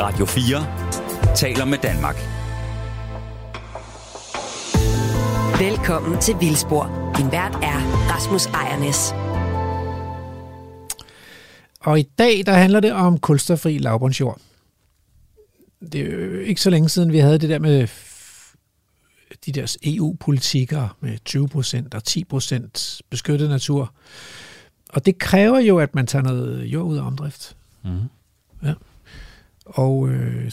Radio 4 taler med Danmark. Velkommen til Vildspor. Din vært er Rasmus Ejernes. Og i dag, der handler det om kulstoffri lavbundsjord. Det er jo ikke så længe siden, vi havde det der med de der EU-politikker med 20% og 10% beskyttet natur. Og det kræver jo, at man tager noget jord ud af omdrift. Mm. Ja. Og øh,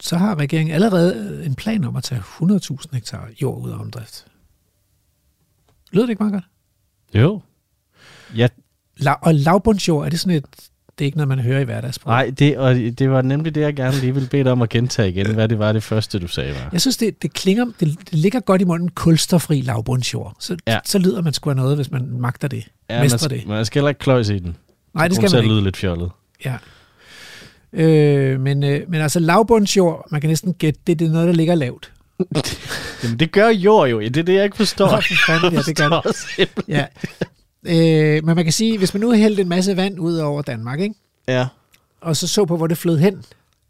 så har regeringen allerede en plan om at tage 100.000 hektar jord ud af omdrift. Lyder det ikke meget godt? Jo. Ja, La- og lavbundsjord, er det sådan et... Det er ikke noget, man hører i hverdagssprog. nej, det, og det var nemlig det, jeg gerne lige ville bede dig om at gentage igen, hvad det var det første, du sagde var. Jeg synes, det, det klinger, det, det ligger godt i munden, kulstofri lavbundsjord. Så, Ja. så lyder man sgu af noget, hvis man magter det. Ja, man, Mestrer skal, det. man skal heller ikke kløjs i den. Nej, det skal man ikke. lyde lidt fjollet. Ja. Øh, men, øh, men altså lavbundsjord, man kan næsten gætte, det, det er noget, der ligger lavt. Jamen, det gør jord jo. Det er det, jeg ikke forstår. Nå, fanden, ja, det gør det. Ja. Øh, men man kan sige, hvis man nu hældte en masse vand ud over Danmark, ikke? Ja. og så så på, hvor det flød hen,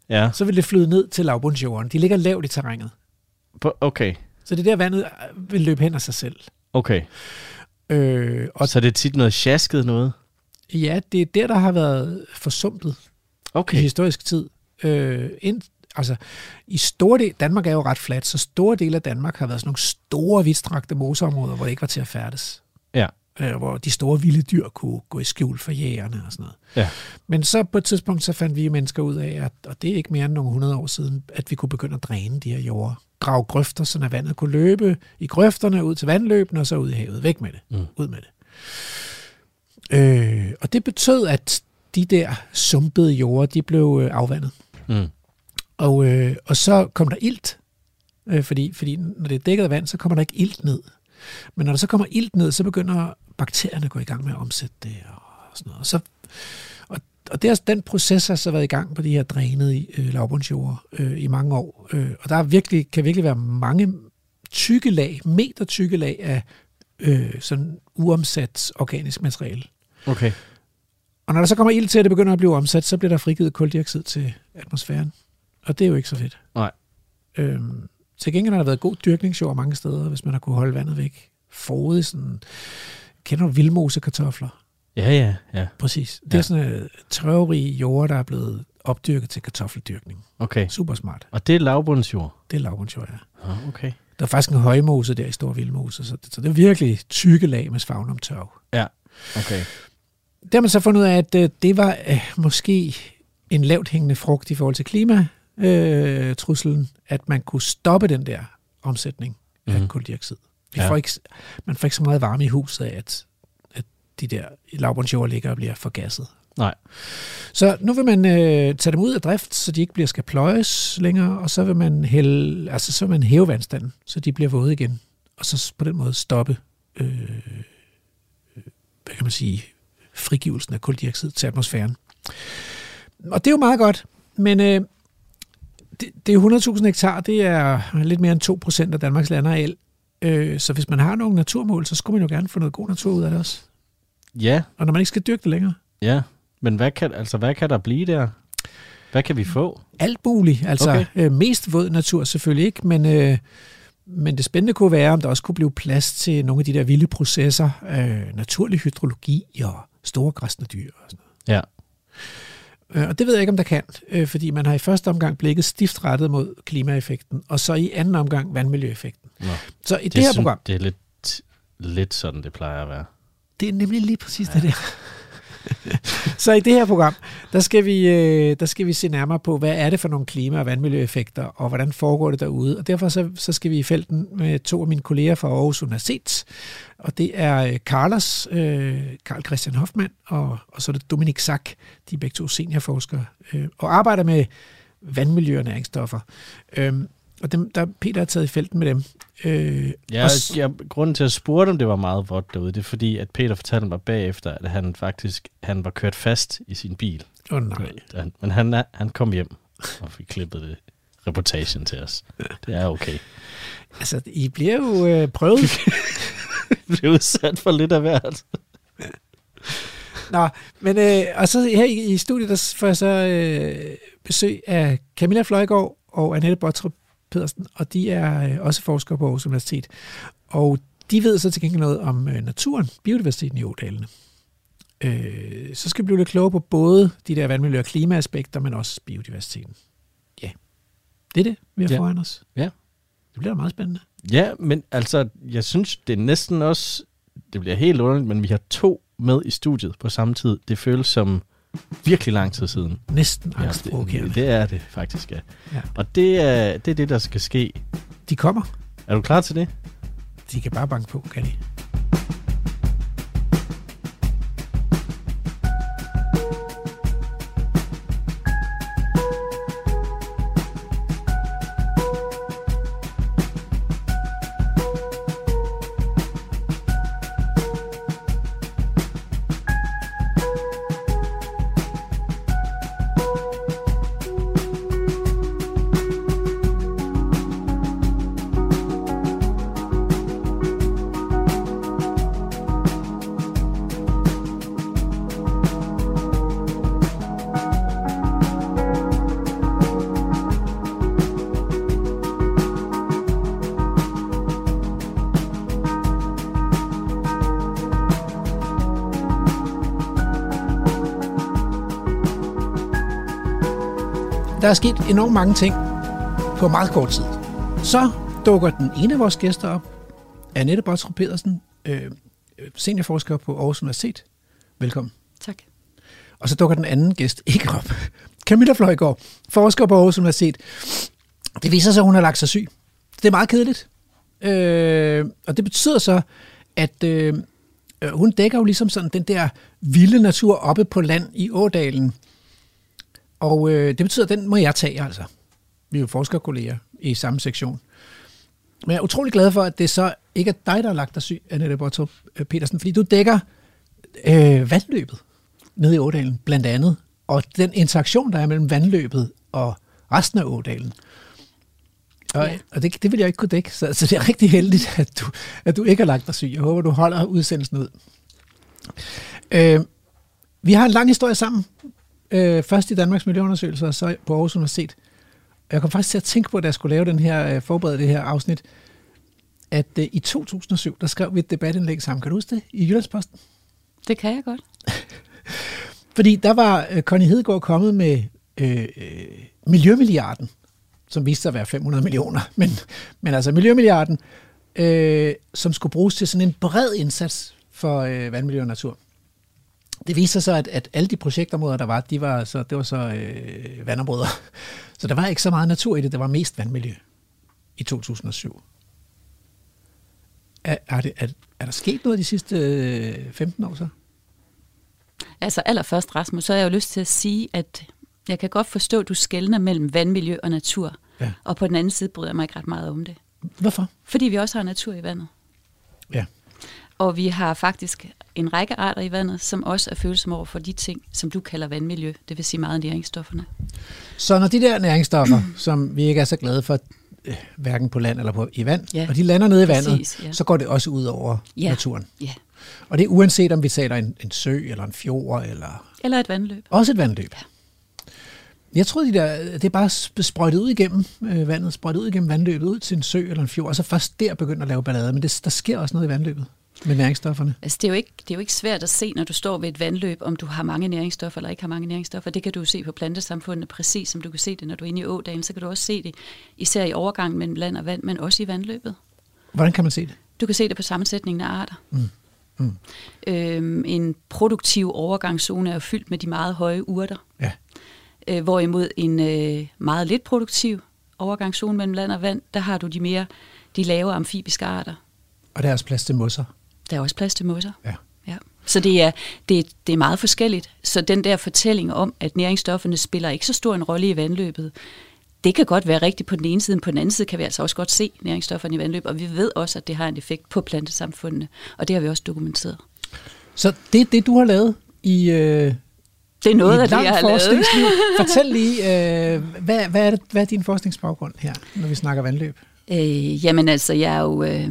Ja. så vil det flyde ned til lavbundsjorden. De ligger lavt i terrænet. Okay. Så det der vandet øh, vil løbe hen af sig selv. Okay. Øh, og så er det tit noget sjasket noget? ja, det er der, der har været forsumpet i Okay. historisk tid. Øh, ind, altså, i store del, Danmark er jo ret fladt, så store dele af Danmark har været sådan nogle store, vidtstrakte moseområder, hvor det ikke var til at færdes. Ja. Øh, hvor de store vilde dyr kunne gå i skjul for jægerne og sådan noget. Ja. Men så på et tidspunkt, så fandt vi mennesker ud af, at, og det er ikke mere end nogle hundrede år siden, at vi kunne begynde at dræne de her jorder. Grave grøfter, så vandet kunne løbe i grøfterne ud til vandløbene, og så ud i havet. Væk med det. Mm. Ud med det. Øh, og det betød, at de der sumpede jorder, de blev øh, afvandet. Mm. Og, øh, og så kom der ilt, øh, fordi, fordi når det er dækket af vand, så kommer der ikke ilt ned. Men når der så kommer ilt ned, så begynder bakterierne at gå i gang med at omsætte det og sådan noget. Og, så, og, og det er, den proces har så været i gang på de her drænede øh, lavbundsjord øh, i mange år. Øh, og der er virkelig, kan virkelig være mange tykke lag, meter tykke lag af øh, sådan uomsat organisk materiale. Okay. Og når der så kommer ild til, at det begynder at blive omsat, så bliver der frigivet koldioxid til atmosfæren. Og det er jo ikke så fedt. Nej. Øhm, til gengæld har der været god dyrkningsjord mange steder, hvis man har kunne holde vandet væk. Frodig sådan... Kender du vildmosekartofler? Ja, ja, ja. Præcis. Det Ja. er sådan en tørverige jord, der er blevet opdyrket til kartoffeldyrkning. Okay. Super smart. Og det er lavbundsjord? Det er lavbundsjord, ja. Ja, okay. Der er faktisk en højmose der i Stor Vildmose, så det, så det er virkelig tykke lag med svagn om tørv. Ja, okay. Det har man så fundet ud af, at øh, det var øh, måske en lavt hængende frugt i forhold til klimatruslen, øh, truslen, at man kunne stoppe den der omsætning af mm. koldioxid. Vi Ja. ja. får ikke, man får ikke så meget varme i huset af, at, at de der lavbundsjord ligger og bliver forgasset. Nej. Så nu vil man øh, tage dem ud af drift, så de ikke bliver skal pløjes længere, og så vil man hælde, altså så vil man hæve vandstanden, så de bliver våde igen, og så på den måde stoppe, øh, hvad kan man sige, frigivelsen af koldioxid til atmosfæren. Og det er jo meget godt, men øh, det, det er 100.000 hektar, det er lidt mere end 2% af Danmarks landareal. Øh, så hvis man har nogle naturmål, så skulle man jo gerne få noget god natur ud af det også. Ja, Og når man ikke skal dyrke det længere. ja. Men hvad kan, altså, hvad kan der blive der? Hvad kan vi få? alt muligt. Altså Okay. øh, mest våd natur selvfølgelig ikke, men, øh, men det spændende kunne være, om der også kunne blive plads til nogle af de der vilde processer, øh, naturlig hydrologi og store græsne dyr og sådan Ja. noget. Øh, og det ved jeg ikke, om der kan, øh, fordi man har i første omgang blikket stift rettet mod klimaeffekten, og så i anden omgang vandmiljøeffekten. Nå. Så i det, det her program, Det er lidt, lidt sådan, det plejer at være. det er nemlig lige præcis ja. det der. så i det her program, der skal, vi, øh, der skal vi se nærmere på, hvad er det for nogle klima- og vandmiljøeffekter, og hvordan foregår det derude. Og derfor så, så skal vi i felten med to af mine kolleger fra Aarhus Universitet, og det er øh, Carlos, øh, Karl Christian Hoffmann, og, og så er det Dominik Sack, de er begge to seniorforskere, øh, og arbejder med vandmiljø og næringsstoffer. Øhm, og dem, der Peter har taget i felten med dem. Øh, Ja, og s- jeg, grunden til at spurgte, om det var meget vådt derude, det er fordi, at Peter fortalte mig bagefter, at han faktisk han var kørt fast i sin bil. Åh oh, nej. Han- Men han, han kom hjem og fik klippet det, reportagen til os. Det er okay. Altså, I bliver jo øh, prøvet. Vi blev udsat for lidt af hvert. Nå, men øh, og så her i, i studiet, der får jeg så øh, besøg af Camilla Fløjgaard og Annette Bottrup Pedersen, og de er øh, også forskere på Aarhus Universitet. Og de ved så til gengæld noget om øh, naturen, biodiversiteten i ådalene. Øh, så skal vi blive lidt klogere på både de der vandmiljø- og klimaaspekter, men også biodiversiteten. Ja, det er det, vi har Ja. ja. foran os. Ja. Det bliver meget spændende. Ja, men altså, jeg synes, det er næsten også, det bliver helt underligt, men vi har to med i studiet på samme tid. Det føles som virkelig lang tid siden. Næsten Ja, angstprovokerende. det, det er det faktisk, ja. Ja. Og det er, det er det, der skal ske. De kommer. Er du klar til det? De kan bare banke på, kan de? Der er sket enormt mange ting på meget kort tid. Så dukker den ene af vores gæster op, Annette Bottrup Pedersen, øh, seniorforsker på Aarhus Universitet. Velkommen. Tak. Og så dukker den anden gæst ikke op. Camilla Fløjgaard, forsker på Aarhus Universitet. Det viser sig, at hun har lagt sig syg. Det er meget kedeligt. Øh, og det betyder så, at øh, øh, hun dækker jo ligesom sådan den der vilde natur oppe på land i Ådalen. Og øh, det betyder, at den må jeg tage, altså. Vi er jo forskerkolleger i samme sektion. Men jeg er utrolig glad for, at det så ikke er dig, der har lagt dig syg, Annette Bortrup øh, Petersen, fordi du dækker øh, vandløbet nede i Ådalen, blandt andet, og den interaktion, der er mellem vandløbet og resten af Ådalen. Og, Ja. ja. og det, det vil jeg ikke kunne dække, så, så det er rigtig heldigt, at du, at du ikke har lagt dig syg. Jeg håber, du holder udsendelsen ud. Øh, vi har en lang historie sammen. Øh, først i Danmarks Miljøundersøgelser, og så på Aarhus Universitet. Jeg kom faktisk til at tænke på, da jeg skulle lave den her, øh, forberede det her afsnit, at øh, i 2007, der skrev vi et debatindlæg sammen. Kan du huske det? I Jyllandsposten. Det kan jeg godt. Fordi der var øh, Connie Hedegaard kommet med øh, øh, Miljømilliarden, som viste sig at være 500 millioner, men, men altså Miljømilliarden, øh, som skulle bruges til sådan en bred indsats for øh, vandmiljø og natur. Det viste sig så, at, at alle de projektområder, der var, de var så, det var så øh, vandområder. Så der var ikke så meget natur i det, det var mest vandmiljø i 2007. Er, er, det, er, er der sket noget de sidste øh, 15 år så? Altså allerførst, Rasmus, så har jeg jo lyst til at sige, at jeg kan godt forstå, at du skældner mellem vandmiljø og natur. Ja. Og på den anden side bryder jeg mig ikke ret meget om det. Hvorfor? Fordi vi også har natur i vandet. Ja. Og vi har faktisk en række arter i vandet, som også er følsomme over for de ting, som du kalder vandmiljø, det vil sige meget næringsstofferne. Så når de der næringsstoffer, som vi ikke er så glade for, øh, hverken på land eller på, i vand, Ja, og de lander nede i vandet, præcis, ja. så går det også ud over Ja. naturen. Ja. Og det er uanset om vi taler en, en sø, eller en fjord, eller Eller et vandløb. også et vandløb. Jeg troede, de der, det er bare sp- sprøjtet ud igennem øh, vandet, sprøjtet ud igennem vandløbet, ud til en sø eller en fjord, og så først der begynder at lave ballade. Men det, der sker også noget i vandløbet med næringsstofferne. Altså, det, er jo ikke, det er jo ikke svært at se, når du står ved et vandløb, om du har mange næringsstoffer eller ikke har mange næringsstoffer. Det kan du jo se på plantesamfundet præcis, som du kan se det, når du er inde i ådalen. Så kan du også se det, især i overgangen mellem land og vand, men også i vandløbet. Hvordan kan man se det? Du kan se det på sammensætningen af arter. Mm. Mm. Øhm, en produktiv overgangszone er fyldt med de meget høje urter, Ja. øh, hvorimod en øh, meget lidt produktiv overgangszone mellem land og vand, der har du de mere de lave amfibiske arter. Og der er også plads til mosser. Der er også plads til mosser. Ja. Ja. Så det er, det, det er meget forskelligt. Så den der fortælling om, at næringsstofferne spiller ikke så stor en rolle i vandløbet, det kan godt være rigtigt på den ene side, men på den anden side kan vi altså også godt se næringsstofferne i vandløbet, og vi ved også, at det har en effekt på plantesamfundene, og det har vi også dokumenteret. Så det er det, du har lavet i, øh, Det er noget af et det, jeg har lavet. Fortæl lige, øh, hvad, hvad, er det, hvad er din forskningsbaggrund her, når vi snakker vandløb? Øh, jamen altså, jeg er jo, øh,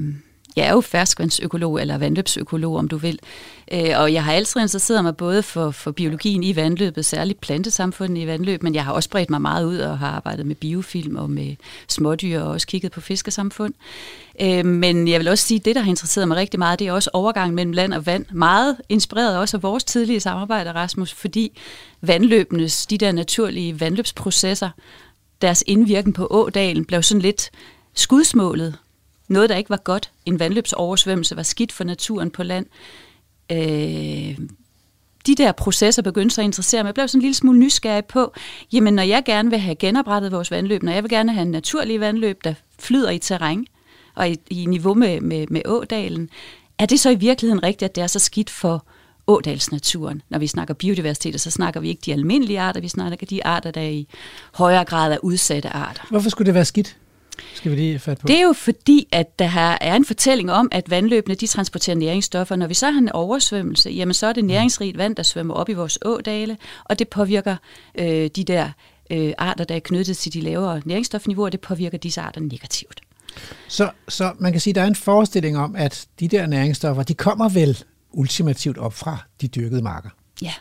jeg er jo ferskvandsøkolog eller vandløbsøkolog, om du vil. Øh, og jeg har altid interesseret mig både for, for biologien i vandløbet, særligt plantesamfundet i vandløb, men jeg har også bredt mig meget ud og har arbejdet med biofilm og med smådyr og også kigget på fiskesamfund. Øh, men jeg vil også sige, at det, der har interesseret mig rigtig meget, det er også overgangen mellem land og vand. Meget inspireret også af vores tidlige samarbejde, Rasmus, fordi vandløbenes, de der naturlige vandløbsprocesser, deres indvirken på ådalen blev sådan lidt skudsmålet noget, der ikke var godt. En vandløbsoversvømmelse var skidt for naturen på land. Øh, de der processer begyndte så at interessere mig. Jeg blev sådan en lille smule nysgerrig på, jamen når jeg gerne vil have genoprettet vores vandløb, når jeg vil gerne have en naturlig vandløb, der flyder i terræn og i, i niveau med, med, med ådalen, er det så i virkeligheden rigtigt, at det er så skidt for ådalsnaturen? Når vi snakker biodiversitet, så snakker vi ikke de almindelige arter, vi snakker de arter, der i højere grad er udsatte arter. Hvorfor skulle det være skidt? Skal vi lige fat på? Det er jo fordi, at der er en fortælling om, at vandløbene de transporterer næringsstoffer. Når vi så har en oversvømmelse, jamen så er det næringsrigt vand, der svømmer op i vores ådale, og det påvirker øh, de der øh, arter, der er knyttet til de lavere næringsstofniveauer, det påvirker disse arter negativt. Så, så man kan sige, at der er en forestilling om, at de der næringsstoffer, de kommer vel ultimativt op fra de dyrkede marker. Ja.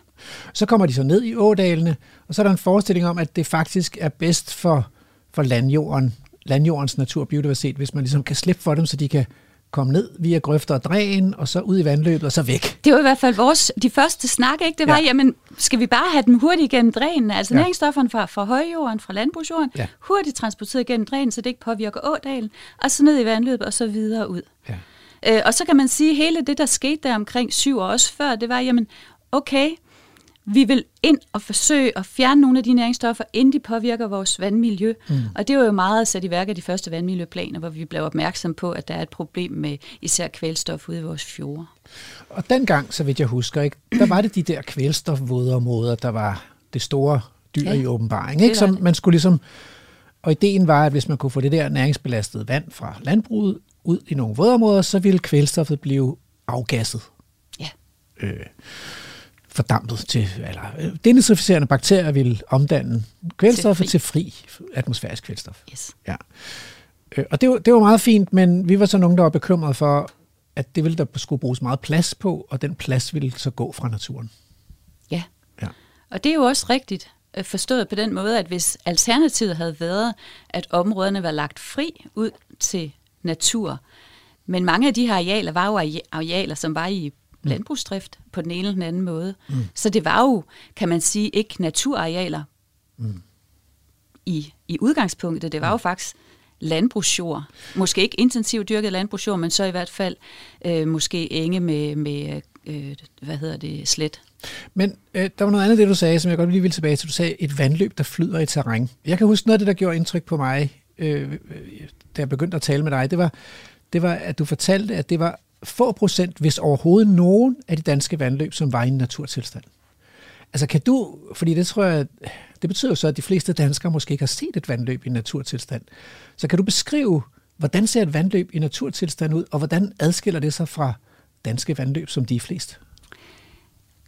Så kommer de så ned i ådalene, og så er der en forestilling om, at det faktisk er bedst for, for landjorden, landjordens natur og biodiversitet, hvis man ligesom kan slippe for dem, så de kan komme ned via grøfter og dræn, og så ud i vandløbet, og så væk. Det var i hvert fald vores, de første snak, ikke? Det var, ja. jamen, skal vi bare have dem hurtigt gennem drænen? Altså ja. næringsstofferne fra, fra højjorden, fra landbrugsjorden, ja. hurtigt transporteret gennem drænen, så det ikke påvirker ådalen, og så ned i vandløbet, og så videre ud. Ja. Øh, og så kan man sige, at hele det, der skete der omkring syv år også før, det var, jamen, okay, vi vil ind og forsøge at fjerne nogle af de næringsstoffer, inden de påvirker vores vandmiljø. Mm. Og det var jo meget sat i værk af de første vandmiljøplaner, hvor vi blev opmærksom på, at der er et problem med især kvælstof ude i vores fjorde. Og dengang, så vidt jeg husker, ikke, der var det de der kvælstofvåde områder, der var det store dyr ja, i åbenbaring. Ikke? Som man skulle ligesom, og ideen var, at hvis man kunne få det der næringsbelastede vand fra landbruget ud i nogle vådområder, så ville kvælstoffet blive afgasset. Ja. Øh fordampet til, eller øh, denitrificerende bakterier vil omdanne kvælstoffet til fri, til fri atmosfærisk kvælstof. Yes. Ja. Øh, og det var, det var meget fint, men vi var så nogen, der var bekymrede for, at det ville der skulle bruges meget plads på, og den plads ville så gå fra naturen. Ja. ja. Og det er jo også rigtigt øh, forstået på den måde, at hvis alternativet havde været, at områderne var lagt fri ud til natur, men mange af de her arealer var jo arealer, som var i. landbrugsdrift på den ene eller den anden måde. Mm. Så det var jo, kan man sige, ikke naturarealer mm. i, i udgangspunktet. Det var jo mm. faktisk landbrugsjord. Måske ikke intensivt dyrket landbrugsjord, men så i hvert fald øh, måske enge med, med øh, hvad hedder det, slet. Men øh, der var noget andet det, du sagde, som jeg godt lige vil tilbage til. Du sagde et vandløb, der flyder i terræn. Jeg kan huske noget af det, der gjorde indtryk på mig, øh, da jeg begyndte at tale med dig. Det var, det var, at du fortalte, at det var få procent, hvis overhovedet nogen af de danske vandløb, som var i en naturtilstand. Altså kan du, fordi det tror jeg, det betyder jo så, at de fleste danskere måske ikke har set et vandløb i naturtilstand. Så kan du beskrive, hvordan ser et vandløb i naturtilstand ud, og hvordan adskiller det sig fra danske vandløb, som de er flest?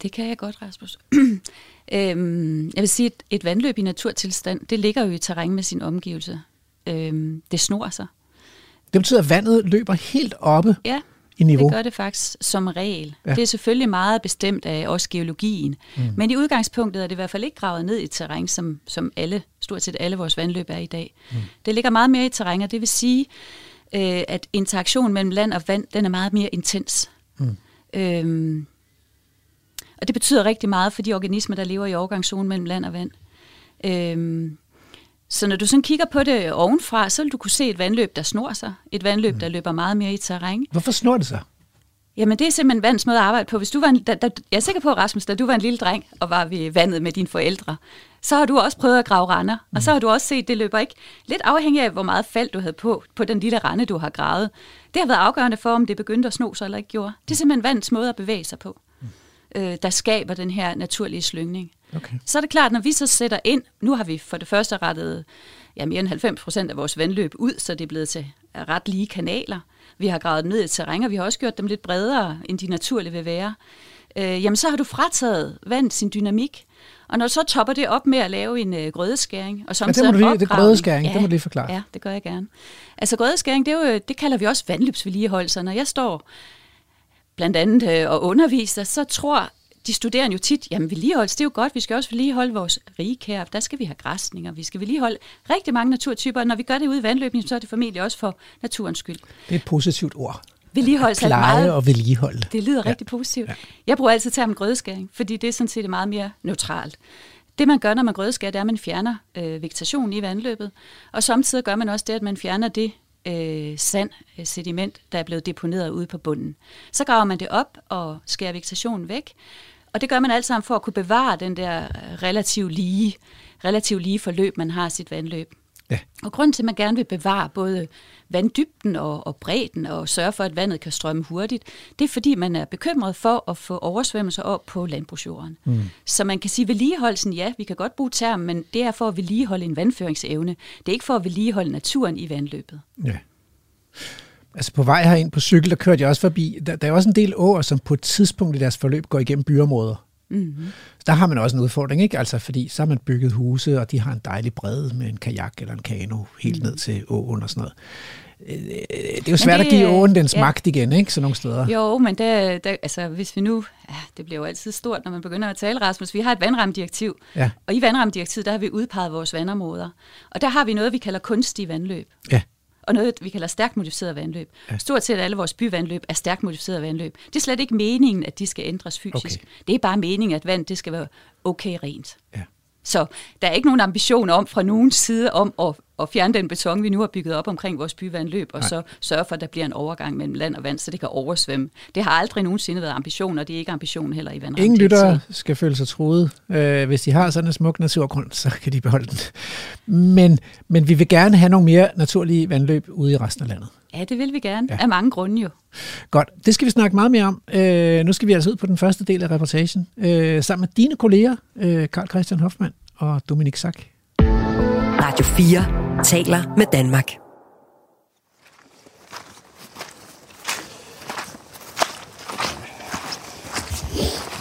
Det kan jeg godt, Rasmus. øhm, jeg vil sige, at et vandløb i naturtilstand, det ligger jo i terræn med sin omgivelse. Øhm, det snor sig. Det betyder, at vandet løber helt oppe ja i niveau? Det gør det faktisk som regel. Ja. Det er selvfølgelig meget bestemt af også geologien. Mm. Men i udgangspunktet er det i hvert fald ikke gravet ned i terræn, som, som alle, stort set alle vores vandløb er i dag. Mm. Det ligger meget mere i terræn, og det vil sige, øh, at interaktionen mellem land og vand, den er meget mere intens. Mm. Øhm, og det betyder rigtig meget for de organismer, der lever i overgangszonen mellem land og vand. Øhm, så når du sådan kigger på det ovenfra, så vil du kunne se et vandløb, der snor sig. Et vandløb, mm. der løber meget mere i terræn. Hvorfor snor det sig? Jamen, det er simpelthen vands måde at arbejde på. Hvis du var en, da, da, jeg er sikker på, Rasmus, da du var en lille dreng og var ved vandet med dine forældre, så har du også prøvet at grave render. Mm. Og så har du også set, at det løber ikke lidt afhængig af, hvor meget fald du havde på, på den lille rende, du har gravet. Det har været afgørende for, om det begyndte at sno sig eller ikke gjorde. Det er simpelthen vandets måde at bevæge sig på, mm. øh, der skaber den her naturlige slyngning. Okay. Så er det klart, når vi så sætter ind, nu har vi for det første rettet ja, mere end 90 procent af vores vandløb ud, så det er blevet til ret lige kanaler. Vi har gravet ned i terræn, og vi har også gjort dem lidt bredere, end de naturlige vil være. Øh, jamen, så har du frataget vand sin dynamik. Og når du så topper det op med at lave en øh, grødeskæring, og Ja, samtidig det må du lige, det grødeskæring, det må du lige forklare. Ja, det gør jeg gerne. Altså grødeskæring, det, er jo, det kalder vi også vandløbsvedligeholdelse. Når jeg står blandt andet øh, og underviser, så tror de studerende jo tit, jamen vedligeholdelse, det er jo godt, vi skal også vedligeholde vores rigekær, der skal vi have græsninger, vi skal vedligeholde rigtig mange naturtyper, og når vi gør det ude i vandløbene, så er det formentlig også for naturens skyld. Det er et positivt ord. Vedligeholdelse er meget og vedligeholde. det lyder ja. rigtig positivt. Ja. Jeg bruger altid termen grødeskæring, fordi det er sådan set meget mere neutralt. Det man gør, når man grødeskærer, det er, at man fjerner øh, vegetation i vandløbet, og samtidig gør man også det, at man fjerner det øh, sand, øh, sediment, der er blevet deponeret ude på bunden. Så graver man det op og skærer vegetationen væk, og det gør man alt sammen for at kunne bevare den der øh, relativt lige, relativt lige forløb, man har sit vandløb. Ja. Og grunden til, at man gerne vil bevare både vanddybden og, og bredden og sørge for, at vandet kan strømme hurtigt, det er fordi, man er bekymret for at få oversvømmelser op på landbrugsjorden. Mm. Så man kan sige, vedligeholdelsen, ja, vi kan godt bruge termen, men det er for at vedligeholde en vandføringsevne. Det er ikke for at vedligeholde naturen i vandløbet. Ja. Altså på vej herind på cykel, der kørte jeg også forbi. Der, der er også en del åer, som på et tidspunkt i deres forløb går igennem byområder. Mm-hmm. Der har man også en udfordring, ikke? Altså fordi så har man bygget huse, og de har en dejlig bredde med en kajak eller en kano helt ned til åen og sådan noget. Øh, Det er jo svært det, at give åen ja. dens magt igen, ikke? Så nogle steder. Jo, men der, der, altså, hvis vi nu... Ja, det bliver jo altid stort, når man begynder at tale, Rasmus. Vi har et vandramdirektiv, Ja. og i vandramdirektivet, der har vi udpeget vores vandområder. Og der har vi noget, vi kalder kunstige vandløb. Ja. Og noget, vi kalder stærkt modificeret vandløb. Ja. Stort set alle vores byvandløb er stærkt modificeret vandløb. Det er slet ikke meningen, at de skal ændres fysisk. Okay. Det er bare meningen, at vand det skal være okay rent. Ja. Så der er ikke nogen ambition om fra nogen side om at, at fjerne den beton, vi nu har bygget op omkring vores byvandløb, og Nej. så sørge for, at der bliver en overgang mellem land og vand, så det kan oversvømme. Det har aldrig nogensinde været ambition, og det er ikke ambition heller i vandrammen. Ingen lyttere skal føle sig truet. Øh, hvis de har sådan en smuk naturgrund, så kan de beholde den. Men, men vi vil gerne have nogle mere naturlige vandløb ude i resten af landet. Ja, det vil vi gerne, ja. af mange grunde jo. Godt, det skal vi snakke meget mere om. Øh, nu skal vi altså ud på den første del af reportagen. Øh, sammen med dine kolleger, øh, Karl Christian Hoffmann og Dominik Sack. Radio 4 taler med Danmark. Yeah.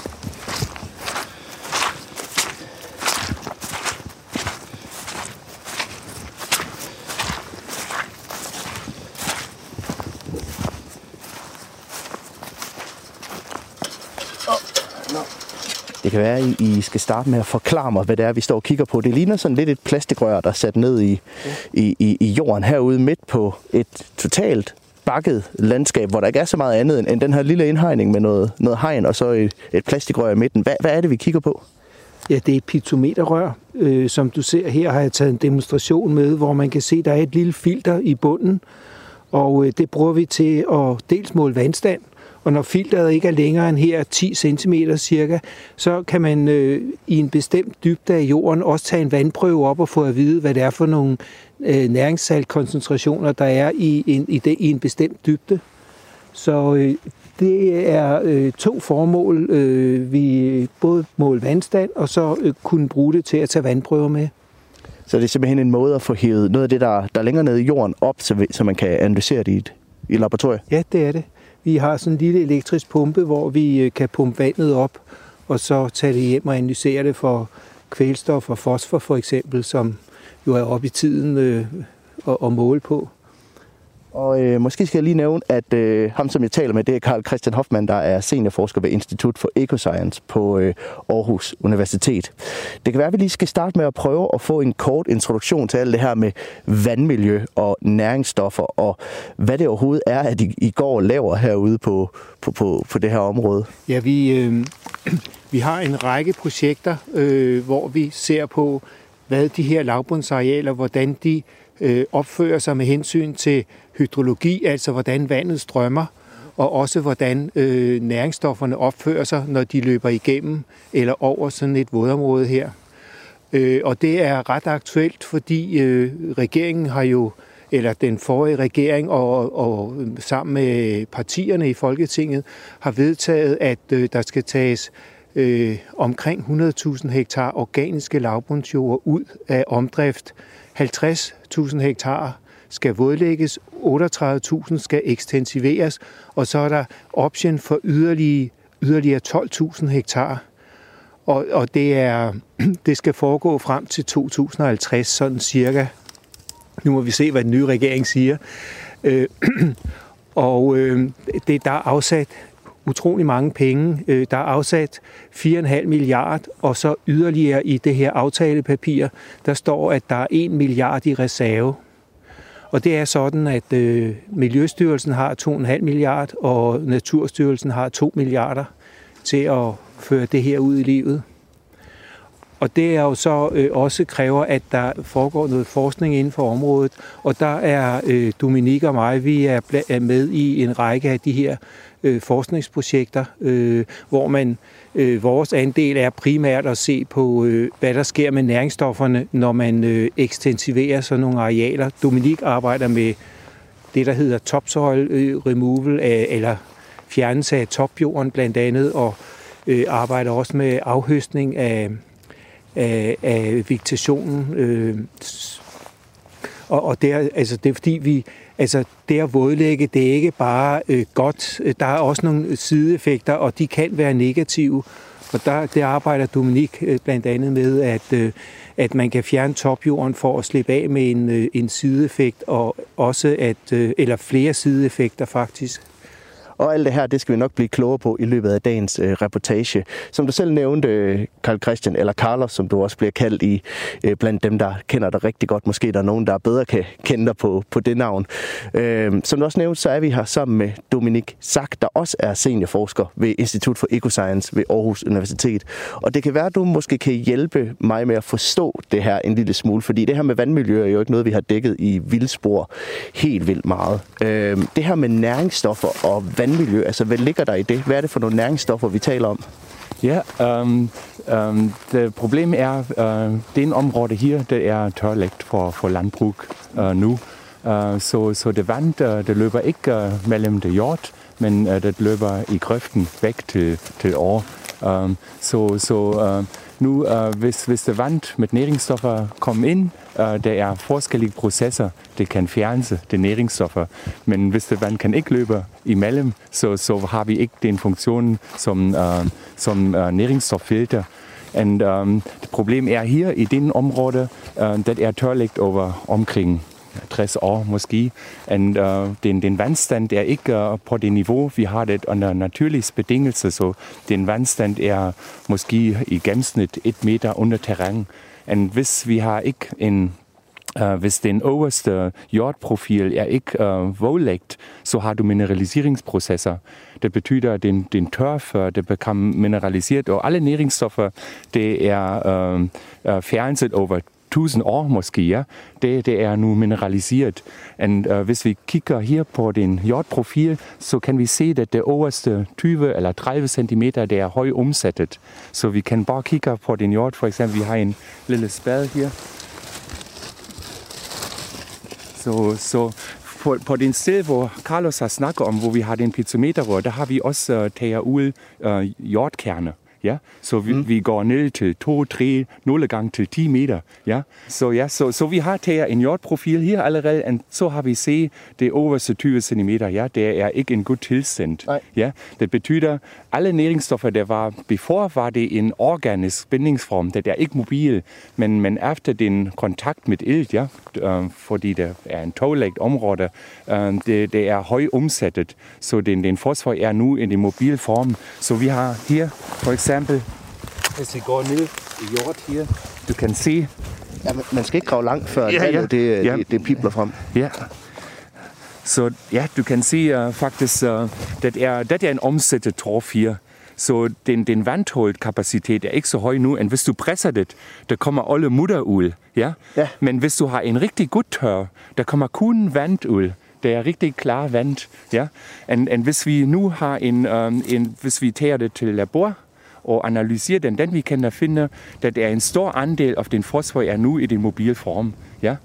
Kan være, at I skal starte med at forklare mig, hvad det er, vi står og kigger på. Det ligner sådan lidt et plastikrør, der er sat ned i, i, i, i jorden herude midt på et totalt bakket landskab, hvor der ikke er så meget andet end- end den her lille indhegning med noget, noget hegn og så et, et plastikrør i midten. Hvad, hvad er det, vi kigger på? Ja, det er et pitometerrør. Øh, som du ser her, har jeg taget en demonstration med, hvor man kan se, at der er et lille filter i bunden. Og øh, det bruger vi til at dels måle vandstand. Og når filteret ikke er længere end her 10 cm cirka, så kan man øh, i en bestemt dybde af jorden også tage en vandprøve op og få at vide, hvad det er for nogle øh, næringssaltkoncentrationer, der er i en, i, det, i en bestemt dybde. Så øh, det er øh, to formål. Øh, vi både måle vandstand, og så øh, kunne bruge det til at tage vandprøver med. Så det er simpelthen en måde at få hævet noget af det, der, der er længere nede i jorden op, så, så man kan analysere det i et, i et laboratorium. Ja, det er det. Vi har sådan en lille elektrisk pumpe, hvor vi øh, kan pumpe vandet op, og så tage det hjem og analysere det for kvælstof og fosfor for eksempel, som jo er oppe i tiden øh, at, at måle på. Og øh, måske skal jeg lige nævne, at øh, ham, som jeg taler med, det er Karl Christian Hoffmann, der er seniorforsker ved Institut for Ecoscience på øh, Aarhus Universitet. Det kan være, at vi lige skal starte med at prøve at få en kort introduktion til alt det her med vandmiljø og næringsstoffer, og hvad det overhovedet er, at I, I går og laver herude på, på, på, på det her område. Ja, vi, øh, vi har en række projekter, øh, hvor vi ser på, hvad de her lavbundsarealer, hvordan de øh, opfører sig med hensyn til hydrologi, altså hvordan vandet strømmer, og også hvordan øh, næringsstofferne opfører sig, når de løber igennem eller over sådan et vådområde her. Øh, og det er ret aktuelt, fordi øh, regeringen har jo, eller den forrige regering og, og sammen med partierne i Folketinget, har vedtaget, at øh, der skal tages øh, omkring 100.000 hektar organiske lavbundsjord ud af omdrift. 50.000 hektar skal vådlægges, 38.000 skal ekstensiveres, og så er der option for yderligere, yderligere 12.000 hektar. og, og det, er, det skal foregå frem til 2050, sådan cirka. Nu må vi se, hvad den nye regering siger. Øh, og øh, det, der er afsat utrolig mange penge. Øh, der er afsat 4,5 milliard, og så yderligere i det her aftalepapir, der står, at der er 1 milliard i reserve. Og det er sådan, at øh, Miljøstyrelsen har 2,5 milliard, og Naturstyrelsen har 2 milliarder til at føre det her ud i livet. Og det er jo så øh, også kræver, at der foregår noget forskning inden for området. Og der er øh, Dominik og mig, vi er, er med i en række af de her øh, forskningsprojekter, øh, hvor man øh, Øh, vores andel er primært at se på, øh, hvad der sker med næringsstofferne, når man øh, ekstensiverer sådan nogle arealer. Dominik arbejder med det, der hedder topsoil øh, removal, af, eller fjernelse af topjorden blandt andet, og øh, arbejder også med afhøstning af, af, af vegetationen. Øh, og, og det, er, altså, det er fordi, vi, altså, det at vådlægge, det er ikke bare øh, godt. Der er også nogle sideeffekter, og de kan være negative. Og der, det arbejder Dominik øh, blandt andet med, at, øh, at man kan fjerne topjorden for at slippe af med en, øh, en sideeffekt, og også at, øh, eller flere sideeffekter faktisk. Og alt det her, det skal vi nok blive klogere på i løbet af dagens øh, reportage. Som du selv nævnte, Karl Christian, eller Carlos, som du også bliver kaldt i, øh, blandt dem, der kender dig rigtig godt. Måske der er nogen, der bedre kan kende dig på, på det navn. Øh, som du også nævnte, så er vi her sammen med Dominik Sack, der også er seniorforsker ved Institut for Ecoscience ved Aarhus Universitet. Og det kan være, at du måske kan hjælpe mig med at forstå det her en lille smule, fordi det her med vandmiljø er jo ikke noget, vi har dækket i vildspor helt vildt meget. Øh, det her med næringsstoffer og vand vandmiljø? Altså, hvad ligger der i det? Hvad er det for nogle næringsstoffer, vi taler om? Ja, um, um, det problem er, uh, det en område her, det er tørlægt for, for landbrug uh, nu. Uh, så, så det vand, uh, det løber ikke uh, mellem det jord, men uh, det løber i grøften væk til, til år. Um, så så uh, nu, uh, hvis, hvis det vand med næringsstoffer kommer ind, Øh, der er forskellige processer, det kan fjerne de næringsstoffer. Men hvis det vand kan ikke løbe imellem, så, så har vi ikke den funktion som, uh, som øh, uh, næringsstoffilter. Og um, det problem er her i den område, uh, det er tørlægt over omkring 60 år måske. Og uh, den, den vandstand er ikke uh, på det niveau, vi har det under naturlige betingelser, så den vandstand er måske i gennemsnit et meter under terræn. Og hvis vi har ikke en Uh, hvis den øverste jordprofil er ikke uh, voldlægt, så har du mineraliseringsprocesser. Det betyder, at den, den tørfer, det bliver mineraliseret, og alle næringsstoffer, det er uh, uh, fjernet over tusind år måske, ja, det, det er nu mineraliseret. Og uh, hvis vi kigger her på den jordprofil, så kan vi se, at det øverste 20 eller 30 cm, det er høj omsættet. Så vi kan bare kigge på den jord, for eksempel, vi har en lille spade her. Så, så på, på den sted, hvor Carlos har snakket om, hvor vi har den pizzometer, der har vi også uh, taget ud uh, jordkerne. Ja? Så vi, mm. vi går ned til 2, 3, 0 gange til 10 meter. Ja? Så, ja, så, så vi har taget en jordprofil her allerede, og så har vi set det øverste 20 cm. Ja? Det er ikke en god tilstand. Ja? Det betyder, alle næringsstoffer, der var before, var det en organisk bindingsform. Det er ikke mobil, men, men efter den kontakt med ilt, ja? Øh, fordi det er en toglægt område, øh, det, det er høj omsættet. Så den, den fosfor er nu i en mobil form. Så vi har her for eksempel hvis vi går ned i jord her, du kan se... Ja, man skal ikke grave langt, før ja, ja. Det, ja. det, det pipler frem. Ja. Så ja, du kan se uh, faktisk, uh, det, er, det er en omsættet torf her. Så den, den vandholdkapacitet er ikke så høj nu, end hvis du presser det, der kommer alle mutter ud. Ja? ja? Men hvis du har en rigtig god tør, der kommer kun vand ud. Det er rigtig klar vand. Ja? Og, og hvis vi nu har en, um, en, hvis vi tager det til labor, og analysere den, den vi kan finde, at er en stor andel af den fosfor er nu i den mobile form. Ja?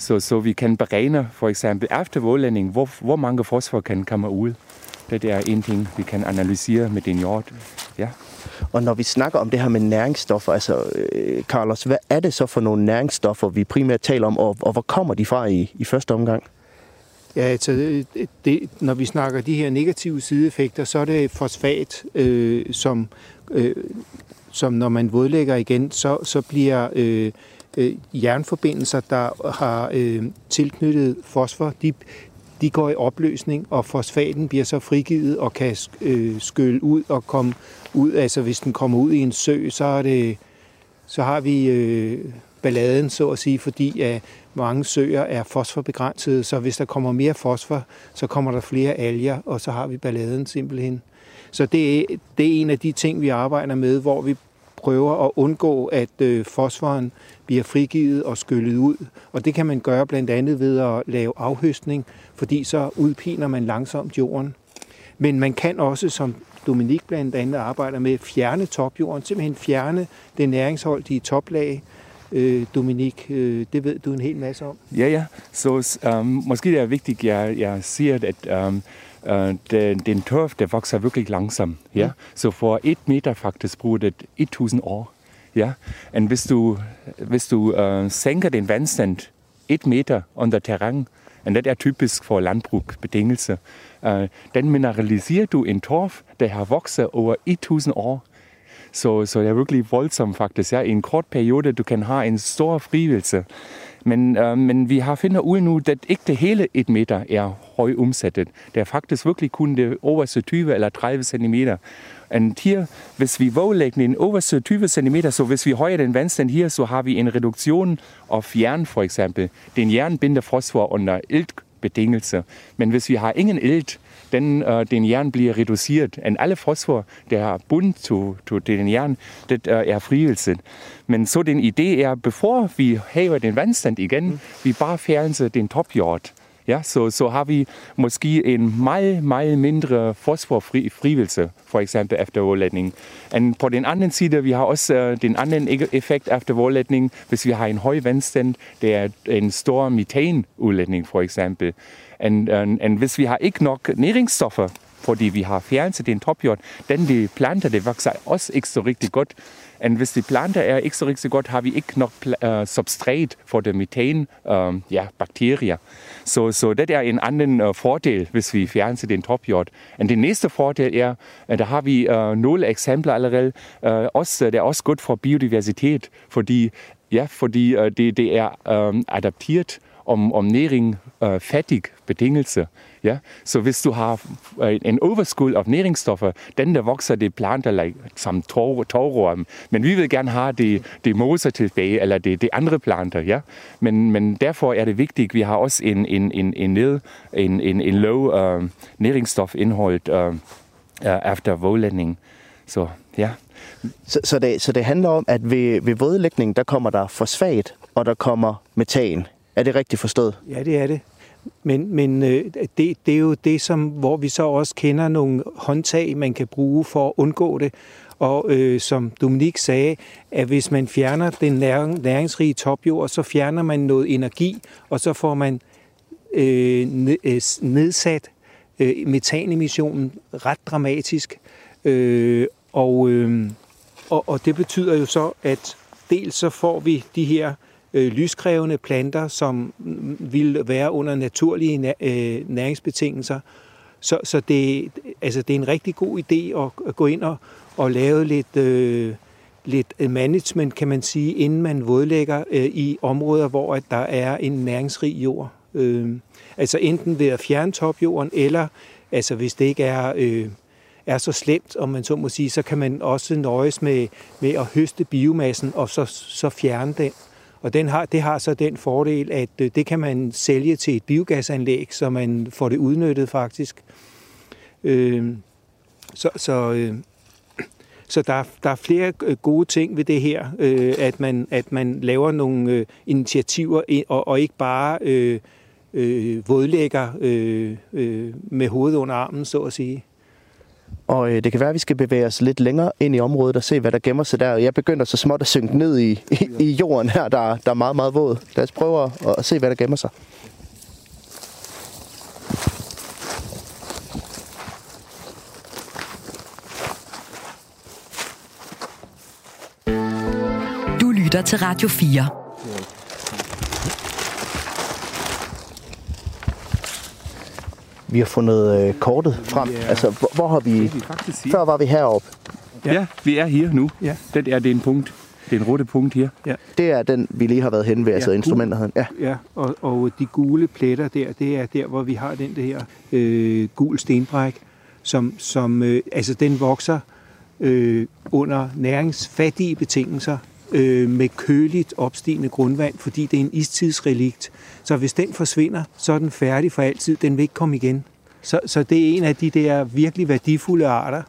Så, så vi kan beregne for eksempel efter vådlænding, hvor, hvor mange fosfor kan komme ud. Det er en ting, vi kan analysere med den jord. Ja. Og når vi snakker om det her med næringsstoffer, altså øh, Carlos, hvad er det så for nogle næringsstoffer, vi primært taler om, og, og hvor kommer de fra i, i første omgang? Ja, altså, det, når vi snakker de her negative sideeffekter, så er det fosfat, øh, som øh, som når man vådlægger igen, så, så bliver øh, øh, jernforbindelser, der har øh, tilknyttet fosfor, de, de går i opløsning, og fosfaten bliver så frigivet og kan øh, skylle ud og komme ud. Altså hvis den kommer ud i en sø, så, er det, så har vi øh, balladen, så at sige, fordi at mange søer er fosforbegrænsede, så hvis der kommer mere fosfor, så kommer der flere alger, og så har vi balladen simpelthen. Så det er, det er en af de ting, vi arbejder med, hvor vi prøver at undgå, at øh, fosforen bliver frigivet og skyllet ud. Og det kan man gøre blandt andet ved at lave afhøstning, fordi så udpiner man langsomt jorden. Men man kan også, som Dominik blandt andet arbejder med, fjerne topjorden, simpelthen fjerne det næringsholdige toplag, øh, Dominik, øh, det ved du en hel masse om. Ja, ja. Så um, måske det er vigtigt, at jeg, jeg siger, at um, uh, den, den tørf, der vokser virkelig langsomt. Ja? Mm. Så for et meter faktisk bruger det 1000 år. Ja? Og hvis du, hvis du uh, sænker den vandstand et meter under terræn, og det er typisk for landbrugsbetingelser, uh, den mineraliserer du en torf, der har vokset over 1000 år. Så, så det er virkelig voldsomt faktisk. Ja. I en kort periode, du kan have en stor frivelse. Men, øh, men vi har finder ud nu, at ikke det hele et meter er høj omsættet. Det er faktisk virkelig kun det overste 20 eller 30 cm. Og her, hvis vi våglægger den overste 20 cm, så hvis vi højer den vandstand her, så har vi en reduktion af jern for eksempel. Den jern binder fosfor under iltbetingelser. Men hvis vi har ingen ilt, den, uh, den jern bliver reduceret. Og alle fosfor, der er bundet til, til den jern, det uh, er frivilligt. Men så den idé er, before vi hæver den vandstand igen, mm. vi bare fjerner den topjord. Ja, så, så har vi måske en meget, meget mindre fosforfrivelse, for eksempel efter vådlætning. Og på den anden side, vi har også uh, den anden effekt efter vådlætning, hvis vi har en høj vandstand, det er en stor metanudlætning, for eksempel. Og, og, og hvis vi har ikke nok næringsstoffer, fordi vi har fjernet den topjord, den de planter, det vokser også ikke så rigtig godt. Og hvis de planter er ikke så rigtig godt, har vi ikke nok uh, substrat for de metan uh, ja, bakterier. Så, så det er en anden uh, fordel, hvis vi fjerner den topjord. Og den næste fordel er, at der har vi uh, nogle eksempler allerede. Uh, også, det er også godt for biodiversitet, fordi, ja, fordi uh, det, det er um, adapteret om, om næring øh, fattig betingelse. Ja? Så hvis du har øh, en overskud af næringsstoffer, den der vokser det planter like, som tårorm. Men vi vil gerne have de, de moser tilbage, eller de, de andre planter. Ja? Men, men derfor er det vigtigt, vi har også en, en, en, en, ned, en, en, en low øh, næringsstofindhold øh, øh efter vådlænding. Så ja. Så, så, det, så det handler om, at ved, ved vådlægning, der kommer der fosfat, og der kommer metan. Er det rigtigt forstået? Ja, det er det. Men, men øh, det, det er jo det, som, hvor vi så også kender nogle håndtag, man kan bruge for at undgå det. Og øh, som Dominik sagde, at hvis man fjerner den næringsrige topjord, så fjerner man noget energi, og så får man øh, øh nedsat øh, metanemissionen ret dramatisk. Øh, og, øh, og, og det betyder jo så, at dels så får vi de her øh, Øh, lyskrævende planter, som vil være under naturlige øh, næringsbetingelser. Så, så det, altså, det er en rigtig god idé at, at gå ind og, og lave lidt, øh, lidt management, kan man sige, inden man vådlægger øh, i områder, hvor at der er en næringsrig jord. Øh, altså enten ved at fjerne topjorden, eller altså hvis det ikke er... Øh, er så slemt, om man så må sige, så kan man også nøjes med, med at høste biomassen og så, så fjerne den. Og den har, det har så den fordel, at øh, det kan man sælge til et biogasanlæg, så man får det udnyttet faktisk. Øh, så så, øh, så der, der er flere øh, gode ting ved det her, øh, at, man, at man laver nogle øh, initiativer, og, og ikke bare øh, øh, vådlægger øh, øh, med hovedet under armen, så at sige. Og øh, det kan være, at vi skal bevæge os lidt længere ind i området og se, hvad der gemmer sig der. Jeg begynder så småt at synke ned i, i, i jorden her, der, der er meget, meget våd. Lad os prøve at, at se, hvad der gemmer sig. Du lytter til Radio 4. Vi har fundet øh, kortet frem. Ja. Altså, hvor, hvor har vi... Det. Før var vi heroppe. Ja. ja, vi er her nu. Ja. Det er det en punkt. Det er en rote punkt her. Det er den, vi lige har været henne ved, altså Ja, instrumentet. Ja. Ja, og, og de gule pletter der, det er der, hvor vi har den der øh, gul stenbræk, som, som øh, altså den vokser øh, under næringsfattige betingelser øh, med køligt opstigende grundvand, fordi det er en istidsrelikt. Så hvis den forsvinder, så er den færdig for altid. Den vil ikke komme igen. Så, så det er en af de der virkelig værdifulde arter.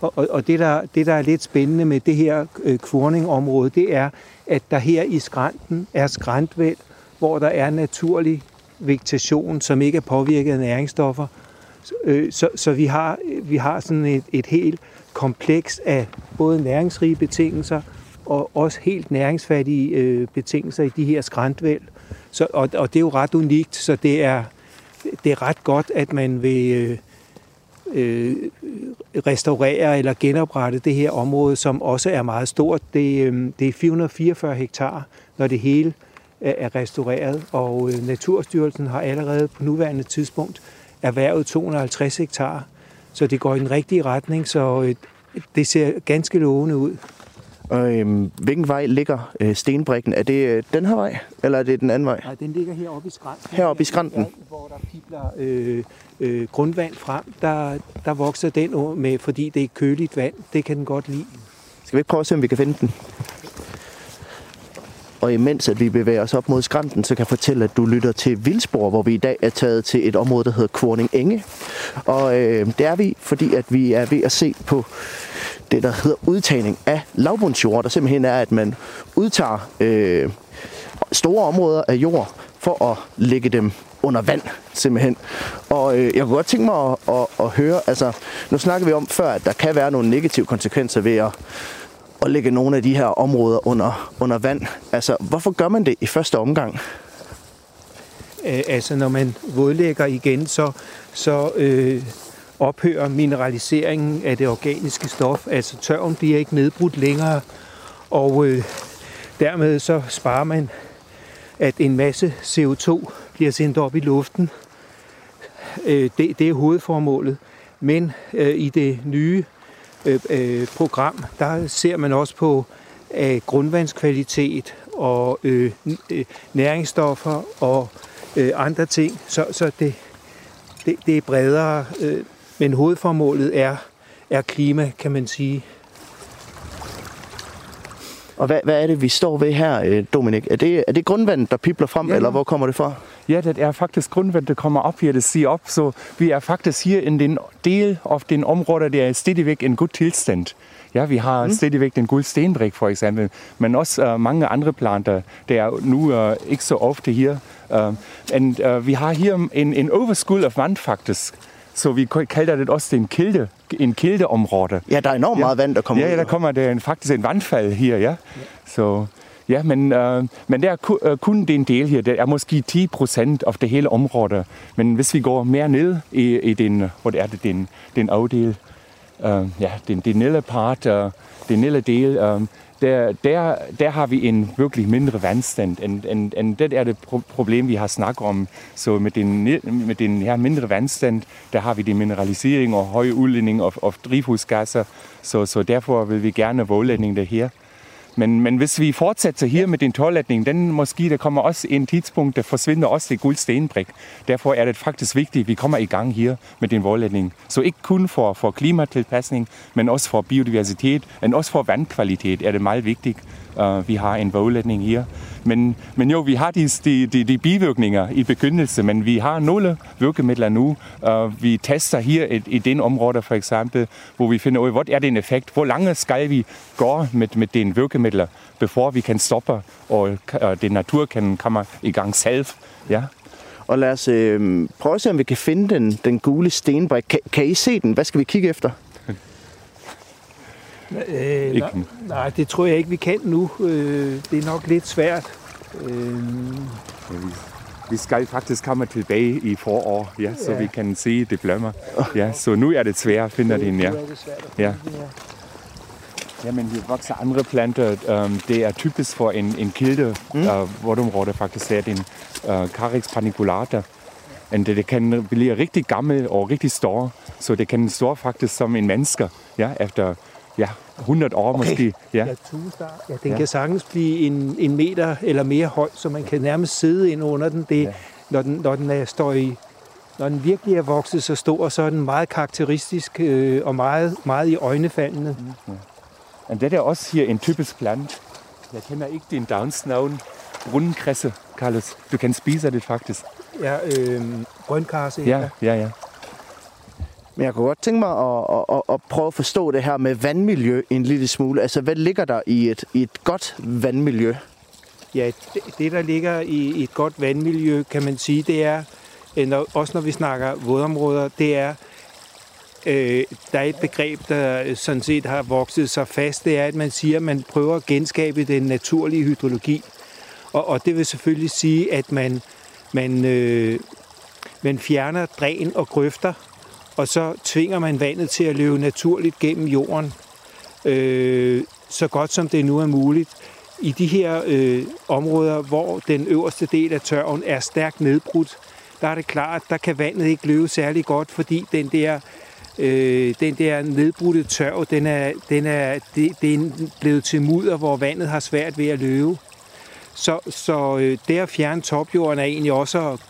Og, og, og det, der, det, der er lidt spændende med det her øh, kvorningområde, det er, at der her i skrænten er skræntvæld, hvor der er naturlig vegetation, som ikke er påvirket af næringsstoffer. Så, øh, så, så vi har, vi har sådan et, et helt kompleks af både næringsrige betingelser og også helt næringsfattige øh, betingelser i de her skræntvæld. Så, og, og det er jo ret unikt, så det er, det er ret godt, at man vil øh, øh, restaurere eller genoprette det her område, som også er meget stort. Det, øh, det er 444 hektar, når det hele er er restaureret, og øh, Naturstyrelsen har allerede på nuværende tidspunkt erhvervet 250 hektar, så det går i den rigtige retning, så øh, det ser ganske lovende ud. Og, øhm, hvilken vej ligger øh, stenbrikken? Er det øh, den her vej, eller er det den anden vej? Nej, den ligger heroppe i skrænten. Heroppe i skrænten? Der, Hvor der pibler øh, øh, grundvand frem, der, der vokser den med, fordi det er køligt vand. Det kan den godt lide. Skal vi ikke prøve at se, om vi kan finde den? Og imens at vi bevæger os op mod skrænten, så kan jeg fortælle, at du lytter til Vildspor, hvor vi i dag er taget til et område, der hedder Kvorning Enge. Og øh, det er vi, fordi at vi er ved at se på det, der hedder udtagning af lavbundsjord, der simpelthen er, at man udtager øh, store områder af jord for at lægge dem under vand, simpelthen. Og øh, jeg kunne godt tænke mig at, at, at høre, altså, nu snakker vi om før, at der kan være nogle negative konsekvenser ved at, at lægge nogle af de her områder under, under vand. Altså, hvorfor gør man det i første omgang? Altså når man vådlægger igen, så, så øh, ophører mineraliseringen af det organiske stof. Altså tørven bliver ikke nedbrudt længere, og øh, dermed så sparer man, at en masse CO2 bliver sendt op i luften. Øh, det, det er hovedformålet. Men øh, i det nye øh, øh, program, der ser man også på øh, grundvandskvalitet og øh, øh, næringsstoffer og øh, andre ting. Så, så det, det, det er bredere, øh, men hovedformålet er, er klima, kan man sige. Og hvad, hvad er det, vi står ved her, øh, Dominik? Er det, er det grundvandet, der pipler frem, Ja, eller hvor kommer det fra? Ja, det er faktisk grundvand, der kommer op her, det siger op. Så vi er faktisk her in den del af den område, der er stadigvæk en god tilstand. Ja, vi har mm. stadigvæk den guld stenbrik for eksempel, men også uh, mange andre planter, der er nu uh, ikke så ofte her. Uh, and, uh, vi har her en, en overskud af vand faktisk, så vi kalder det også en kilde, en kildeområde. Ja, der er enormt meget vand, der kommer Ja, ud. ja, der kommer der en, faktisk en vandfald her, ja. Så, ja, men, øh, men der er ku, øh, kun den del her. Det er måske 10 procent af det hele område. Men hvis vi går mere ned i, i den, hvor er det, den, den afdel, øh, ja, den, den lille part, øh, den lille del, øh, der, der, der har vi en virkelig mindre vandstand, end, end, end det er det problem, vi har snakket om. Så med den, mit med den her mindre vandstand, der har vi den mineralisering og høje udledning af, af drivhusgasser, så, så derfor vil vi gerne vådlægning det her. Men, men hvis vi fortsætter her med den tårlætning, den måske der kommer også en tidspunkt, der forsvinder også det guld stenbrik. Derfor er det faktisk vigtigt, at vi kommer i gang her med den vådlætning. Så ikke kun for, for klimatilpasning, men også for biodiversitet, men også for vandkvalitet er det meget vigtigt, uh, vi har en vådlætning her. Men, men jo, vi har de, de, de, de bivirkninger i begyndelse, men vi har nogle virkemidler nu. Uh, vi tester her i, i den område for eksempel, hvor vi finder ud af, hvad er den effekt, hvor lange skal vi gå med, med den virkemidler, before vi kan stoppe, og uh, den natur kan komme i gang selv. Ja. Og lad os øh, prøve at se, om vi kan finde den, den gule stenbrik. Kan, kan I se den? Hvad skal vi kigge efter? Øh, Ikke nej, det tror jeg ikke, vi kan nu. Øh, det er nok lidt svært. Øh, Vi skal faktisk komme tilbage i forår, ja, så Ja. vi kan se det blommer. Ja, så nu er det svært at finde den, ja. Ja. finde den her. Ja, men hier vokser andre planter. Um, det er typisk for en, en kilde, mm. uh, vådområde faktisk er den uh, Carex paniculata. Og det, det kan blive rigtig gammel og rigtig stor, så det kan stå faktisk som en menneske, ja, efter ja, 100 år Okay. måske. Ja. Ja. Ja, den Ja. kan sagtens blive en, en meter eller mere høj, så man kan nærmest sidde ind under den. Det, Ja. ja. når, den når den er, står i, når den virkelig er vokset så stor, så er den meget karakteristisk øh, og meget, meget i øjnefaldende. Og det er også her en typisk plant. Jeg kender ikke din downsnavn. Brunkresse, Carlos. Du kan spise det faktisk. Ja, øh, grønkarse. Ja, ja, ja. Men jeg kunne godt tænke mig at, at, at, at prøve at forstå det her med vandmiljø en lille smule. Altså, hvad ligger der i et, i et godt vandmiljø? Ja, det, det der ligger i, et godt vandmiljø, kan man sige, det er, øh, når, også når vi snakker vådområder, det er, øh, der er et begreb, der sådan set har vokset sig fast, det er, at man siger, at man prøver at genskabe den naturlige hydrologi. Og, og det vil selvfølgelig sige, at man, man, øh, man fjerner dræn og grøfter, og så tvinger man vandet til at løbe naturligt gennem jorden, øh, så godt som det nu er muligt i de her øh, områder, hvor den øverste del af tørven er stærkt nedbrudt, der er det klart, der kan vandet ikke løbe særlig godt, fordi den der, øh, den der nedbrudte tørv, den er, den er, det, det er blevet til mudder, hvor vandet har svært ved at løbe. Så, så øh, det at fjerne topjorden er egentlig også at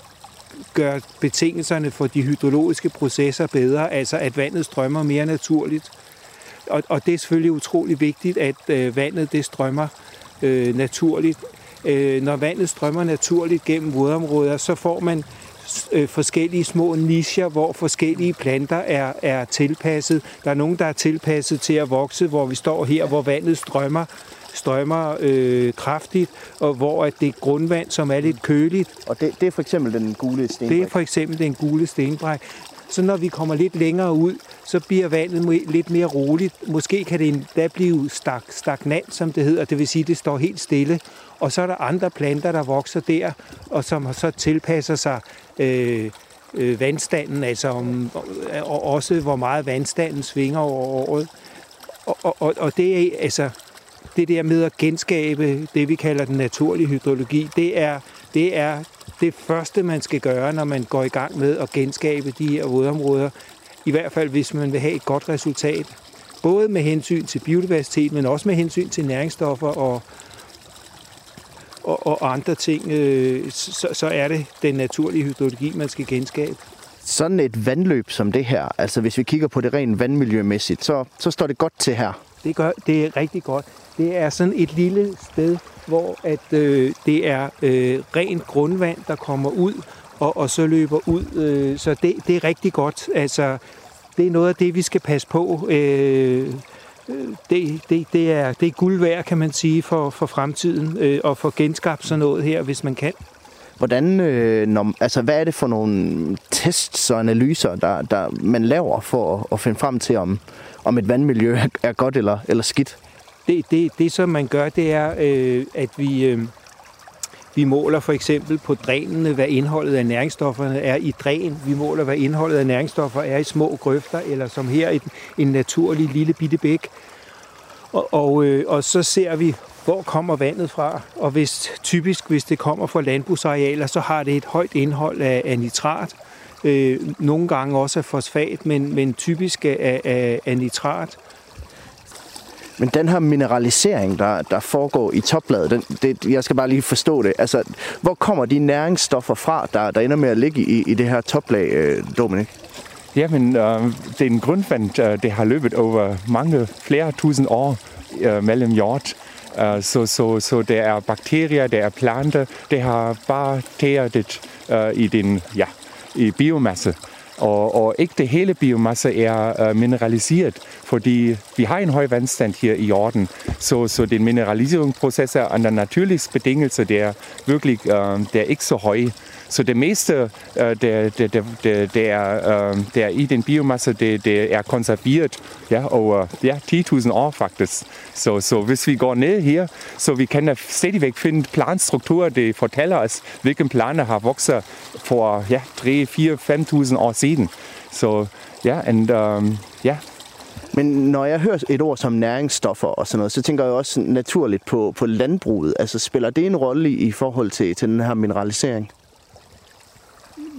gøre betingelserne for de hydrologiske processer bedre, altså at vandet strømmer mere naturligt. Og, og det er selvfølgelig utrolig vigtigt, at øh, vandet det strømmer øh, naturligt. Øh, når vandet strømmer naturligt gennem vådområder, så får man øh, forskellige små nischer, hvor forskellige planter er, er tilpasset. Der er nogen, der er tilpasset til at vokse, hvor vi står her, hvor vandet strømmer strømmer øh, kraftigt, og hvor at det er grundvand, som er lidt køligt. Og det, det er for eksempel den gule sten. Det er for eksempel den gule stenbræk. Så når vi kommer lidt længere ud, så bliver vandet lidt mere roligt. Måske kan det endda blive stag, stagnant, som det hedder. Det vil sige, at det står helt stille. Og så er der andre planter, der vokser der, og som så tilpasser sig øh, øh, vandstanden, altså om, og også hvor meget vandstanden svinger over året. Og, og, og, og det er altså det der med at genskabe det, vi kalder den naturlige hydrologi, det er, det er det første, man skal gøre, når man går i gang med at genskabe de her vådområder. I hvert fald, hvis man vil have et godt resultat. Både med hensyn til biodiversitet, men også med hensyn til næringsstoffer og, og, og andre ting, øh, så, så er det den naturlige hydrologi, man skal genskabe. Sådan et vandløb som det her, altså hvis vi kigger på det rent vandmiljømæssigt, så, så står det godt til her. Det, gør, det er rigtig godt. Det er sådan et lille sted, hvor at, øh, det er øh, rent grundvand, der kommer ud, og, og så løber ud. Øh, så det, det er rigtig godt. Altså, det er noget af det, vi skal passe på. Øh, øh det, det, det, er, det er guld værd, kan man sige, for, for fremtiden, øh, og for genskabt sådan noget her, hvis man kan. Hvordan, øh, når, altså, hvad er det for nogle tests og analyser, der, der man laver for at, at finde frem til, om, om et vandmiljø er, er godt eller, eller skidt? Det, det, det som man gør, det er, øh, at vi, øh, vi måler for eksempel på drænene, hvad indholdet af næringsstofferne er i dræn. Vi måler, hvad indholdet af næringsstoffer er i små grøfter, eller som her i en naturlig lille bitte bæk. Og, og, øh, og så ser vi, hvor kommer vandet fra. Og hvis typisk, hvis det kommer fra landbrugsarealer, så har det et højt indhold af, af nitrat. Øh, nogle gange også af fosfat, men, men typisk af, af, af nitrat. Men den her mineralisering, der, der foregår i toplaget, den, det, jeg skal bare lige forstå det. Altså, hvor kommer de næringsstoffer fra, der, der ender med at ligge i, i det her toplag, øh, Dominik? Jamen, øh, det er en grundvand, øh, det har løbet over mange, flere tusind år øh, mellem jord. Øh, så, så, så der er bakterier, der er planter, det har bare tæret øh, i, den, ja, i biomasse. Og, og ikke det hele biomasse er øh, mineraliseret, fordi vi har en høj vandstand her i jorden. Så, så den mineraliseringsproces er under naturlige betingelser, det er virkelig øh, det er ikke så høj. Så det meste, øh, der, der, der, der, der, er, øh, der er i den biomasse, det, det er konserveret ja, over ja, 10.000 år faktisk. Så, så hvis vi går ned her, så vi kan da stadigvæk finde planstrukturer, der fortæller os, hvilke planer har vokset for ja, 3, 4, 5.000 år siden. Så ja, and, um, ja, Men når jeg hører et ord som næringsstoffer og sådan noget, så tænker jeg også naturligt på, på landbruget. Altså spiller det en rolle i, i forhold til, til den her mineralisering?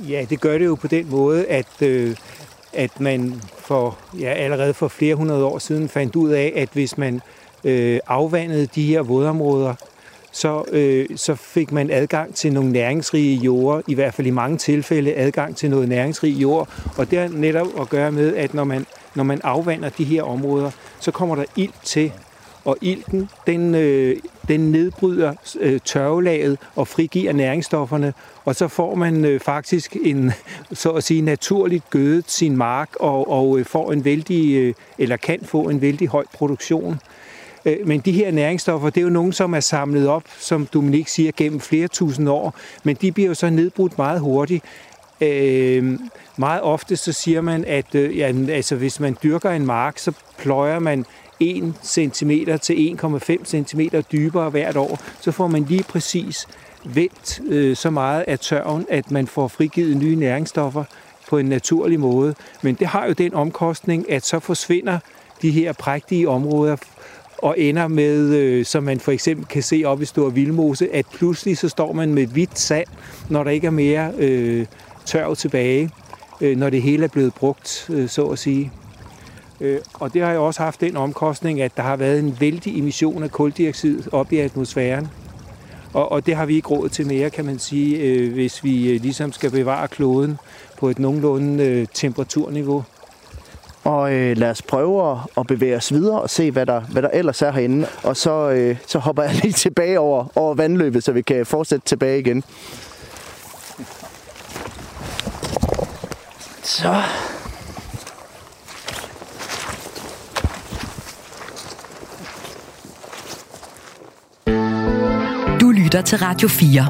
Ja, det gør det jo på den måde, at, øh, at man for, ja, allerede for flere hundrede år siden fandt ud af, at hvis man øh, afvandede de her vådområder, så, øh, så fik man adgang til nogle næringsrige jorder, i hvert fald i mange tilfælde adgang til noget næringsrig jord. Og det har netop at gøre med, at når man, når man afvander de her områder, så kommer der ild til, og ilten, den, øh, den nedbryder øh, tørvelaget og frigiver næringsstofferne, og så får man øh, faktisk en, så at sige, naturligt gødet sin mark, og, og øh, får en vældig, øh, eller kan få en vældig høj produktion. Øh, men de her næringsstoffer, det er jo nogen, som er samlet op, som Dominik siger, gennem flere tusind år, men de bliver jo så nedbrudt meget hurtigt. Øh, meget ofte så siger man, at øh, ja, altså, hvis man dyrker en mark, så pløjer man 1 cm til 1,5 cm dybere hvert år, så får man lige præcis vendt øh, så meget af tørven, at man får frigivet nye næringsstoffer på en naturlig måde. Men det har jo den omkostning, at så forsvinder de her prægtige områder og ender med, øh, som man for eksempel kan se op i Stor Vildmose, at pludselig så står man med hvidt sand, når der ikke er mere øh, tørv tilbage, øh, når det hele er blevet brugt, øh, så at sige. Øh, og det har jo også haft den omkostning, at der har været en vældig emission af koldioxid op i atmosfæren. Og, og det har vi ikke råd til mere, kan man sige, øh, hvis vi øh, ligesom skal bevare kloden på et nogenlunde øh, temperaturniveau. Og øh, lad os prøve at, at bevæge os videre og se, hvad der, hvad der ellers er herinde. Og så, øh, så hopper jeg lige tilbage over, over vandløbet, så vi kan fortsætte tilbage igen. Så. Du lytter til Radio 4.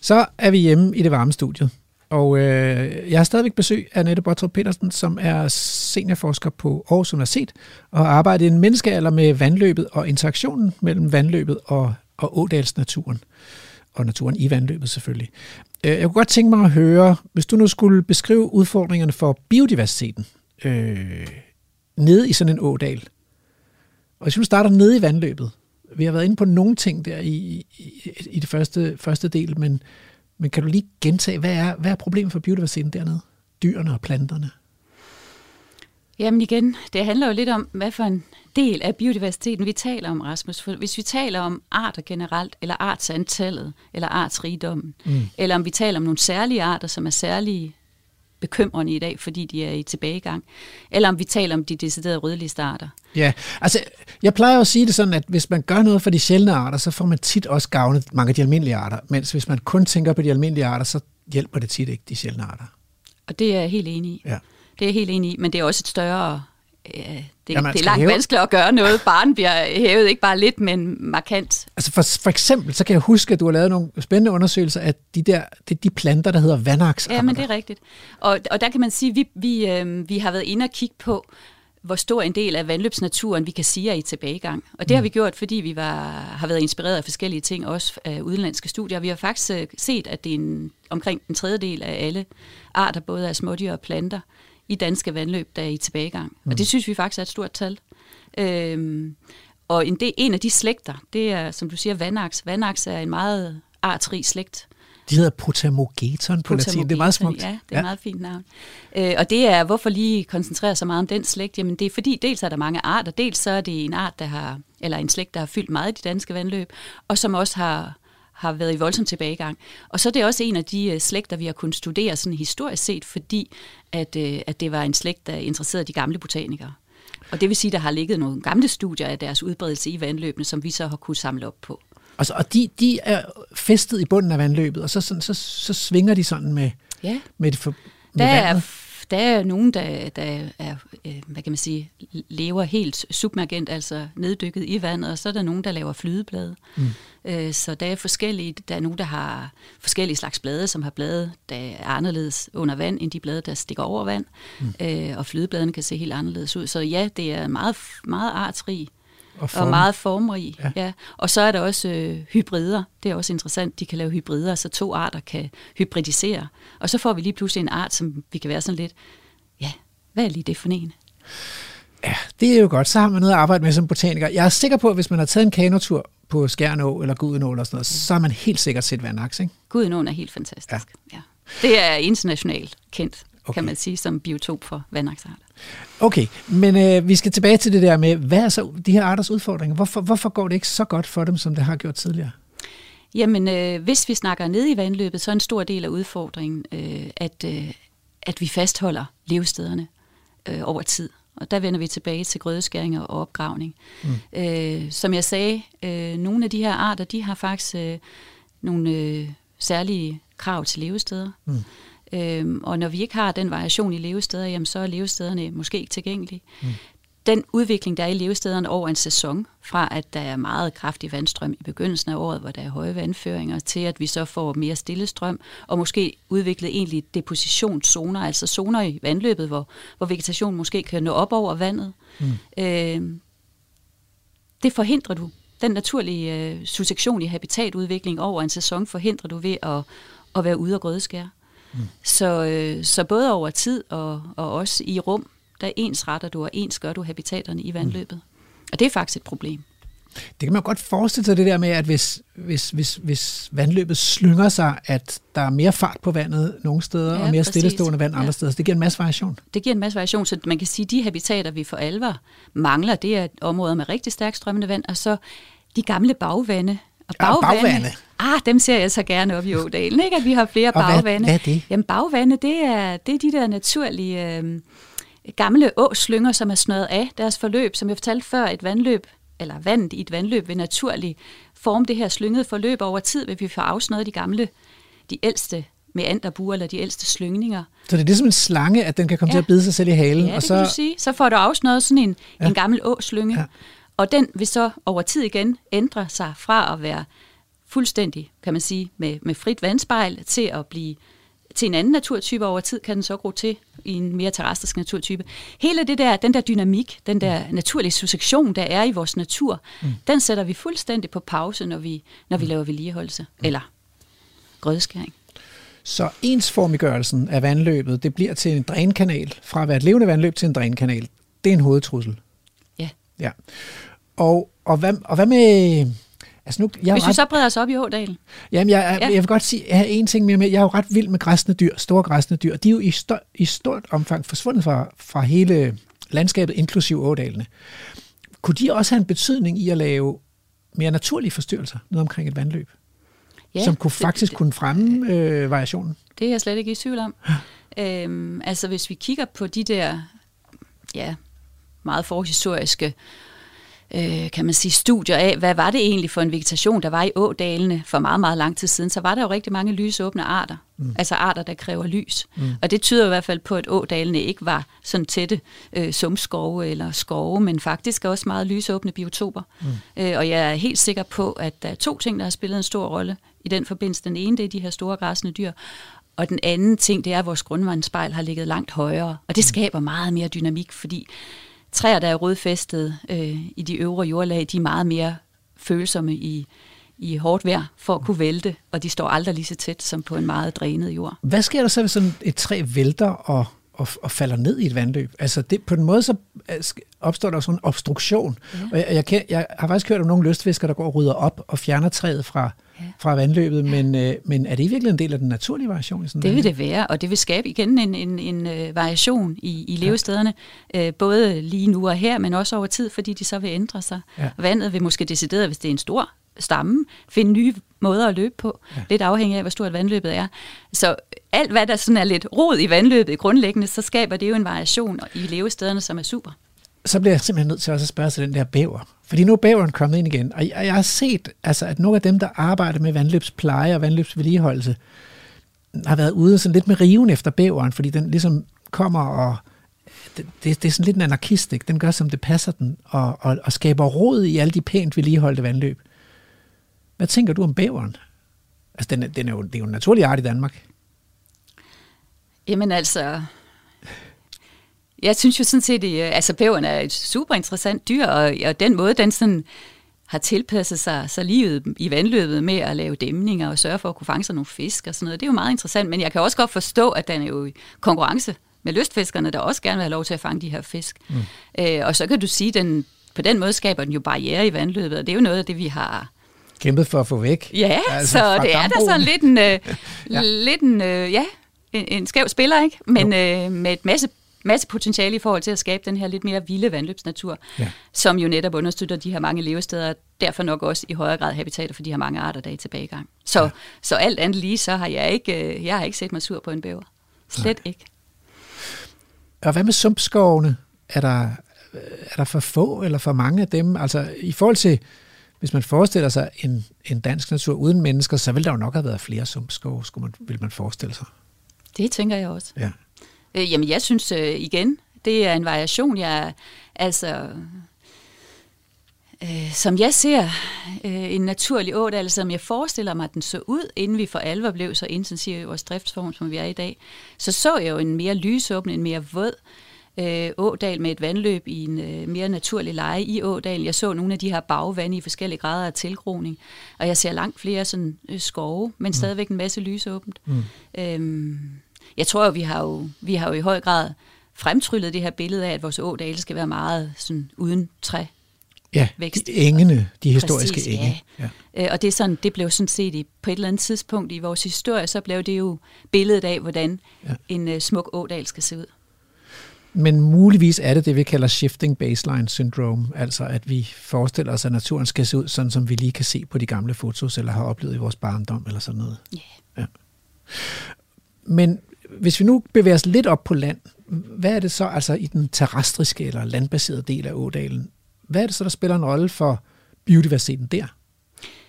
Så er vi hjemme i det varme studie. Og øh, jeg har stadigvæk besøg af Nette Bottrup Petersen, som er seniorforsker på Aarhus Universitet, og har arbejdet i en menneskealder med vandløbet og interaktionen mellem vandløbet og, og ådalsnaturen. Og naturen i vandløbet selvfølgelig. Øh, jeg kunne godt tænke mig at høre, hvis du nu skulle beskrive udfordringerne for biodiversiteten øh, nede i sådan en ådal. Og hvis du starter nede i vandløbet, vi har været inde på nogle ting der i, i, i det første, første del, men, men kan du lige gentage, hvad er, hvad er problemet for biodiversiteten dernede? Dyrene og planterne? Jamen igen, det handler jo lidt om, hvad for en del af biodiversiteten vi taler om, Rasmus. For hvis vi taler om arter generelt, eller artsantallet, eller artsrigdommen, mm. eller om vi taler om nogle særlige arter, som er særlige bekymrende i dag, fordi de er i tilbagegang, eller om vi taler om de deciderede rødliste arter. Ja, altså jeg plejer at sige det sådan, at hvis man gør noget for de sjældne arter, så får man tit også gavnet mange af de almindelige arter, mens hvis man kun tænker på de almindelige arter, så hjælper det tit ikke de sjældne arter. Og det er jeg helt enig i. Ja. Det er jeg helt enig i, men det er også et større... Øh, det, Ja, det er langt hæve- vanskeligere at gøre noget. Barn bliver hævet ikke bare lidt, men markant. Altså for, for eksempel, så kan jeg huske, at du har lavet nogle spændende undersøgelser af de der det de planter, der hedder vandaksarter. Ja, men det er rigtigt. Og, og der kan man sige, at vi, vi, øh, vi har været inde og kigge på, hvor stor en del af vandløbsnaturen vi kan sige er i tilbagegang. Og det har vi gjort, fordi vi var, har været inspireret af forskellige ting, også af udenlandske studier. Vi har faktisk øh, set, at det er en, omkring en tredjedel af alle arter, både af smådyr og planter, i danske vandløb, der er i tilbagegang. Og det synes vi faktisk er et stort tal. Øhm, og en, det, en af de slægter, det er, som du siger, vandaks. Vandaks er en meget artsrig slægt. De hedder Potamogeton på latin. Det er meget smukt. Ja, det er ja. et meget fint navn. Øh, og det er, hvorfor lige koncentrere så meget om den slægt? Jamen det er fordi, dels er der mange arter, dels så er det en art, der har, eller en slægt, der har fyldt meget i de danske vandløb, og som også har, har været i voldsom tilbagegang. Og så er det også en af de øh, slægter, vi har kunnet studere sådan historisk set, fordi at, øh, at det var en slægt, der interesserede de gamle botanikere. Og det vil sige, at der har ligget nogle gamle studier af deres udbredelse i vandløbene, som vi så har kunnet samle op på. Og, så, og de, de er festet i bunden af vandløbet, og så, sådan, så, så svinger de sådan med, Ja. med, det for, med Der er, vandet. der er nogen, der, der er, øh, hvad kan man sige, lever helt submergent, altså neddykket i vandet, og så er der nogen, der laver flydeblade. Mm. Øh, Så der er forskellige, der er nogen, der har forskellige slags blade, som har blade, der er anderledes under vand, end de blade, der stikker over vand. Mm. Og flydebladene kan se helt anderledes ud. Så ja, det er meget, meget artsrig Og og form. meget formrig. Ja. Ja. Ja. Og så er der også øh, hybrider. Det er også interessant. De kan lave hybrider, så to arter kan hybridisere. Og så får vi lige pludselig en art, som vi kan være sådan lidt, ja, hvad er lige det for en? Ja, det er jo godt. Så har man noget at arbejde med som botaniker. Jeg er sikker på, at hvis man har taget en kanotur på Skjernå eller Gudenå eller sådan noget, så har man helt sikkert set vandaks, ikke? Gudenåen er helt fantastisk. Ja. ja. Det er internationalt kendt. okay. kan man sige, som biotop for vandaksarter. Okay, men øh, vi skal tilbage til det der med, hvad er så de her arters udfordringer? Hvorfor, hvorfor går det ikke så godt for dem, som det har gjort tidligere? Jamen, øh, hvis vi snakker ned i vandløbet, så er en stor del af udfordringen, øh, at, øh, at vi fastholder levestederne øh, over tid. Og der vender vi tilbage til grødeskæringer og opgravning. Mm. Øh, som jeg sagde, øh, nogle af de her arter, de har faktisk øh, nogle øh, særlige krav til levesteder. Mm. Øh, og når vi ikke har den variation i levesteder, jamen, så er levestederne måske ikke tilgængelige. Mm den udvikling, der er i levestederne over en sæson, fra at der er meget kraftig vandstrøm i begyndelsen af året, hvor der er høje vandføringer, til at vi så får mere stille strøm, og måske udviklet egentlig depositionszoner, altså zoner i vandløbet, hvor, hvor vegetationen måske kan nå op over vandet. Mm. Øh, det forhindrer du. Den naturlige øh, succession i habitatudvikling over en sæson forhindrer du ved at, at være ude og grødeskære. Mm. Så, øh, så både over tid og, og også i rum, der ensretter du og ens gør du habitaterne i vandløbet. Mm. Og det er faktisk et problem. Det kan man godt forestille sig det der med, at hvis, hvis, hvis, hvis vandløbet slynger sig, at der er mere fart på vandet nogle steder, ja, og mere præcis. stillestående vand andre ja. steder. Så det giver en masse variation. Det giver en masse variation, så man kan sige, at de habitater, vi for alvor mangler, det er områder med rigtig stærkt strømmende vand, og så de gamle bagvande. Og bagvande, ja, bagvande. Ah, dem ser jeg så gerne op i Ådalen, ikke? At vi har flere og bagvande. Hvad, hvad er det? Jamen bagvande, det er, det er de der naturlige... Øh, gamle åslynger, som er snøret af deres forløb, som jeg fortalte før, et vandløb, eller vandet i et vandløb vil naturligt forme det her slyngede forløb over tid, vil vi få afsnøret de gamle, de ældste meanderbuer, eller de ældste slyngninger. Så det er ligesom en slange, at den kan komme ja. til at bide sig selv i halen? Ja, og det så... kan du sige. Så får du afsnøret sådan en, ja. en gammel åslynge, ja. og den vil så over tid igen ændre sig fra at være fuldstændig, kan man sige, med, med frit vandspejl, til at blive til en anden naturtype, over tid kan den så gro til i en mere terrestrisk naturtype. Hele det der, den der dynamik, den der naturlige succession, der er i vores natur, mm. den sætter vi fuldstændig på pause, når vi, når vi mm. laver vedligeholdelse, mm. eller grødeskæring. Så ensformiggørelsen af vandløbet, det bliver til en drænkanal, fra at være et levende vandløb til en drænkanal. Det er en hovedtrussel. Ja. ja. Og, og, hvad, og hvad med Altså nu, jeg Hvis vi ret... så breder os op i Ådalen. Jamen, jeg, ja. jeg vil godt sige, jeg har en ting mere med. Jeg er jo ret vild med græsne dyr, store græsne dyr. De er jo i, stort, i stort omfang forsvundet fra, fra hele landskabet, inklusiv Ådalene. Kunne de også have en betydning i at lave mere naturlige forstyrrelser ned omkring et vandløb? Ja, som kunne faktisk det, kunne fremme øh, variationen? Det er jeg slet ikke i tvivl om. øhm, altså hvis vi kigger på de der ja, meget forhistoriske øh, kan man sige, studier af, hvad var det egentlig for en vegetation, der var i ådalene for meget, meget lang tid siden, så var der jo rigtig mange lysåbne arter. Mm. Altså arter, der kræver lys. Mm. Og det tyder i hvert fald på, at ådalene ikke var sådan tætte øh, sumskove eller skove, men faktisk også meget lysåbne biotoper. Mm. Øh, og jeg er helt sikker på, at der er to ting, der har spillet en stor rolle i den forbindelse. Den ene, det er de her store græsende dyr, og den anden ting, det er, at vores grundvandsspejl har ligget langt højere. Og det mm. skaber meget mere dynamik, fordi træer, der er rodfæstet øh, i de øvre jordlag, de er meget mere følsomme i, i hårdt vejr for at kunne vælte, og de står aldrig lige så tæt som på en meget drænet jord. Hvad sker der så, hvis sådan et træ vælter og, og, og falder ned i et vandløb? Altså det, på den måde så øh, opstår der sådan en obstruktion. Ja. Og jeg, jeg, kan, jeg har faktisk hørt om nogle lystfiskere, der går og rydder op og fjerner træet fra, ja. fra vandløbet, men, øh, men er det virkelig en del af den naturlige variation? I sådan det vil det være, og det vil skabe igen en, en, en øh, variation i, i levestederne, ja. øh, både lige nu og her, men også over tid, fordi de så vil ændre sig. Ja. Vandet vil måske decideret, hvis det er en stor stamme, finde nye måder at løbe på, ja. lidt afhængig af, hvor stort vandløbet er. Så alt, hvad der sådan er lidt rod i vandløbet grundlæggende, så skaber det jo en variation i levestederne, som er super så bliver jeg simpelthen nødt til også at spørge til den der bæver. Fordi nu er bæveren kommet ind igen, og jeg, jeg har set, altså, at nogle af dem, der arbejder med vandløbspleje og vandløbsvedligeholdelse, har været ude sådan lidt med riven efter bæveren, fordi den ligesom kommer og det, det, det er sådan lidt en anarkist, ikke? Den gør, som det passer den, og, og, og skaber rod i alle de pænt vedligeholdte vandløb. Hvad tænker du om bæveren? Altså, den, den er jo, det er jo en naturlig art i Danmark. Jamen altså, jeg synes jo sådan set, at altså bæveren er et super interessant dyr, og, og den måde, den sådan har tilpasset sig så livet i vandløbet med at lave dæmninger og sørge for at kunne fange sig nogle fisk og sådan noget. Det er jo meget interessant, men jeg kan også godt forstå, at den er jo i konkurrence med lystfiskerne, der også gerne vil have lov til at fange de her fisk. Mm. Øh, og så kan du sige, at den, på den måde skaber den jo barriere i vandløbet, og det er jo noget af det, vi har kæmpet for at få væk. Ja, altså, så det er da sådan lidt en, øh, ja. lidt en øh, ja, en, en skæv spiller, ikke? Men øh, med et masse masse potentiale i forhold til at skabe den her lidt mere vilde vandløbsnatur, Ja. som jo netop understøtter de her mange levesteder, derfor nok også i højere grad habitater for de her mange arter, der er i tilbagegang. Så, ja. så alt andet lige, så har jeg ikke, øh, jeg har ikke set mig sur på en bæver. Slet Nej. ikke. Og hvad med sumpskovene? Er der, er der for få eller for mange af dem? Altså i forhold til, hvis man forestiller sig en, en dansk natur uden mennesker, så ville der jo nok have været flere sumpskove, skulle man, vil man forestille sig. Det tænker jeg også. Ja. Øh, jamen, jeg synes øh, igen, det er en variation. Jeg, altså, øh, som jeg ser øh, en naturlig ådal, som jeg forestiller mig, at den så ud, inden vi for alvor blev så intensive i vores driftsform, som vi er i dag, så så jeg jo en mere lysåben, en mere våd øh, ådal med et vandløb i en øh, mere naturlig leje i ådalen. Jeg så nogle af de her bagvande i forskellige grader af tilgroning, og jeg ser langt flere sådan, øh, skove, men stadigvæk en masse lysåbent. Mm. Øhm, jeg tror jo, vi har jo, vi har jo i høj grad fremtryllet det her billede af, at vores ådale skal være meget sådan, uden træ. Ja, Vækst. engene, de historiske Præcis, enge. Ja. Øh, og det, er sådan, det blev sådan set i, på et eller andet tidspunkt i vores historie, så blev det jo billedet af, hvordan Ja. ja. en uh, smuk ådal skal se ud. Men muligvis er det det, vi kalder shifting baseline syndrome, altså at vi forestiller os, at naturen skal se ud, sådan som vi lige kan se på de gamle fotos, eller har oplevet i vores barndom, eller sådan noget. Ja. Ja. Men hvis vi nu bevæger os lidt op på land, hvad er det så, altså i den terrestriske eller landbaserede del af Ådalen, hvad er det så, der spiller en rolle for biodiversiteten der?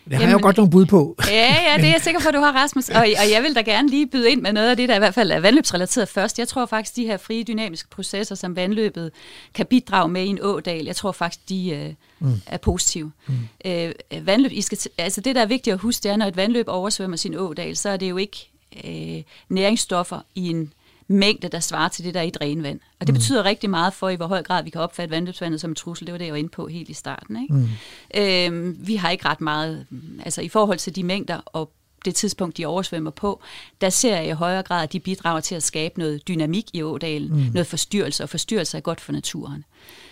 Det har jeg jo Jamen, godt nogle bud på. Ja, ja, det er jeg sikker på, at du har, Rasmus. Og, og jeg vil da gerne lige byde ind med noget af det, der i hvert fald er vandløbsrelateret først. Jeg tror faktisk, de her frie dynamiske processer, som vandløbet kan bidrage med i en ådal, jeg tror faktisk, de øh, mm. er positive. Mm. Øh, vandløb, I skal, altså det, der er vigtigt at huske, det er, når et vandløb oversvømmer sin ådal, så er det jo ikke øh, næringsstoffer i en mængde, der svarer til det, der er i drænvand. Og det mm. betyder rigtig meget for, i hvor høj grad vi kan opfatte vandløbsvandet som en trussel. Det var det, jeg var inde på helt i starten. Ikke? Mm. Øhm, vi har ikke ret meget, altså i forhold til de mængder og det tidspunkt, de oversvømmer på, der ser jeg i højere grad, at de bidrager til at skabe noget dynamik i ådalen, mm. noget forstyrrelse, og forstyrrelse er godt for naturen.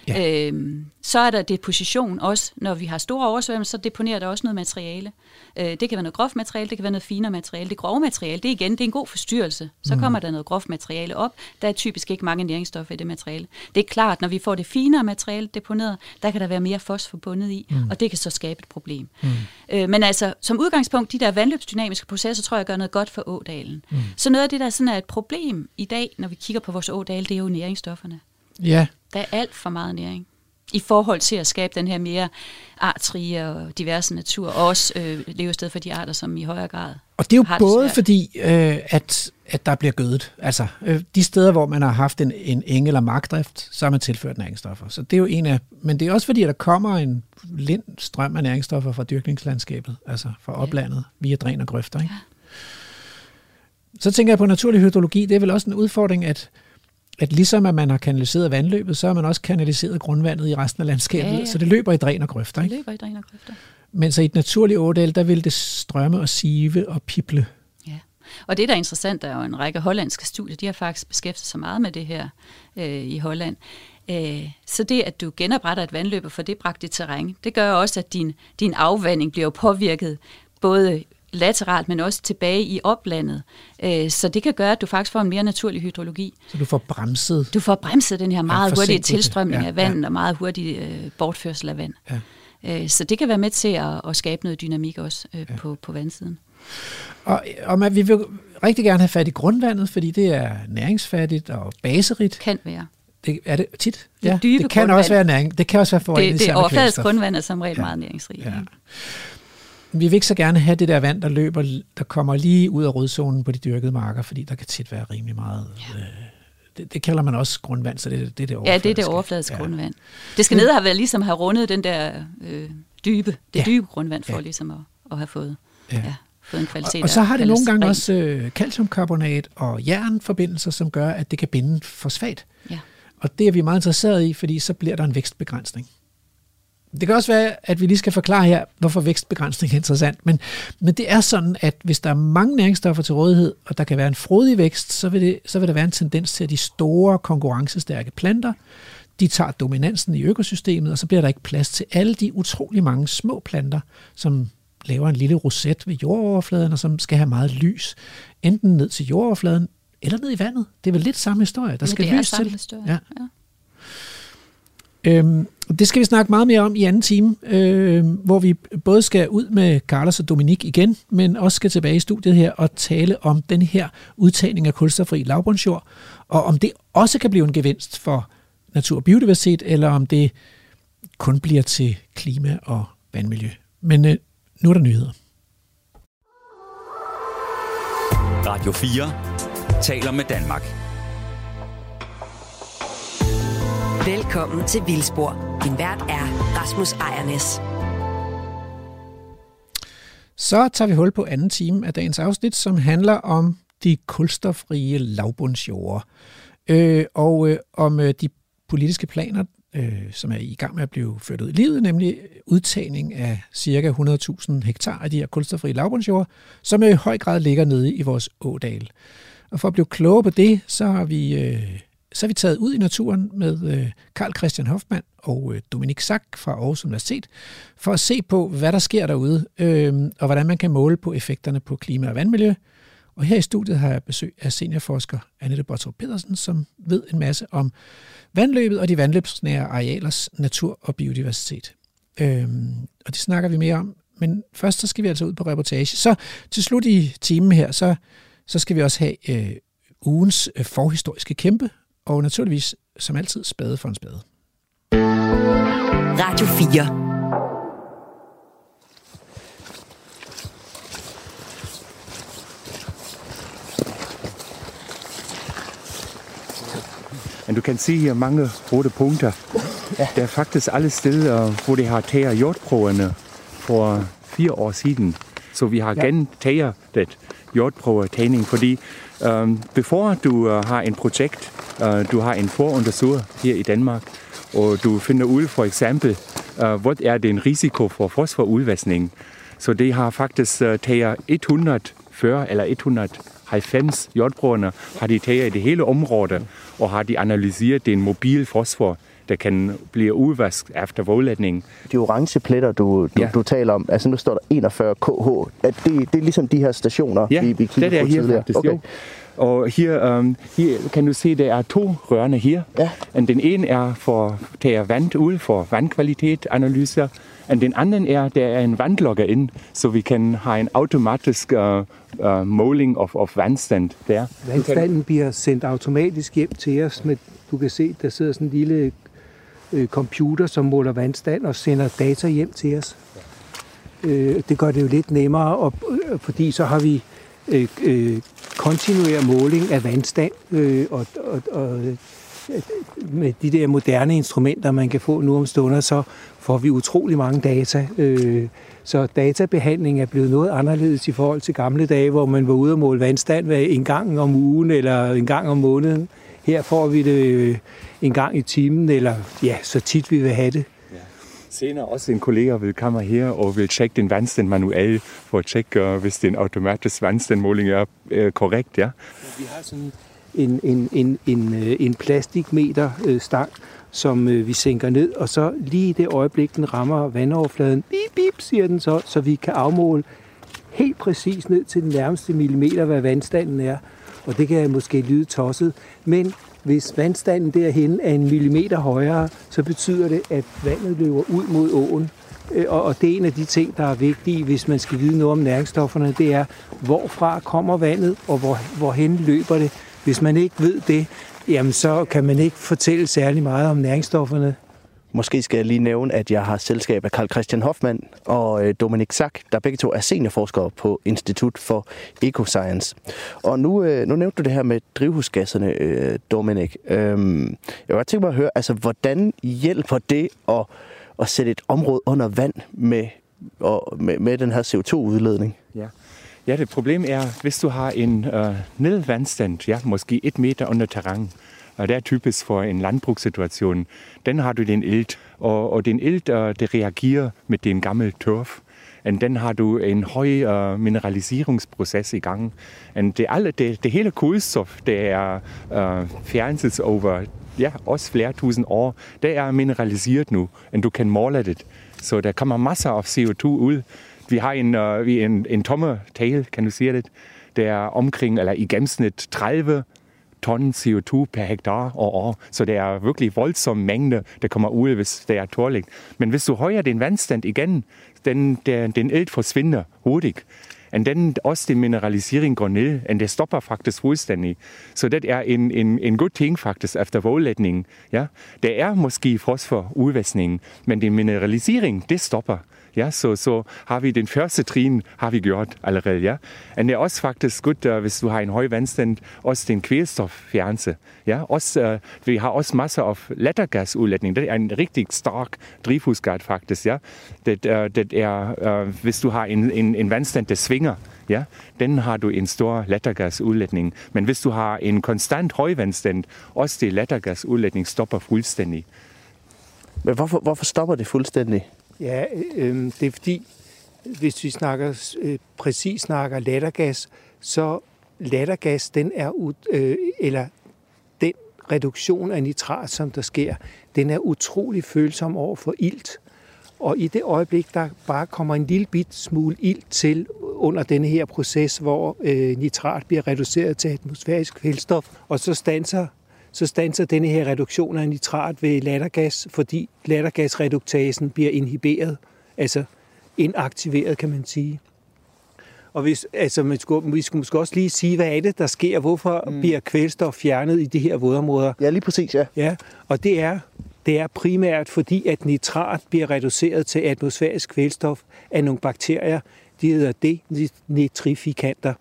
Ja. Øhm, så er der deposition også. Når vi har store oversvømmelser, så deponerer der også noget materiale. Øh, det kan være noget groft materiale, det kan være noget finere materiale. Det grove materiale, det er igen, det er en god forstyrrelse. Så kommer der noget groft materiale op. Der er typisk ikke mange næringsstoffer i det materiale. Det er klart, når vi får det finere materiale deponeret, der kan der være mere fosfor bundet i, mm. og det kan så skabe et problem. Mm. Øh, men altså, som udgangspunkt, de der vandløbsdynamiske processer, tror jeg gør noget godt for ådalen. Mm. Så noget af det, der sådan er et problem i dag, når vi kigger på vores ådal, det er jo næringsstofferne. Ja, Der er alt for meget næring i forhold til at skabe den her mere artrige og diverse natur, og også øh, levested for de arter, som i højere grad Og det er jo både svært. fordi, øh, at, at der bliver gødet. Altså, øh, de steder, hvor man har haft en, en eng- eller markdrift, så har man tilført næringsstoffer. Så det er jo en af... Men det er også fordi, at der kommer en lind strøm af næringsstoffer fra dyrkningslandskabet, altså fra oplandet, via dræn og grøfter. Ikke? Så tænker jeg på naturlig hydrologi. Det er vel også en udfordring, at, at ligesom at man har kanaliseret vandløbet, så har man også kanaliseret grundvandet i resten af landskabet. Ja, ja. Så det løber i dræn og grøfter. Det Ikke? løber i dræn og grøfter. Men så i et naturligt ådal, der vil det strømme og sive og pible. Ja. Og det, der er interessant, der er jo en række hollandske studier, de har faktisk beskæftiget sig meget med det her øh, i Holland. Øh, så det, at du genopretter et vandløb og får det bragt i terræn, det gør også, at din, din afvanding bliver påvirket både lateralt, men også tilbage i oplandet. Øh, så det kan gøre, at du faktisk får en mere naturlig hydrologi. Så du får bremset Du får bremset den her meget hurtige forsinket det. tilstrømning Ja, af vand og meget hurtig øh, bortførsel af vand. Ja. Øh, så det kan være med til at, at skabe noget dynamik også øh, ja. på, på vandsiden. Og, og man, vi vil rigtig gerne have fat i grundvandet, fordi det er næringsfattigt og baserigt. Kan være. Det, er det tit? Det ja, dybe det kan grundvand. også være næring. Det kan også være forurenet Det, det overfladisk grundvand er som regel Ja. ja. meget næringsrigt. Ja. Ja. Vi vil ikke så gerne have det der vand, der løber, der kommer lige ud af rødzonen på de dyrkede marker, fordi der kan tit være rimelig meget... Ja. Øh, det, det kalder man også grundvand, så det, det er det ja, overfladiske. det er det overfladiske Ja. ja. grundvand. Det skal ned og have været ligesom have rundet den der øh, dybe, det Ja. ja. dybe grundvand, for Ja. ja. ligesom at, at have fået, Ja. ja. Ja, fået en kvalitet. Og, og så har det nogle gange ren. også øh, calciumkarbonat og jernforbindelser, som gør, at det kan binde fosfat. Ja. Og det er vi meget interesseret i, fordi så bliver der en vækstbegrænsning. Det kan også være, at vi lige skal forklare her, hvorfor vækstbegrænsning er interessant. Men, men det er sådan, at hvis der er mange næringsstoffer til rådighed, og der kan være en frodig vækst, så vil, det, så vil der være en tendens til, at de store konkurrencestærke planter, de tager dominansen i økosystemet, og så bliver der ikke plads til alle de utrolig mange små planter, som laver en lille roset ved jordoverfladen, og som skal have meget lys, enten ned til jordoverfladen, eller ned i vandet. Det er vel lidt samme historie. Der Ja, skal det er lys samme til. historie. Ja. Ja. Øhm, det skal vi snakke meget mere om i anden time, øh, hvor vi både skal ud med Carlos og Dominik igen, men også skal tilbage i studiet her og tale om den her udtagning af kulstoffri lavbundsjord, og om det også kan blive en gevinst for natur og biodiversitet, eller om det kun bliver til klima og vandmiljø. Men øh, nu er der nyheder. Radio 4 taler med Danmark. Velkommen til Vildspor. Din vært er Rasmus Ejernes. Så tager vi hul på anden time af dagens afsnit, som handler om de kulstofrige lavbundsjorde. Øh, og øh, om øh, de politiske planer, øh, som er i gang med at blive ført ud i livet, nemlig udtagning af ca. 100.000 hektar af de her kulstofrige lavbundsjorde, som øh, i høj grad ligger nede i vores ådal. Og for at blive klogere på det, så har vi, øh, så er vi taget ud i naturen med øh, Karl Christian Hoffmann og øh, Dominik Sack fra Aarhus Universitet, for at se på, hvad der sker derude, øh, og hvordan man kan måle på effekterne på klima og vandmiljø. Og her i studiet har jeg besøg af seniorforsker Annette Bottrup Pedersen, som ved en masse om vandløbet og de vandløbsnære arealers natur og biodiversitet. Øhm, og det snakker vi mere om. Men først så skal vi altså ud på reportage. Så til slut i timen her, så, så skal vi også have øh, ugens øh, forhistoriske kæmpe, og naturligvis som altid spade for en spade. Radio 4. Men du kan se her mange rote punkter. Ja. Der er faktisk alle steder, hvor de har taget jordprøverne for fire år siden. Så vi har ja. gentaget det jordprøvetagning, fordi um, before du uh, har en projekt, uh, du har en forundersøger her i Danmark, og du finder ud for eksempel, uh, hvad er den risiko for fosforudvaskning. Så det har faktisk uh, taget 140 eller 190 jordbrugerne, har de taget i det hele område, og har de analyseret den mobil fosfor, der kan blive udvasket efter voldlætning. De orange pletter, du, du, Ja. du taler om, altså nu står der 41 kh. Er det, det er ligesom de her stationer, Ja, vi, vi kiggede det er på her tidligere? faktisk, jo. Og her, um, her kan du se, der er to rørene her. Ja. Og den ene er for at tage vand ud for vandkvalitetanalyser. Og den anden er, der er en vandlogger ind, så vi kan have en automatisk uh, uh, måling of, of vandstand der. Vandstanden bliver sendt automatisk hjem til os. Med, du kan se, der sidder sådan en lille øh, computer, som måler vandstand og sender data hjem til os. Øh, det gør det jo lidt nemmere, og, øh, fordi så har vi øh, øh, kontinuer måling af vandstand, øh, og, og, og øh, med de der moderne instrumenter, man kan få nu om stunder, så får vi utrolig mange data. Øh, så databehandling er blevet noget anderledes i forhold til gamle dage, hvor man var ude og måle vandstand hver en gang om ugen eller en gang om måneden. Her får vi det øh, en gang i timen, eller ja, så tit vi vil have det. Senere også en kollega vil komme her og vil tjekke den vandstand manuel for at tjekke, uh, hvis den automatiske vandstandmåling er uh, korrekt. Ja. Vi har sådan en, en, en, en, øh, en plastikmeter øh, stang, som øh, vi sænker ned, og så lige i det øjeblik, den rammer vandoverfladen, bip, bip, siger den så, så vi kan afmåle helt præcis ned til den nærmeste millimeter, hvad vandstanden er. Og det kan måske lyde tosset, men hvis vandstanden derhen er en millimeter højere, så betyder det, at vandet løber ud mod åen. Øh, og, og det er en af de ting, der er vigtige, hvis man skal vide noget om næringsstofferne, det er, hvorfra kommer vandet, og hvor, hvorhen løber det. Hvis man ikke ved det, jamen så kan man ikke fortælle særlig meget om næringsstofferne. Måske skal jeg lige nævne, at jeg har selskab af Karl Christian Hoffmann og øh, Dominik Sack, der begge to er seniorforskere på Institut for Ecoscience. Og nu, øh, nu nævnte du det her med drivhusgasserne, øh, Dominik. Øhm, jeg var godt tænke mig at høre, altså, hvordan hjælper det at, at sætte et område under vand med, og med, med den her CO2-udledning? Ja. ja, det problem er, hvis du har en øh, nedvandstand, ja, måske et meter under terræn, og det er typisk for en landbrugssituation, den har du den ilt, og, og den ilt, uh, det reagerer med den gamle tørf. Og den har du en høj uh, mineraliseringsproces i gang. Og det, alle, det, det hele kulstof, det er uh, fjernet over ja, også flere tusind år, det er mineraliseret nu, og du kan måle det. Så der kommer masser af CO2 ud. Vi har en, uh, vi en, en tomme tale, kan du sige det, der er omkring, eller i gennemsnit 30 ton CO2 per hektar og år. Så det er virkelig voldsom mængde, der kommer ud, hvis det er tårligt. Men hvis du højer din vandstand igen, den, den, den ild forsvinder hurtigt. Og den, også den mineralisering går ned, og det stopper faktisk fuldstændig. Så det er en, en, en god ting faktisk efter vådlætningen. Ja? Det er måske fosfor udvaskningen, men den mineralisering, det stopper. Ja, så, så har vi den første trin har vi gjort allerede. Ja. Og det er også faktisk godt, uh, hvis du har en høj vandstand, også den kvælstoffjernelse. Ja, også, uh, vi har også masser af lattergasudlætning. Det er en rigtig stark drivhusgas faktisk. Ja. Det, uh, det er, uh, hvis du har en, en, en vandstand, der svinger, ja, den har du en stor lattergasudlætning. Men hvis du har en konstant højvandstand, også det lattergasudlætning stopper fuldstændig. Men hvorfor, hvorfor stopper det fuldstændig? Ja, øh, øhm, det er fordi, hvis vi snakker øh, præcis snakker lattergas, så lattergas, den er, øh, eller den reduktion af nitrat, som der sker, den er utrolig følsom over for ilt. Og i det øjeblik, der bare kommer en lille bit smule ilt til under denne her proces, hvor øh, nitrat bliver reduceret til atmosfærisk kvælstof, og så stanser så stanser denne her reduktion af nitrat ved lattergas, fordi lattergasreduktasen bliver inhiberet, altså inaktiveret, kan man sige. Og hvis, altså, man skulle, vi skulle måske også lige sige, hvad er det, der sker? Hvorfor mm. bliver kvælstof fjernet i de her vådområder? Ja, lige præcis, ja. Ja, og det er, det er primært fordi, at nitrat bliver reduceret til atmosfærisk kvælstof af nogle bakterier. De hedder denitrifikanter.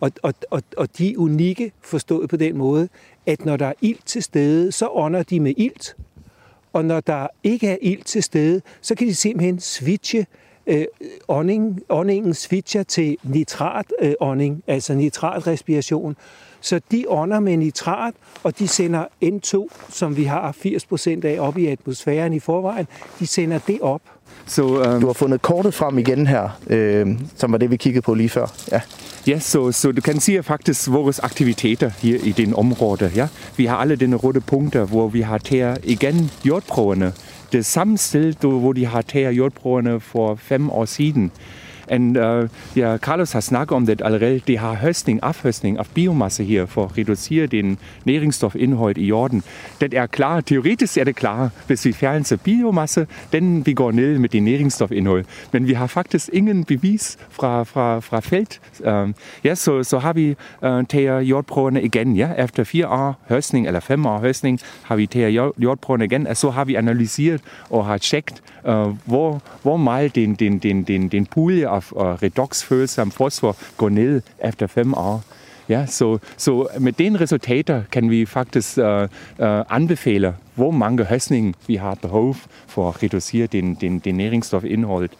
Og, og, og, og de er unikke forstået på den måde, at når der er ilt til stede, så ånder de med ilt. Og når der ikke er ilt til stede, så kan de simpelthen switche øh, ånding, åndingen switcher til nitratånding, øh, altså nitratrespiration. Så de ånder med nitrat, og de sender N2, som vi har 80% af op i atmosfæren i forvejen, de sender det op. Så, um... Du har fundet kortet frem igen her, øh, som var det, vi kiggede på lige før. Ja. Ja, så, så du kan sige faktisk vores aktiviteter her i den område. Ja? Vi har alle dine røde punkter, hvor vi har taget igen jordprøverne. Det samme sted, hvor de har taget jordprøverne for fem år siden. En, uh, ja, Carlos har snakket om det allerede. De har høstning, afhøstning af biomasse her for at reducere den næringsstofindhold i jorden. Det er klar. Teoretisk er det klar, hvis vi fjerner biomasse, den vi går ned med det næringsstofindhold. Men vi har faktisk ingen bevis fra, fra, fra felt. Uh, ja, så, så har vi uh, taget jordprøverne igen. Ja? Efter fire år høstning eller fem år høstning har vi taget jordprøverne igen, og så har vi analyseret og har tjekket, hvor, hvor meget den, den, den, den, den pulje af, redoxfølsom fosfor går ned efter fem år. Ja, så, så med den resultater kan vi faktisk uh, uh, anbefale, hvor mange høstninger vi har behov for at reducere den, den, den næringsstofindholdet.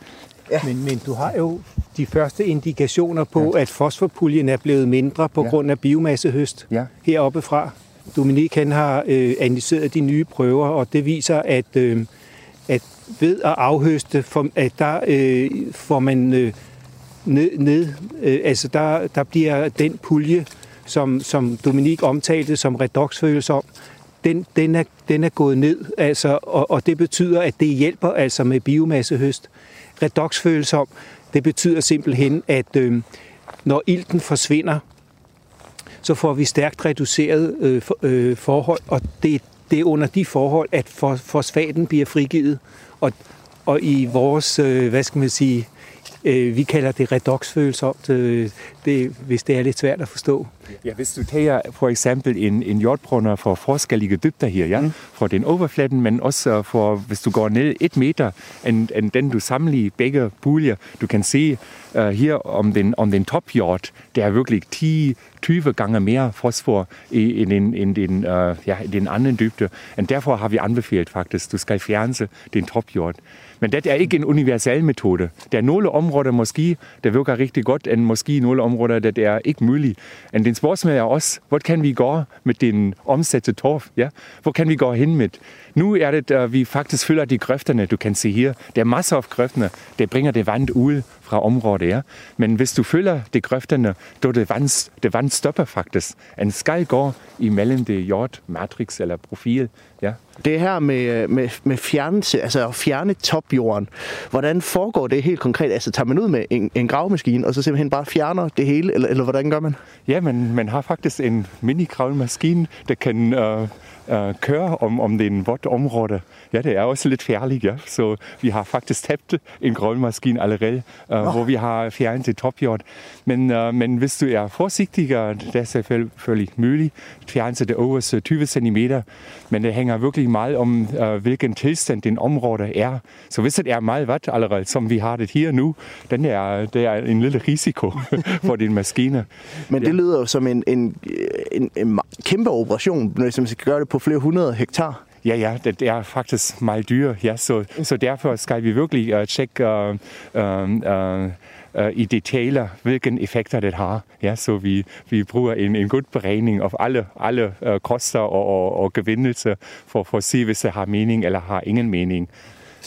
Ja. Men, men du har jo de første indikationer på, ja. at fosforpuljen er blevet mindre på ja. grund af biomassehøst ja. heroppe fra. Dominik han har øh, analyseret de nye prøver, og det viser, at, øh, at ved at afhøste, for, at der øh, får man øh, ned, ned øh, altså der, der bliver den pulje, som, som Dominik omtalte som redoxfølsom, den, den, er, den er gået ned, altså, og, og det betyder, at det hjælper altså med biomassehøst. Redoxfølsom, det betyder simpelthen, at øh, når ilten forsvinder, så får vi stærkt reduceret øh, for, øh, forhold, og det, det er under de forhold, at fosfaten bliver frigivet. Og, og i vores, øh, hvad skal man sige, øh, vi kalder det redoxfølsomt, øh, det, hvis det er lidt svært at forstå. Ja, hvis du tager for eksempel en, en jordbrunner for forskellige dybder her, ja, mm. for den overfladen, men også for, hvis du går ned et meter, end, end den du samler begge puljer, du kan se uh, her om den, om den topjord, der er virkelig 10, 20 gange mere fosfor i, i den, in den, uh, ja, i den anden dybde. Og derfor har vi anbefalet faktisk, du skal fjerne den topjord. Men det er ikke en universel metode. Der er nogle områder måske, der virker rigtig godt, og måske nogle områder, der det er ikke muligt. Men den spørgsmål er også, hvor kan vi gå med den omsatte torf? Ja? Hvor kan vi gå hen med? Nu er det, at vi faktisk fylder de grøfterne, du kan se her. Der er masser af grøfterne, der bringer det vand ud fra området. Ja? Men hvis du fylder de grøfterne, då det vand, det vand stopper faktisk. En skal gå imellem det jord, matrix eller profil. Ja. Det her med, med, med fjernelse, altså at fjerne topjorden, hvordan foregår det helt konkret? Altså tager man ud med en, en gravemaskine, og så simpelthen bare fjerner det hele, eller, eller hvordan gør man? Ja, men man har faktisk en mini-gravemaskine, der kan øh, øh, køre om, om det er en vådt område. Ja, det er også lidt færligt, ja. Så vi har faktisk tabt en gravemaskine allerede, øh, oh. hvor vi har fjernet det topjord. Men, øh, men hvis du er forsigtig, og det er selvfølgelig muligt, fjerne det over 20 cm, men det hænger virkelig meget om, øh, hvilken tilstand din område er. Så hvis det er meget vådt allerede, som vi har det her nu, den er, det er en lille risiko for din maskine. Men det ja. lyder jo som en, en, en, en kæmpe operation, hvis man skal gøre det på flere hundrede hektar. Ja, ja, det er faktisk meget dyre, Ja, så, så derfor skal vi virkelig uh, tjekke uh, uh, uh, i detaljer, hvilken effekter det har. Ja, så vi, vi bruger en, en god beregning af alle, alle uh, koster og, og, og gevindelser for, for at se, hvis det har mening eller har ingen mening.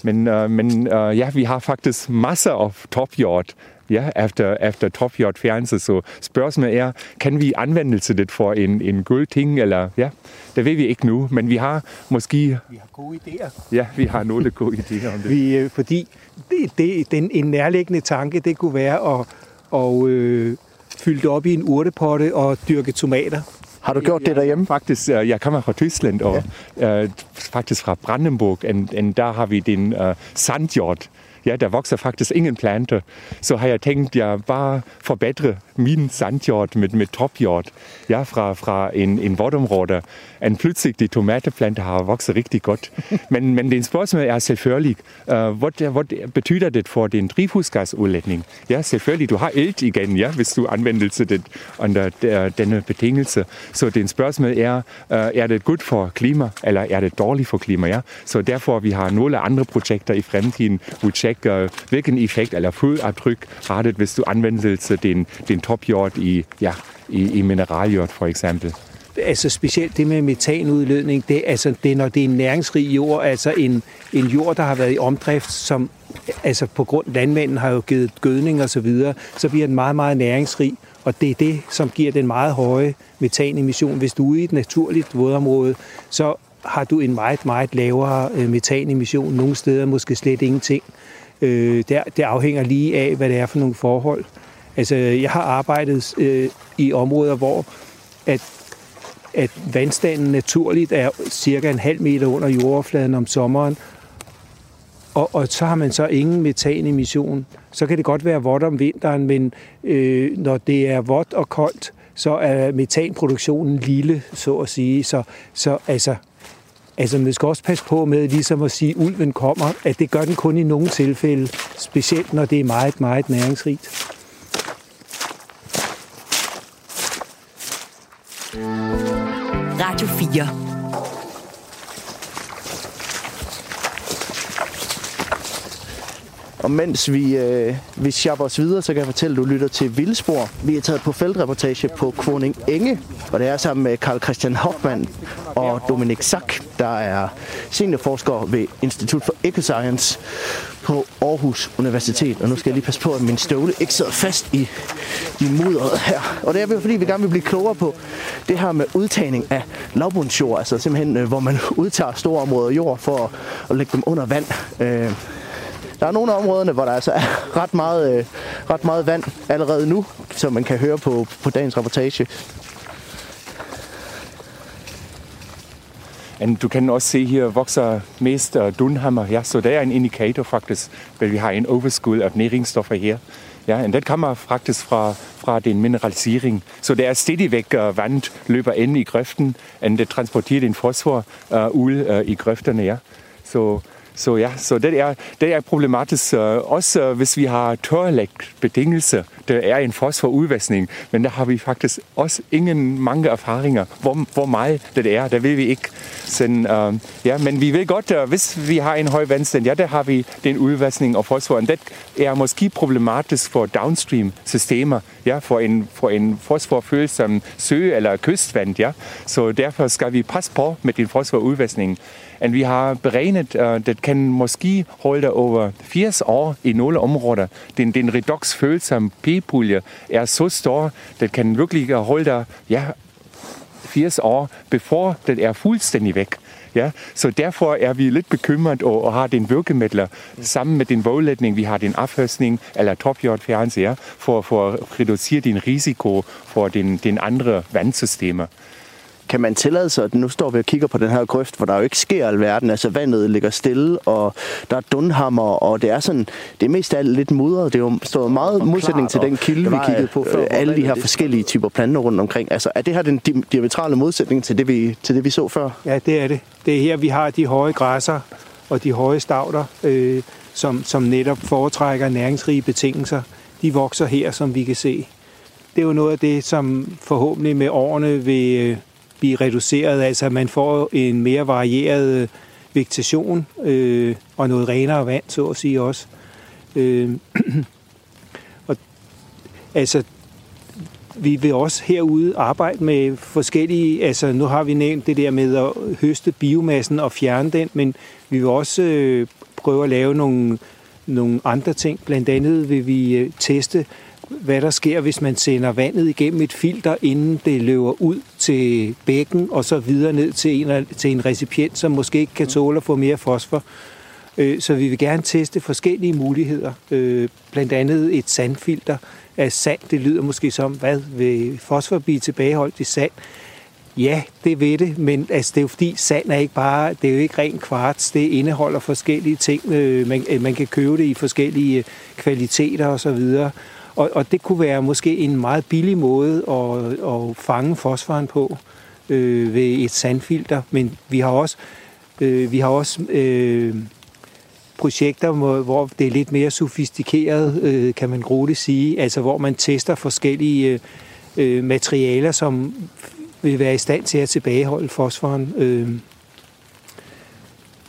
Men, uh, men uh, ja, vi har faktisk masser af topjord ja, efter, efter topjord fjernelse. Så spørgsmålet er, kan vi anvende det for en, en god ting, eller ja, det ved vi ikke nu, men vi har måske... Vi har gode idéer. Ja, vi har nogle gode idéer om det. Vi, øh, fordi det, det, den, en nærliggende tanke, det kunne være at, at øh, fylde det op i en urtepotte og dyrke tomater. Har du gjort det derhjemme? Faktisk, øh, jeg kommer fra Tyskland, og ja. uh, faktisk fra Brandenburg, og, der har vi den uh, sandjord, ja, der vokser faktisk ingen planter. Så har jeg tænkt, jeg bare forbedre min sandjord med, med topjord ja, fra, fra en, en vådområde. En pludselig de tomateplanter har vokset rigtig godt. Men, men det spørgsmål er selvfølgelig, uh, hvad, hvad betyder det for din drivhusgasudledning? Ja, selvfølgelig, du har ilt igen, ja, hvis du anvender det under denne betingelse. Så det spørgsmål er, uh, er det godt for klima, eller er det dårligt for klima? Ja? Så derfor vi har nogle andre projekter i fremtiden, hvor tjekker, hvilken effekt eller fodaftryk har det, hvis du anvender din, din topjord i, ja, i, i mineraljord for eksempel. Altså specielt det med metanudledning, det, altså, det er, når det er en næringsrig jord, altså en, en jord, der har været i omdrift, som altså på grund landmanden har jo givet gødning og så videre, så bliver den meget, meget næringsrig. Og det er det, som giver den meget høje metanemission. Hvis du er ude i et naturligt vådområde, så har du en meget, meget lavere øh, metanemission. Nogle steder måske slet ingenting. Øh, der, det afhænger lige af, hvad det er for nogle forhold. Altså, jeg har arbejdet øh, i områder, hvor at, at vandstanden naturligt er cirka en halv meter under jordoverfladen om sommeren, og, og så har man så ingen metanemission. Så kan det godt være vådt om vinteren, men øh, når det er vådt og koldt, så er metanproduktionen lille, så at sige. Så, så altså, Altså, man skal også passe på med ligesom at sige, at ulven kommer, at det gør den kun i nogle tilfælde, specielt når det er meget, meget næringsrigt. Radio 4. Og mens vi, øh, vi shopper os videre, så kan jeg fortælle, at du lytter til Vildspor. Vi er taget på feltreportage på Kroning Enge, og det er sammen med Karl Christian Hoffmann og Dominik Sack, der er seniorforsker ved Institut for Ecoscience på Aarhus Universitet. Og nu skal jeg lige passe på, at min støvle ikke sidder fast i, i mudderet her. Og det er fordi, vi gerne vil blive klogere på det her med udtagning af lavbundsjord. Altså simpelthen, øh, hvor man udtager store områder jord for at, at lægge dem under vand. Øh, der er nogle af områderne, hvor der altså er ret meget, øh, ret meget vand allerede nu, som man kan høre på, på dagens reportage. And Du kan også se her vokser mest dunhammer, ja, så det er en indikator faktisk, at vi har en overskud af næringsstoffer her. Ja, og det kommer faktisk fra, fra den mineralisering. Så det er stadigvæk uh, vand løber ind i grøften, og det transporterer den fosfor uh, ud uh, i grøfterne. Ja. Så så ja, så det er, det er problematisk, også øh, hvis vi har tørlægt betingelser. Der er en fosforudvaskning, men der har vi faktisk også ingen mange erfaringer, hvor, hvor meget det er. Der ved vi ikke. Så, øh, ja, men vi ved godt, uh, hvis vi har en høj vandstand, ja, der har vi den udvaskning af fosfor. Og det er måske problematisk for downstream systemer, ja, for en, for en fosforfølsom sø eller kystvand. Ja. Så derfor skal vi passe på med den fosforudvaskning. Og vi har beregnet, at det kan måske holde over 80 år i nogle områder. Den, den redoxfølsomme p-pulje er så stor, det kan virkelig holde ja, 80 år, before det er fuldstændig væk. Ja, så derfor er vi lidt bekymret og, og har den virkemidler sammen med den våglætning, vi har den afhøstning eller topjordfjernelse, ja, for, for at reducere din risiko for den, den andre vandsystemer. Kan man tillade sig, at nu står vi og kigger på den her grøft, hvor der jo ikke sker alverden, altså vandet ligger stille, og der er dunhammer, og det er sådan, det er mest af alt lidt mudret. Det er jo står meget og modsætning til klart, den kilde, vi var, kiggede på øh, før, alle de her det- forskellige typer planter rundt omkring. Altså, er det her den di- diametrale modsætning til det, vi, til det, vi så før? Ja, det er det. Det er her, vi har de høje græsser og de høje stavter, øh, som, som netop foretrækker næringsrige betingelser. De vokser her, som vi kan se. Det er jo noget af det, som forhåbentlig med årene vil øh, blive reduceret. Altså, at man får en mere varieret øh, vegetation øh, og noget renere vand, så at sige også. Øh, og, altså, vi vil også herude arbejde med forskellige, altså nu har vi nævnt det der med at høste biomassen og fjerne den, men vi vil også øh, prøve at lave nogle, nogle andre ting. Blandt andet vil vi øh, teste, hvad der sker, hvis man sender vandet igennem et filter, inden det løber ud til bækken og så videre ned til en, til en recipient, som måske ikke kan tåle at få mere fosfor. Øh, Så vi vil gerne teste forskellige muligheder. Øh, Blandt andet et sandfilter af sand. Det lyder måske som, hvad vil fosfor blive tilbageholdt i sand? Ja, det ved det, men altså, det er jo fordi sand er ikke bare, det er jo ikke ren kvarts, det indeholder forskellige ting. Øh, Man, man kan købe det i forskellige kvaliteter osv. Og, og og det kunne være måske en meget billig måde at, at fange fosforen på øh, ved et sandfilter. Men vi har også, øh, vi har også øh, projekter, hvor hvor det er lidt mere sofistikeret, øh, kan man roligt sige. Altså hvor man tester forskellige øh, øh materialer, som vil være i stand til at tilbageholde fosforen. Øh,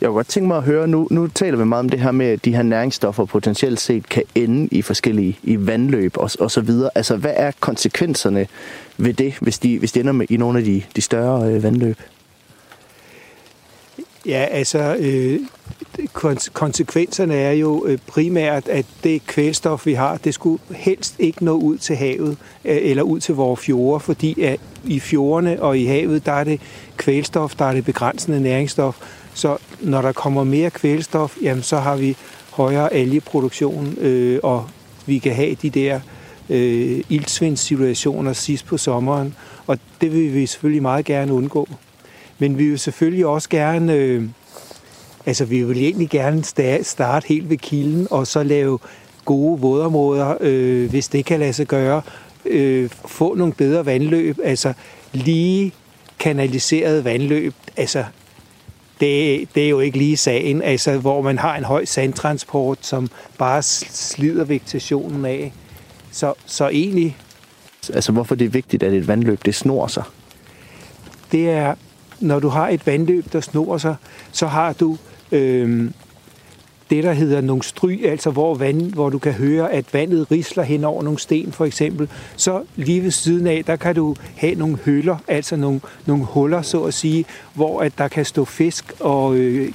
jeg kunne godt tænke mig at høre, nu, nu taler vi meget om det her med, at de her næringsstoffer potentielt set kan ende i forskellige i vandløb og, og så videre. Altså, hvad er konsekvenserne ved det, hvis de, hvis de ender med, i nogle af de, de større øh, vandløb? Ja, altså øh, konsekvenserne er jo øh, primært, at det kvælstof, vi har, det skulle helst ikke nå ud til havet øh, eller ud til vores fjorde, fordi at i fjordene og i havet, der er det kvælstof, der er det begrænsende næringsstof. Så når der kommer mere kvælstof, jamen, så har vi højere algeproduktion, øh, og vi kan have de der øh, ildsvindssituationer sidst på sommeren, og det vil vi selvfølgelig meget gerne undgå. Men vi vil selvfølgelig også gerne, øh, altså vi vil egentlig gerne starte helt ved kilden, og så lave gode vådområder, øh, hvis det kan lade sig gøre. Øh, få nogle bedre vandløb, altså lige kanaliseret vandløb, altså det, det er jo ikke lige sagen, altså hvor man har en høj sandtransport, som bare slider vegetationen af. Så, så egentlig, Altså, hvorfor det er vigtigt, at et vandløb det snor sig? det er, når du har et vandløb, der snor sig, så har du øh, det, der hedder nogle stry, altså hvor, vand, hvor du kan høre, at vandet risler hen over nogle sten for eksempel. Så lige ved siden af, der kan du have nogle høller, altså nogle, nogle huller, så at sige, hvor at der kan stå fisk og øh,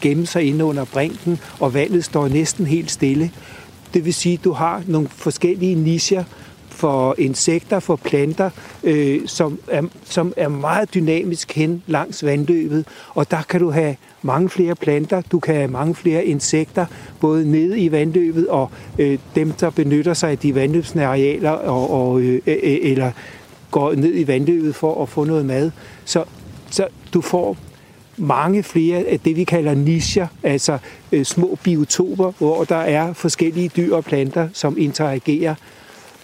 gemme sig inde under brinken, og vandet står næsten helt stille. Det vil sige, at du har nogle forskellige nicher, for insekter, for planter, øh, som, er, som er meget dynamisk hen langs vandløbet. Og der kan du have mange flere planter, du kan have mange flere insekter, både nede i vandløbet og øh, dem, der benytter sig af de vandløbsnære arealer, og, og, øh, øh, eller går ned i vandløbet for at få noget mad. Så, så du får mange flere af det, vi kalder nicher, altså øh, små biotoper, hvor der er forskellige dyr og planter, som interagerer.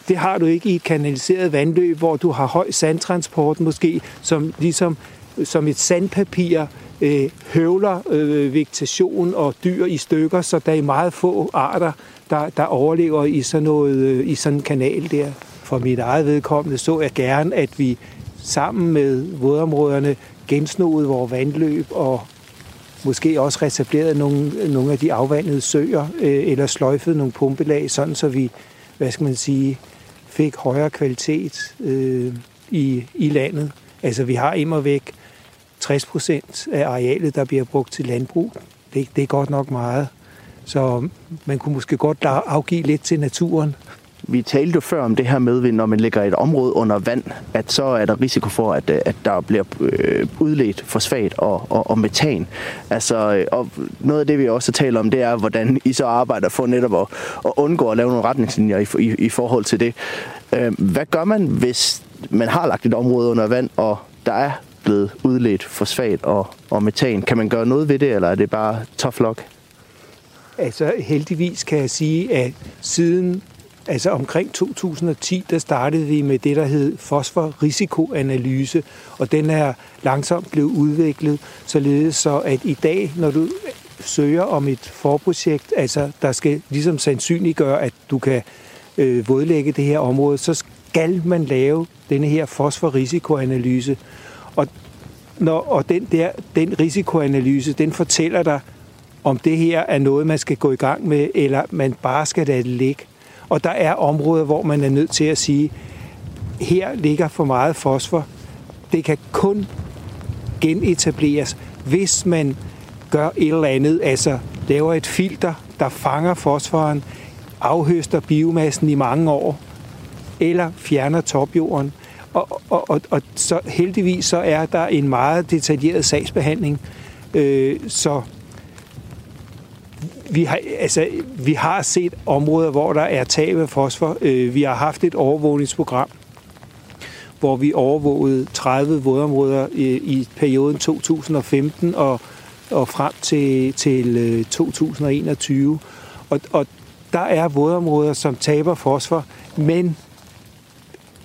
Det har du ikke i et kanaliseret vandløb, hvor du har høj sandtransport måske, som ligesom som et sandpapir øh, høvler øh, vegetation og dyr i stykker, så der er meget få arter, der, der overlever i sådan, noget, øh, i sådan en kanal der. For mit eget vedkommende så jeg gerne, at vi sammen med vådområderne gensnoede vores vandløb og måske også reserverede nogle, nogle af de afvandede søer, øh, eller sløjfede nogle pumpelag, sådan så vi, hvad skal man sige, fik højere kvalitet øh, i, i landet. Altså vi har immer væk 60 procent af arealet, der bliver brugt til landbrug. Det, det er godt nok meget. Så man kunne måske godt afgive lidt til naturen vi talte jo før om det her med, når man lægger et område under vand, at så er der risiko for, at, øh, at der bliver øh, udledt fosfat og, og, og metan. Altså, øh, og noget af det, vi også taler om, det er, hvordan I så arbejder for netop at, at undgå at lave nogle retningslinjer i, i, i forhold til det. Hvad gør man, hvis man har lagt et område under vand, og der er blevet udledt fosfat og, og metan? Kan man gøre noget ved det, eller er det bare tough luck? Altså heldigvis kan jeg sige, at siden altså omkring 2010, der startede vi med det, der hed fosforrisikoanalyse, og den er langsomt blevet udviklet, således så at i dag, når du søger om et forprojekt, altså der skal ligesom sandsynliggøre, at du kan øh, vådlægge det her område, så skal man lave denne her fosforrisikoanalyse. Og, når, og den, der, den risikoanalyse, den fortæller dig, om det her er noget, man skal gå i gang med, eller man bare skal lade det ligge. Og der er områder, hvor man er nødt til at sige, her ligger for meget fosfor. Det kan kun genetableres, hvis man gør et eller andet, altså laver et filter, der fanger fosforen, afhøster biomassen i mange år, eller fjerner topjorden. Og, og, og, og så heldigvis så er der en meget detaljeret sagsbehandling, øh, så vi har, altså, vi har set områder, hvor der er tab af fosfor. Øh, vi har haft et overvågningsprogram, hvor vi overvågede 30 vådområder i, i perioden 2015 og, og frem til, til øh, 2021. Og, og der er vådområder, som taber fosfor, men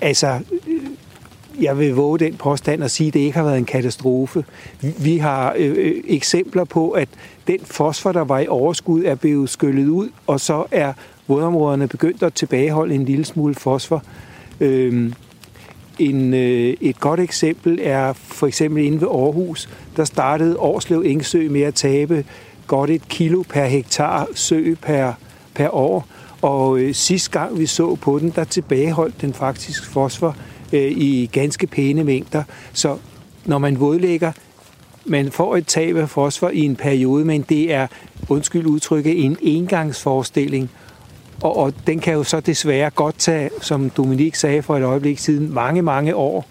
altså, jeg vil våge den påstand at sige, at det ikke har været en katastrofe. Vi har øh, øh, eksempler på, at den fosfor, der var i overskud, er blevet skyllet ud, og så er vådområderne begyndt at tilbageholde en lille smule fosfor. Øh, en, øh, et godt eksempel er for eksempel inde ved Aarhus, der startede Årslev Engsø med at tabe godt et kilo per hektar sø per, per år. Og øh, sidste gang vi så på den, der tilbageholdt den faktisk fosfor øh, i ganske pæne mængder. Så når man vådlægger, man får et tab af fosfor i en periode, men det er, undskyld udtrykket, en engangsforestilling. Og, og den kan jo så desværre godt tage, som Dominik sagde for et øjeblik siden, mange, mange år.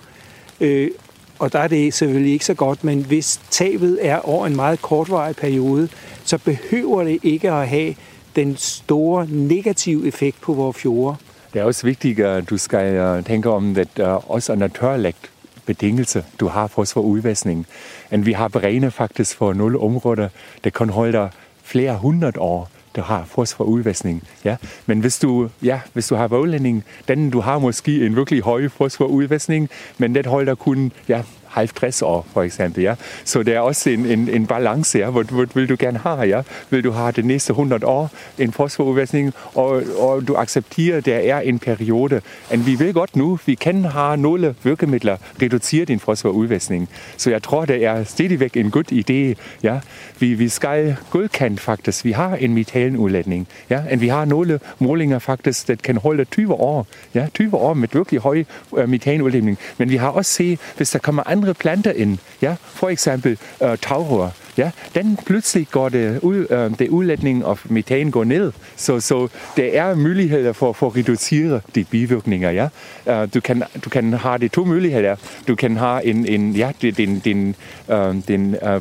Øh, og der er det selvfølgelig ikke så godt, men hvis tabet er over en meget kortvarig periode, så behøver det ikke at have den store negative effekt på vores fjorde. Det er også vigtigt, at du skal øh, tænke om, at øh, også under tørlægt betingelse, du har for for udvaskning. Men vi har beregnet faktisk for nogle områder, der kan holde flere hundrede år der har fosforudvaskning. Ja. Men hvis du, ja, hvis du har våglænding, den du har måske en virkelig høj fosforudvaskning, men den holder kun ja, 50 år, for eksempel. Ja? Så det er også en, en, en balance, ja? hvor, hvor vil du gerne have. Ja? Vil du have det næste 100 år en fosforudvaskning, og, og du accepterer, at der er en periode. Men vi ved godt nu, vi kan have nogle virkemidler reducere din fosforudvaskning. Så jeg tror, det er stadigvæk en god idé. Ja? Vi, vi skal godkende faktisk. Vi har en metanudlægning. Ja? Og vi har nogle målinger faktisk, der kan holde 20 år. Ja? 20 år med virkelig høj uh, metanudlægning. Men vi har også set, hvis der kommer andre planter ind, ja? for eksempel øh, tagrør, ja, den pludselig går det ud, øh, det udlætning af metan går ned. Så, så det er muligheder for, for at reducere de bivirkninger. Ja? Øh, du, kan, du kan have de to muligheder. Du kan have en, en ja, din, din, øh, din øh,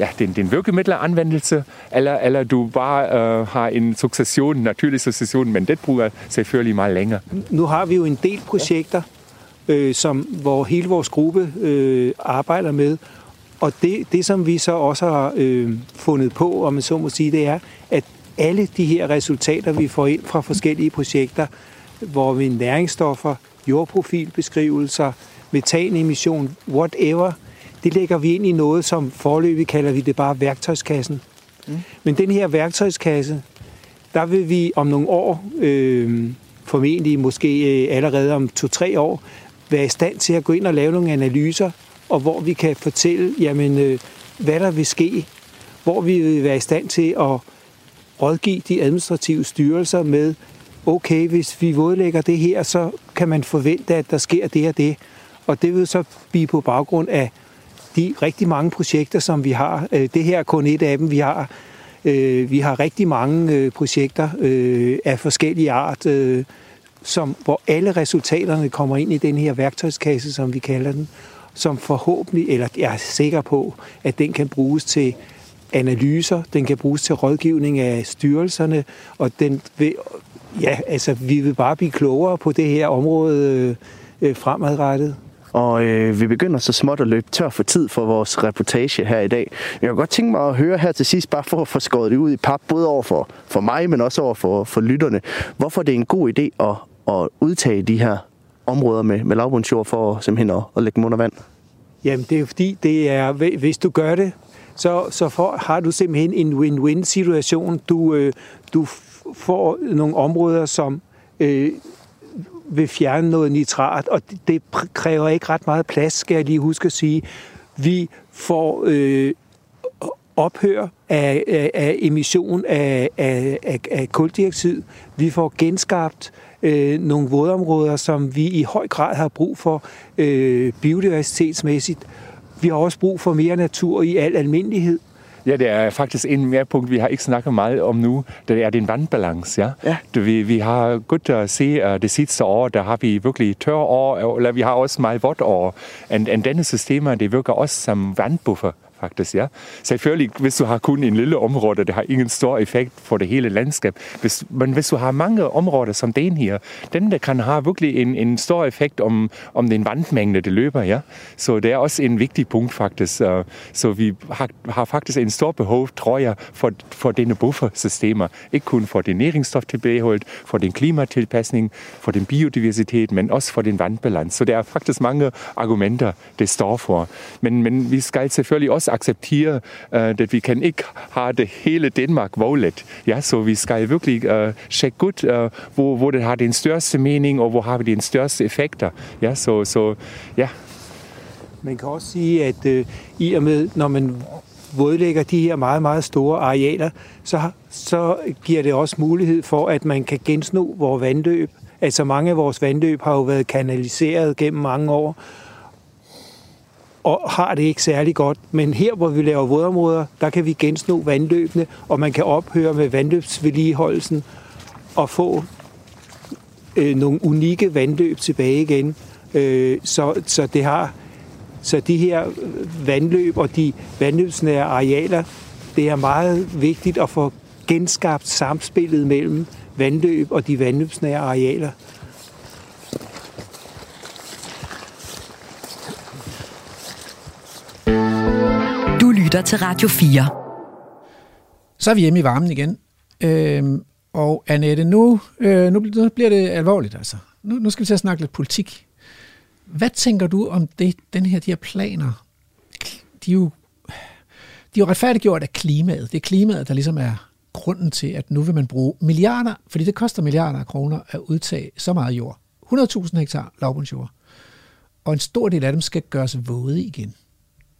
ja, den, den virkemiddelanvendelse, eller, eller du bare øh, har en succession, en naturlig succession, men det bruger selvfølgelig meget længere. Nu har vi jo en del projekter, øh, som, hvor hele vores gruppe øh, arbejder med, og det, det, som vi så også har øh, fundet på, om man så må sige, det er, at alle de her resultater, vi får ind fra forskellige projekter, hvor vi næringsstoffer, jordprofilbeskrivelser, metanemission, whatever, det lægger vi ind i noget, som forløbig kalder vi det bare værktøjskassen. Mm. Men den her værktøjskasse, der vil vi om nogle år, øh, formentlig måske øh, allerede om to-tre år, være i stand til at gå ind og lave nogle analyser, og hvor vi kan fortælle, jamen, øh, hvad der vil ske, hvor vi vil være i stand til at rådgive de administrative styrelser med, okay, hvis vi vådlægger det her, så kan man forvente, at der sker det og det. Og det vil så blive på baggrund af de rigtig mange projekter, som vi har. Øh, det her er kun et af dem. Vi har, øh, vi har rigtig mange projekter af forskellige art som, hvor alle resultaterne kommer ind i den her værktøjskasse, som vi kalder den, som forhåbentlig, eller jeg er sikker på, at den kan bruges til analyser, den kan bruges til rådgivning af styrelserne, og den vil, ja, altså, vi vil bare blive klogere på det her område øh, øh, fremadrettet. Og øh, vi begynder så småt at løbe tør for tid for vores reportage her i dag. Jeg kunne godt tænke mig at høre her til sidst, bare for at få skåret det ud i pap, både over for, for mig, men også over for, for lytterne. Hvorfor det er en god idé at, at udtage de her områder med, med lavbundsjord for simpelthen at, at lægge dem under vand? Jamen, det er fordi, det er, hvis du gør det, så, så for, har du simpelthen en win-win situation. Du, øh, du får nogle områder, som øh, vil fjerne noget nitrat, og det kræver ikke ret meget plads, skal jeg lige huske at sige. Vi får øh, ophør af, af, af emission af, af, af, af kuldioxid. Vi får genskabt øh, nogle vådområder, som vi i høj grad har brug for øh, biodiversitetsmæssigt. Vi har også brug for mere natur i al almindelighed. Ja, det er faktisk en mere punkt, vi har ikke snakket meget om nu. Det er den vandbalance. Ja? Ja. Vi, vi har godt at se, at det sidste år, der har vi virkelig tør år, eller vi har også meget vådt år. Og, og denne systemer, det virker også som vandbuffer faktisk. Ja. Selvfølgelig, hvis du har kun en lille område, det har ingen stor effekt for det hele landskab. Hvis, men hvis du har mange områder som den her, den der kan have virkelig en, en stor effekt om, om den vandmængde, det løber. Ja. Så det er også en vigtig punkt faktisk. Øh, så vi har, har faktisk en stor behov, tror jeg, for, for denne buffersystemer. Ikke kun for den næringsstoftilbageholdt, for den klimatilpasning, for den biodiversitet, men også for den vandbalance. Så der er faktisk mange argumenter, det står for. Men, men vi skal selvfølgelig også acceptere, øh, uh, at vi kan ikke have det hele Danmark våglet. Ja, så vi skal virkelig uh, tjekke godt, uh, øh, hvor, hvor det har den største mening, og hvor har vi den største effekter. Ja, så, så ja. Man kan også sige, at uh, i og med, når man vådlægger de her meget, meget store arealer, så, så giver det også mulighed for, at man kan gensno vores vandløb. Altså mange af vores vandløb har jo været kanaliseret gennem mange år, og har det ikke særlig godt. Men her, hvor vi laver vådområder, der kan vi gensno vandløbene, og man kan ophøre med vandløbsvedligeholdelsen og få øh, nogle unikke vandløb tilbage igen. Øh, så, så det har så de her vandløb og de vandløbsnære arealer, det er meget vigtigt at få genskabt samspillet mellem vandløb og de vandløbsnære arealer. Lytter til Radio 4. Så er vi hjemme i varmen igen. Øhm, og Annette, nu, øh, nu bliver det alvorligt altså. Nu, nu skal vi til at snakke lidt politik. Hvad tænker du om det, den her, de her planer? De er jo, de er jo retfærdiggjort af klimaet. Det er klimaet, der ligesom er grunden til, at nu vil man bruge milliarder, fordi det koster milliarder af kroner at udtage så meget jord. 100.000 hektar lavbundsjord. Og en stor del af dem skal gøres våde igen.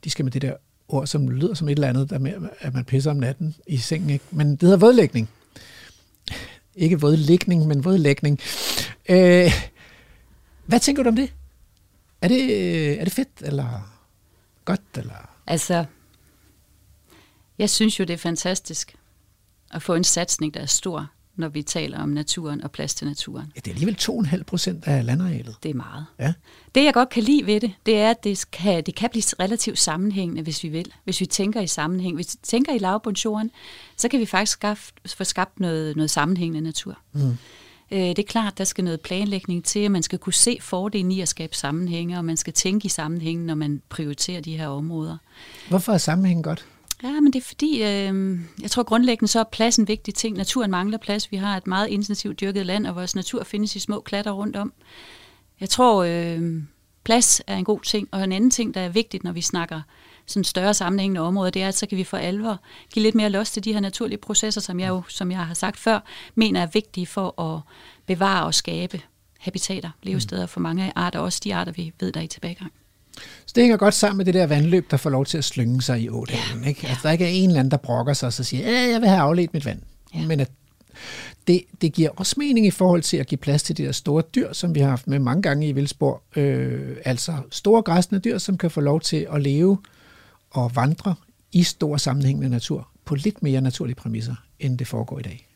De skal med det der ord, som lyder som et eller andet, der med, at man pisser om natten i sengen. Ikke? Men det hedder vådlægning. Ikke vådlægning, men vådlægning. Øh, hvad tænker du om det? Er det, øh, er det fedt, eller godt, eller? Altså, jeg synes jo, det er fantastisk at få en satsning, der er stor, når vi taler om naturen og plads til naturen. Ja, det er alligevel 2,5 procent af landarealet. Det er meget. Ja. Det, jeg godt kan lide ved det, det er, at det kan, det kan blive relativt sammenhængende, hvis vi vil. Hvis vi tænker i sammenhæng. Hvis vi tænker i lavbundsjorden, så kan vi faktisk skaffe, få skabt noget, noget sammenhængende natur. Mm. Øh, det er klart, der skal noget planlægning til, at man skal kunne se fordelen i at skabe sammenhænge, og man skal tænke i sammenhængen, når man prioriterer de her områder. Hvorfor er sammenhæng godt? Ja, men det er fordi, øh, jeg tror grundlæggende så er plads en vigtig ting. Naturen mangler plads. Vi har et meget intensivt dyrket land, og vores natur findes i små klatter rundt om. Jeg tror, øh, plads er en god ting, og en anden ting, der er vigtigt, når vi snakker sådan større sammenhængende områder, det er, at så kan vi for alvor give lidt mere los til de her naturlige processer, som jeg jo, som jeg har sagt før, mener er vigtige for at bevare og skabe habitater, levesteder for mange arter, også de arter, vi ved, der er i tilbagegang. Så det hænger godt sammen med det der vandløb, der får lov til at slynge sig i ådalen. Ja, ikke? Altså, der ikke er en eller anden, der brokker sig og så siger, at jeg vil have afledt mit vand. Ja. Men at det, det giver også mening i forhold til at give plads til de der store dyr, som vi har haft med mange gange i Vildsborg. Øh, altså store græsne dyr, som kan få lov til at leve og vandre i stor sammenhængende natur på lidt mere naturlige præmisser, end det foregår i dag.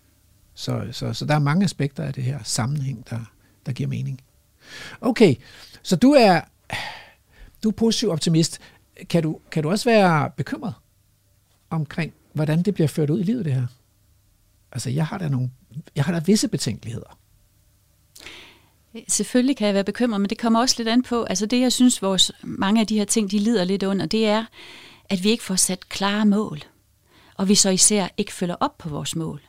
Så, så, så der er mange aspekter af det her sammenhæng, der, der giver mening. Okay, så du er, du er positiv optimist. Kan du, kan du også være bekymret omkring, hvordan det bliver ført ud i livet, det her? Altså, jeg har da, nogle, jeg har da visse betænkeligheder. Selvfølgelig kan jeg være bekymret, men det kommer også lidt an på, altså det jeg synes, vores, mange af de her ting, de lider lidt under, det er, at vi ikke får sat klare mål, og vi så især ikke følger op på vores mål.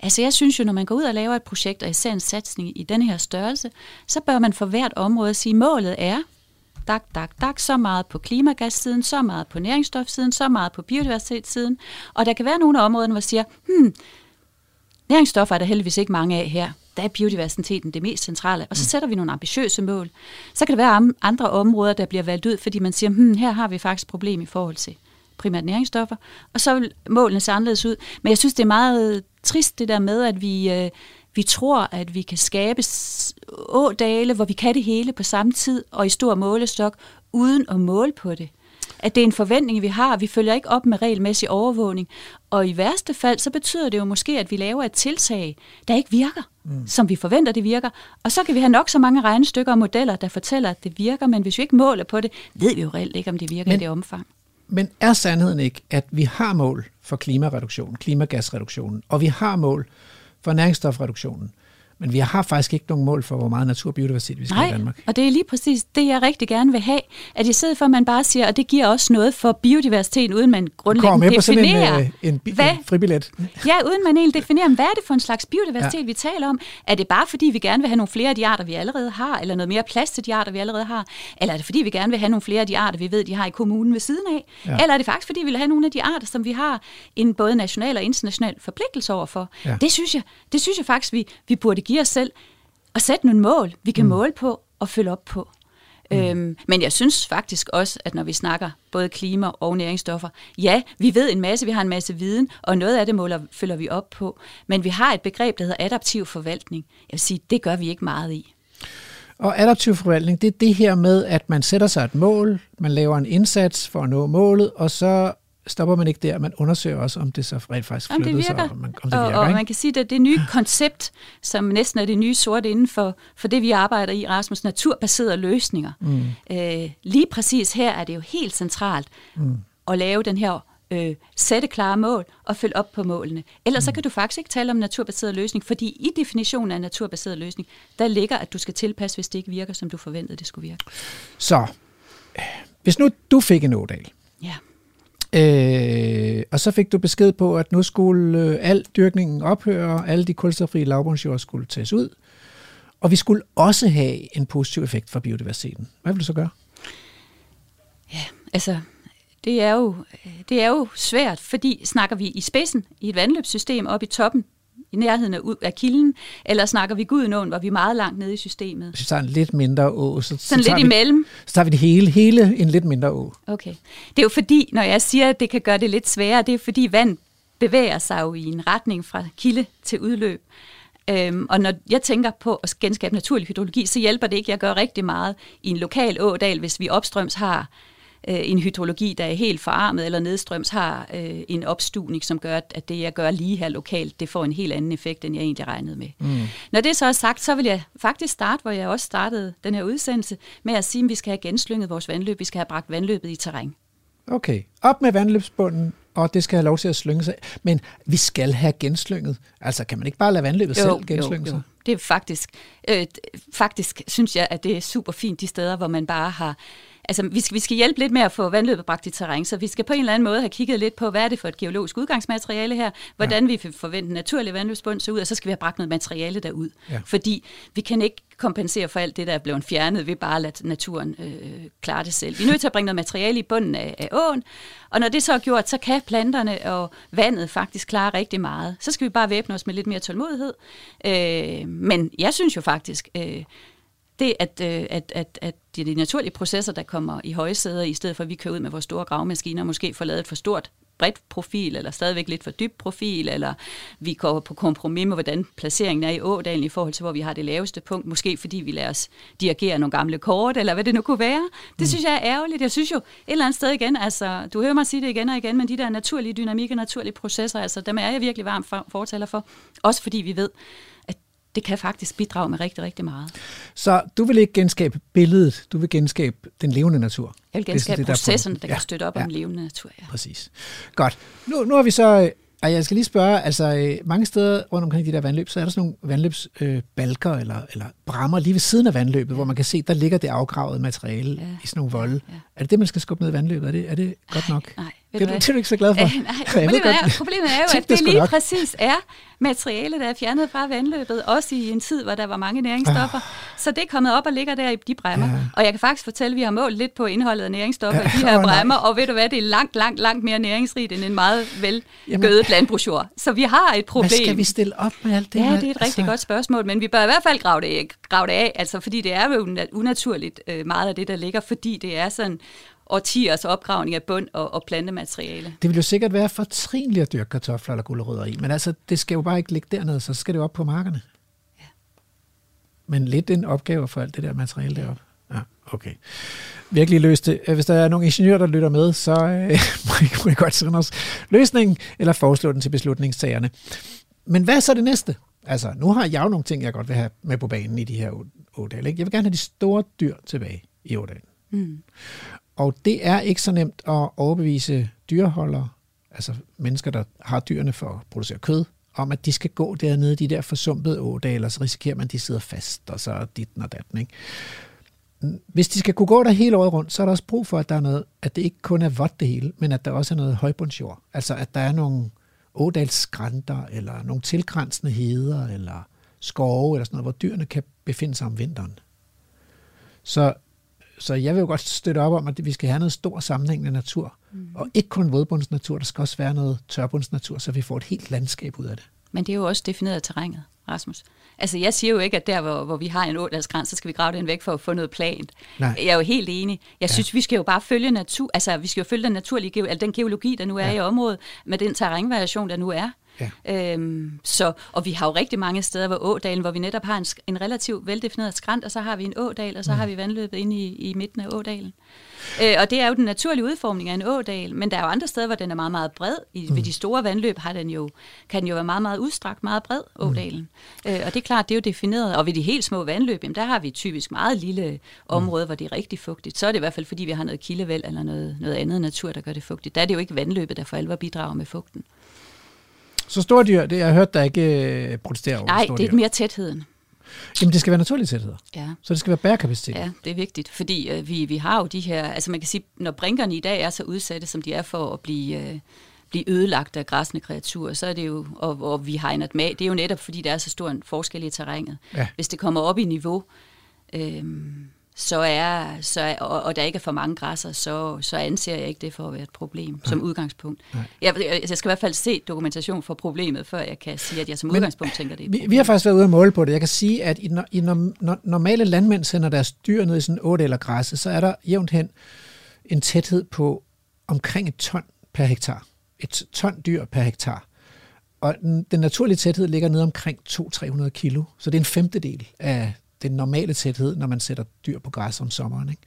Altså jeg synes jo, når man går ud og laver et projekt, og især en satsning i denne her størrelse, så bør man for hvert område sige, målet er, dak, dak, dak, så meget på klimagassiden, så meget på næringsstofsiden, så meget på biodiversitetssiden. Og der kan være nogle af områderne, hvor man siger, hmm, næringsstoffer er der heldigvis ikke mange af her. Der er biodiversiteten det mest centrale. Og så sætter vi nogle ambitiøse mål. Så kan der være andre områder, der bliver valgt ud, fordi man siger, hmm, her har vi faktisk problem i forhold til primært næringsstoffer, og så vil målene se anderledes ud. Men jeg synes, det er meget trist det der med, at vi, øh, vi tror, at vi kan skabe ådale, hvor vi kan det hele på samme tid og i stor målestok, uden at måle på det. At det er en forventning, vi har. Vi følger ikke op med regelmæssig overvågning. Og i værste fald, så betyder det jo måske, at vi laver et tiltag, der ikke virker, mm. som vi forventer, det virker. Og så kan vi have nok så mange regnestykker og modeller, der fortæller, at det virker, men hvis vi ikke måler på det, ved vi jo reelt ikke, om det virker men, i det omfang. Men er sandheden ikke, at vi har mål for klimareduktion, klimagasreduktionen, og vi har mål for næringsstofreduktionen, men vi har faktisk ikke nogen mål for, hvor meget natur og biodiversitet vi skal Nej, i Danmark. og det er lige præcis det, jeg rigtig gerne vil have. At i stedet for, at man bare siger, at det giver også noget for biodiversiteten, uden man grundlæggende med definerer... Sådan en, en, hvad, en fribillet. Ja, uden man egentlig definerer, hvad er det for en slags biodiversitet, ja. vi taler om? Er det bare, fordi vi gerne vil have nogle flere af de arter, vi allerede har, eller noget mere plads til de arter, vi allerede har? Eller er det, fordi vi gerne vil have nogle flere af de arter, vi ved, de har i kommunen ved siden af? Ja. Eller er det faktisk, fordi vi vil have nogle af de arter, som vi har en både national og international forpligtelse overfor? Ja. Det, synes jeg, det synes jeg faktisk, vi, vi burde give os selv og sætte nogle mål, vi kan mm. måle på og følge op på. Mm. Øhm, men jeg synes faktisk også, at når vi snakker både klima og næringsstoffer, ja, vi ved en masse, vi har en masse viden, og noget af det måler, følger vi op på. Men vi har et begreb, der hedder adaptiv forvaltning. Jeg vil sige, det gør vi ikke meget i. Og adaptiv forvaltning, det er det her med, at man sætter sig et mål, man laver en indsats for at nå målet, og så stopper man ikke der, man undersøger også, om det så rent faktisk om det virker. sig, om, man, om det virker. Og, og man kan sige, at det nye koncept, som næsten er det nye sort inden for, for det, vi arbejder i, Rasmus, naturbaserede løsninger. Mm. Øh, lige præcis her er det jo helt centralt mm. at lave den her øh, sætte klare mål og følge op på målene. Ellers mm. så kan du faktisk ikke tale om naturbaseret løsning, fordi i definitionen af naturbaseret løsning, der ligger, at du skal tilpasse, hvis det ikke virker, som du forventede, det skulle virke. Så, hvis nu du fik en ådal, ja Øh, og så fik du besked på, at nu skulle øh, al dyrkningen ophøre, alle de kulstoffrie lavbundsjord skulle tages ud, og vi skulle også have en positiv effekt for biodiversiteten. Hvad vil du så gøre? Ja, altså, det er jo, øh, det er jo svært, fordi snakker vi i spidsen i et vandløbssystem op i toppen, i nærheden af, af kilden, eller snakker vi Gudenåen, hvor vi er meget langt nede i systemet? Hvis vi tager en lidt mindre å, så, Sådan så lidt vi, imellem? Så tager vi det hele, hele en lidt mindre å. Okay. Det er jo fordi, når jeg siger, at det kan gøre det lidt sværere, det er fordi vand bevæger sig jo i en retning fra kilde til udløb. Øhm, og når jeg tænker på at genskabe naturlig hydrologi, så hjælper det ikke. Jeg gør rigtig meget i en lokal ådal, hvis vi opstrøms har øh, en hydrologi, der er helt forarmet, eller nedstrøms har øh, en opstuning, som gør, at det, jeg gør lige her lokalt, det får en helt anden effekt, end jeg egentlig regnede med. Mm. Når det så er sagt, så vil jeg faktisk starte, hvor jeg også startede den her udsendelse, med at sige, at vi skal have genslynget vores vandløb, vi skal have bragt vandløbet i terræn. Okay, op med vandløbsbunden, og det skal have lov til at slynge sig. Men vi skal have genslynget. Altså, kan man ikke bare lade vandløbet jo, selv genslynge jo, jo. sig? Det er faktisk, øh, faktisk synes jeg, at det er super fint de steder, hvor man bare har altså, vi skal, vi skal hjælpe lidt med at få vandløbet bragt i terræn, så vi skal på en eller anden måde have kigget lidt på, hvad er det for et geologisk udgangsmateriale her, hvordan ja. vi forvente en naturlig vandløbsbund så ud, og så skal vi have bragt noget materiale derud. Ja. Fordi vi kan ikke kompensere for alt det, der er blevet fjernet ved bare at lade naturen øh, klare det selv. Vi er nødt til at bringe noget materiale i bunden af, af åen, og når det så er gjort, så kan planterne og vandet faktisk klare rigtig meget. Så skal vi bare væbne os med lidt mere tålmodighed. Øh, men jeg synes jo faktisk, øh, det, at, øh, at, at, at det er de naturlige processer, der kommer i højsæder, i stedet for at vi kører ud med vores store gravemaskiner, og måske får lavet et for stort bredt profil, eller stadigvæk lidt for dybt profil, eller vi går på kompromis med, hvordan placeringen er i ådalen i forhold til, hvor vi har det laveste punkt, måske fordi vi lader os dirigere nogle gamle kort, eller hvad det nu kunne være. Det mm. synes jeg er ærgerligt. Jeg synes jo et eller andet sted igen, altså, du hører mig sige det igen og igen, men de der naturlige dynamikker, naturlige processer, altså, dem er jeg virkelig varmt for, fortaler for. Også fordi vi ved, det kan faktisk bidrage med rigtig, rigtig meget. Så du vil ikke genskabe billedet, du vil genskabe den levende natur. Jeg vil genskabe det, der er processerne, der pointen. kan støtte op ja. om levende natur. Ja. Præcis. Godt. Nu, nu har vi så... Og jeg skal lige spørge, altså øh, mange steder rundt omkring de der vandløb, så er der sådan nogle vandløbsbalker øh, eller, eller brammer lige ved siden af vandløbet, hvor man kan se, der ligger det afgravede materiale Ja. i sådan nogle volde. Ja. Er det det, man skal skubbe ned i vandløbet? Er det, er det godt nok? Nej, ved er du det er du ikke så glad for. Ja, nej, problemet, er, problemet er jo, at det det lige nok. præcis er materiale, der er fjernet fra vandløbet, også i en tid, hvor der var mange næringsstoffer. Så det er kommet op og ligger der i de bremmer. Ja. Og jeg kan faktisk fortælle, at vi har målt lidt på indholdet af næringsstoffer Ja, i de her åh, nej. bremmer, og ved du hvad, det er langt, langt, langt mere næringsrigt end en meget velgødet landbrugsjord. Så vi har et problem. Hvad skal vi stille op med alt det Ja, det er et rigtig godt spørgsmål, men vi bør i hvert fald grave det, grave det af, altså, fordi det er jo na- unaturligt øh, meget af det, der ligger, fordi det er sådan årtiers opgravning af bund og, og plantemateriale. Det vil jo sikkert være fortrinligt at dyrke kartofler eller gulerødder i, men altså, det skal jo bare ikke ligge dernede, så skal det jo op på markerne. Ja. Men lidt en opgave for alt det der materiale deroppe. Ja, okay. Virkelig løst det. Hvis der er nogle ingeniører, der lytter med, så øh, må, I, godt sende os løsningen, eller foreslå den til beslutningstagerne. Men hvad er så det næste? Altså, nu har jeg jo nogle ting, jeg godt vil have med på banen i de her å- ådale. Ikke? Jeg vil gerne have de store dyr tilbage i ådalen. Mm. Og det er ikke så nemt at overbevise dyreholdere, altså mennesker, der har dyrene for at producere kød, om at de skal gå dernede i de der forsumpede ådale, eller så risikerer man, at de sidder fast, og så er dit og datten. Ikke? Hvis de skal kunne gå der hele året rundt, så er der også brug for, at der er noget, at det ikke kun er vådt det hele, men at der også er noget højbundsjord. Altså at der er nogle ådalsskrænter, eller nogle tilgrænsende heder, eller skove, eller sådan noget, hvor dyrene kan befinde sig om vinteren. Så så jeg vil jo godt støtte op om, at vi skal have noget stor sammenhængende natur. Mm. Og ikke kun vådbundsnatur, der skal også være noget tørbundsnatur, så vi får et helt landskab ud af det. Men det er jo også defineret af terrænet, Rasmus. Altså, jeg siger jo ikke, at der, hvor, hvor vi har en ådalsgræns, så skal vi grave den væk for at få noget plant. Nej. Jeg er jo helt enig. Jeg synes, vi skal jo bare følge natur, altså, vi skal jo følge den naturlige, altså, den geologi, der nu er Ja. ja. i området, med den terrænvariation, der nu er. Ja. Øhm, så, og vi har jo rigtig mange steder, hvor ådalen, hvor vi netop har en, en relativt veldefineret skrænt, og så har vi en ådal, og så mm. har vi vandløbet inde i, i midten af ådalen. Øh, og det er jo den naturlige udformning af en ådal, men der er jo andre steder, hvor den er meget, meget bred. I, mm. Ved de store vandløb har den jo, kan den jo være meget, meget udstrakt, meget bred, ådalen. Mm. Øh, og det er klart, det er jo defineret. Og ved de helt små vandløb, jamen, der har vi typisk meget lille område, mm. hvor det er rigtig fugtigt. Så er det i hvert fald, fordi vi har noget kildevæld eller noget, noget andet natur, der gør det fugtigt. Der er det jo ikke vandløbet, der for alvor bidrager med fugten. Så store dyr, det jeg har hørt, der ikke øh, protesterer over Nej, store det er dyr. mere tætheden. Jamen, det skal være naturlige tætheder. Ja. Så det skal være bærekapacitet. Ja, det er vigtigt, fordi øh, vi, vi har jo de her, altså man kan sige, når brinkerne i dag er så udsatte, som de er for at blive, øh, blive ødelagt af græsne kreaturer, så er det jo, og, og vi hegner dem af, det er jo netop, fordi der er så stor en forskel i terrænet. Ja. Hvis det kommer op i niveau, øh, så er, så er, og, og der ikke er for mange græsser, så, så anser jeg ikke det for at være et problem Nej. som udgangspunkt. Jeg, jeg, jeg skal i hvert fald se dokumentation for problemet, før jeg kan sige, at jeg som Men, udgangspunkt tænker, det et Vi, vi har faktisk været ude at måle på det. Jeg kan sige, at i, når, i når, når normale landmænd sender deres dyr ned i sådan en otte eller græsse, så er der jævnt hen en tæthed på omkring et ton per hektar. Et ton dyr per hektar. Og den, den naturlige tæthed ligger nede omkring 200-300 kilo. Så det er en femtedel af den normale tæthed, når man sætter dyr på græs om sommeren. Ikke?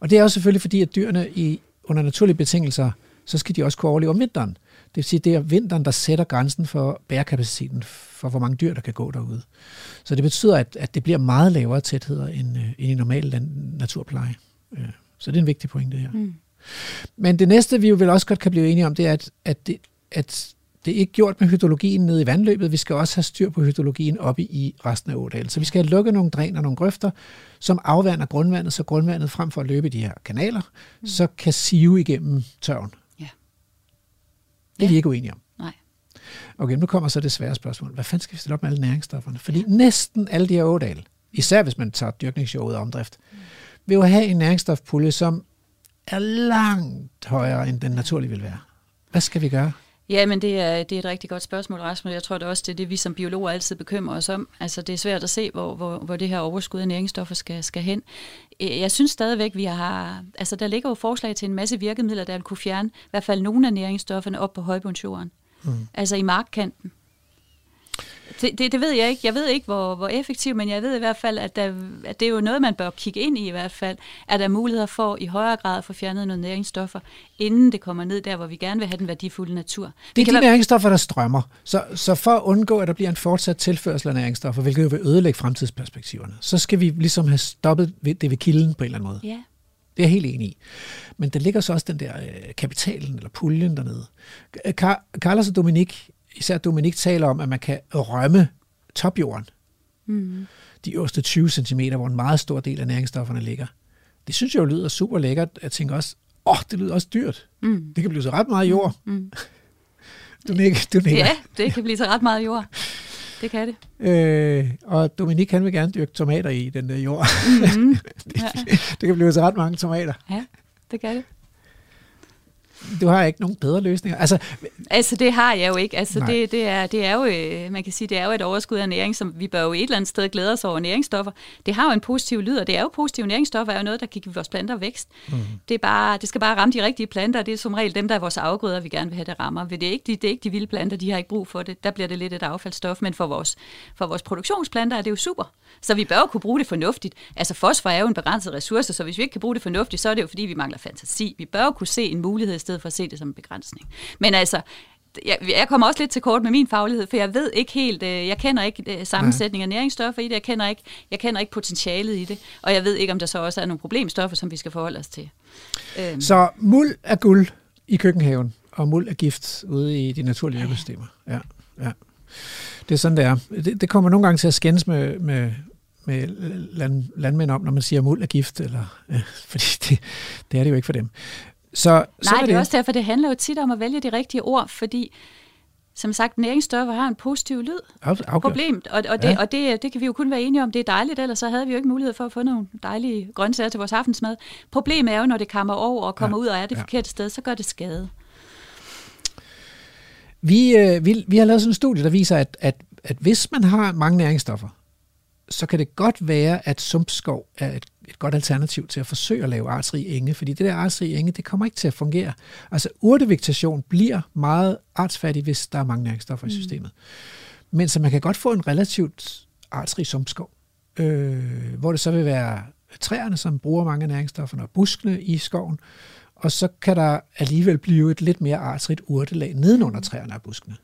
Og det er også selvfølgelig fordi, at dyrene i, under naturlige betingelser, så skal de også kunne overleve om vinteren. Det vil sige, det er vinteren, der sætter grænsen for bærekapaciteten for, hvor mange dyr, der kan gå derude. Så det betyder, at, at det bliver meget lavere tætheder end, øh, end i normal land, naturpleje. Øh, Så det er en vigtig pointe her. Mm. Men det næste, vi jo vel også godt kan blive enige om, det er, at, at, det, at det er ikke gjort med hydrologien nede i vandløbet. Vi skal også have styr på hydrologien oppe i resten af ådalen. Så vi skal have lukket nogle dræn og nogle grøfter, som afvander grundvandet, så grundvandet frem for at løbe de her kanaler, mm. så kan sive igennem tørven. Ja. Det er vi Ja. ikke uenige om. Nej. Okay, nu kommer så det svære spørgsmål. Hvad fanden skal vi stille op med alle næringsstofferne? Fordi næsten alle de her ådale, især hvis man tager dyrkningsshowet og omdrift, vil jo have en næringsstofpulje, som er langt højere, end den naturligt vil være. Hvad skal vi gøre? Ja, men det er, det er et rigtig godt spørgsmål, Rasmus. Jeg tror det også, det er det, vi som biologer altid bekymrer os om. Altså, det er svært at se, hvor, hvor, hvor det her overskud af næringsstoffer skal, skal hen. Øh, Jeg synes stadigvæk, vi har... Altså, der ligger jo forslag til en masse virkemidler, der vil kunne fjerne i hvert fald nogle af næringsstofferne op på højbundsjorden. Mm. Altså i markkanten. Det, det, det ved jeg ikke. Jeg ved ikke, hvor, hvor effektiv, men jeg ved i hvert fald, at, der, at det er jo noget, man bør kigge ind i i hvert fald. Er der muligheder for i højere grad at få fjernet nogle næringsstoffer, inden det kommer ned der, hvor vi gerne vil have den værdifulde natur. Det er de være- næringsstoffer, der strømmer. Så, så for at undgå, at der bliver en fortsat tilførsel af næringsstoffer, hvilket jo vil ødelægge fremtidsperspektiverne, så skal vi ligesom have stoppet det ved kilden på en eller anden måde. Ja. Det er jeg helt enig i. Men der ligger så også den der øh, kapitalen eller puljen dernede. Car- Carlos og Dominik, især Dominik, taler om, at man kan rømme topjorden. Mm. De øverste 20 cm, hvor en meget stor del af næringsstofferne ligger. Det synes jeg jo lyder super lækkert. Jeg tænker også, åh, det lyder også dyrt. Mm. Det kan blive så ret meget jord. Mm. Du nikker, du nikker. Ja, det kan blive så ret meget jord. Det kan det. Øh, og Dominik, han vil gerne dyrke tomater i den der jord. Mm-hmm. Ja, det kan blive så ret mange tomater. ja, det kan det. Du har ikke nogen bedre løsninger. Altså, Altså, det har jeg jo ikke. Altså, Nej. det, det, er, det er jo, øh, man kan sige, det er jo et overskud af næring, som vi bør jo et eller andet sted glæde os over næringsstoffer. Det har jo en positiv lyd, og det er jo positive næringsstoffer, er jo noget, der kan give vores planter vækst. Mm. Det, er bare, det skal bare ramme de rigtige planter, og det er som regel dem, der er vores afgrøder, vi gerne vil have, det rammer. Det er, ikke de, det er ikke de vilde planter, de har ikke brug for det. Der bliver det lidt et affaldsstof, men for vores, for vores produktionsplanter er det jo super. Så vi bør jo kunne bruge det fornuftigt. Altså fosfor er jo en begrænset ressource, så hvis vi ikke kan bruge det fornuftigt, så er det jo fordi, vi mangler fantasi. Vi bør jo kunne se en mulighed, i stedet for at se det som en begrænsning. Men altså, jeg, jeg kommer også lidt til kort med min faglighed, for jeg ved ikke helt, øh, jeg kender ikke øh, sammensætning af næringsstoffer i det, jeg kender, ikke, jeg kender ikke potentialet i det, og jeg ved ikke, om der så også er nogle problemstoffer, som vi skal forholde os til. Øhm, så muld er guld i køkkenhaven, og muld er gift ude i de naturlige økosystemer. Ja, ja. Det er sådan, det er. Det, det kommer nogle gange til at skændes med, med, med land, landmænd om, når man siger, at muld er gift, eller, ja, fordi det, det er det jo ikke for dem. Så, Nej, sådan det er også derfor, det handler jo tit om at vælge de rigtige ord, fordi som sagt, næringsstoffer har en positiv lyd. Af- afgjort. Problemet, og, og, det, Ja. og det, det kan vi jo kun være enige om, det er dejligt, ellers så havde vi jo ikke mulighed for at få nogle dejlige grøntsager til vores aftensmad. Problemet er jo, når det kommer over og kommer Ja. ud og er det ja. forkerte sted, så gør det skade. Vi, øh, vi, vi har lavet sådan en studie, der viser, at, at, at hvis man har mange næringsstoffer, så kan det godt være, at sumpskov er et, et godt alternativ til at forsøge at lave artsrig enge, fordi det der artsrige enge, det kommer ikke til at fungere. Altså urtevegetation bliver meget artsfattig, hvis der er mange næringsstoffer mm. i systemet. Men så man kan godt få en relativt artsrig sumpskov, øh, hvor det så vil være træerne, som bruger mange af næringsstofferne, og buskene i skoven, og så kan der alligevel blive et lidt mere artsrigt urtelag nedenunder træerne og buskene.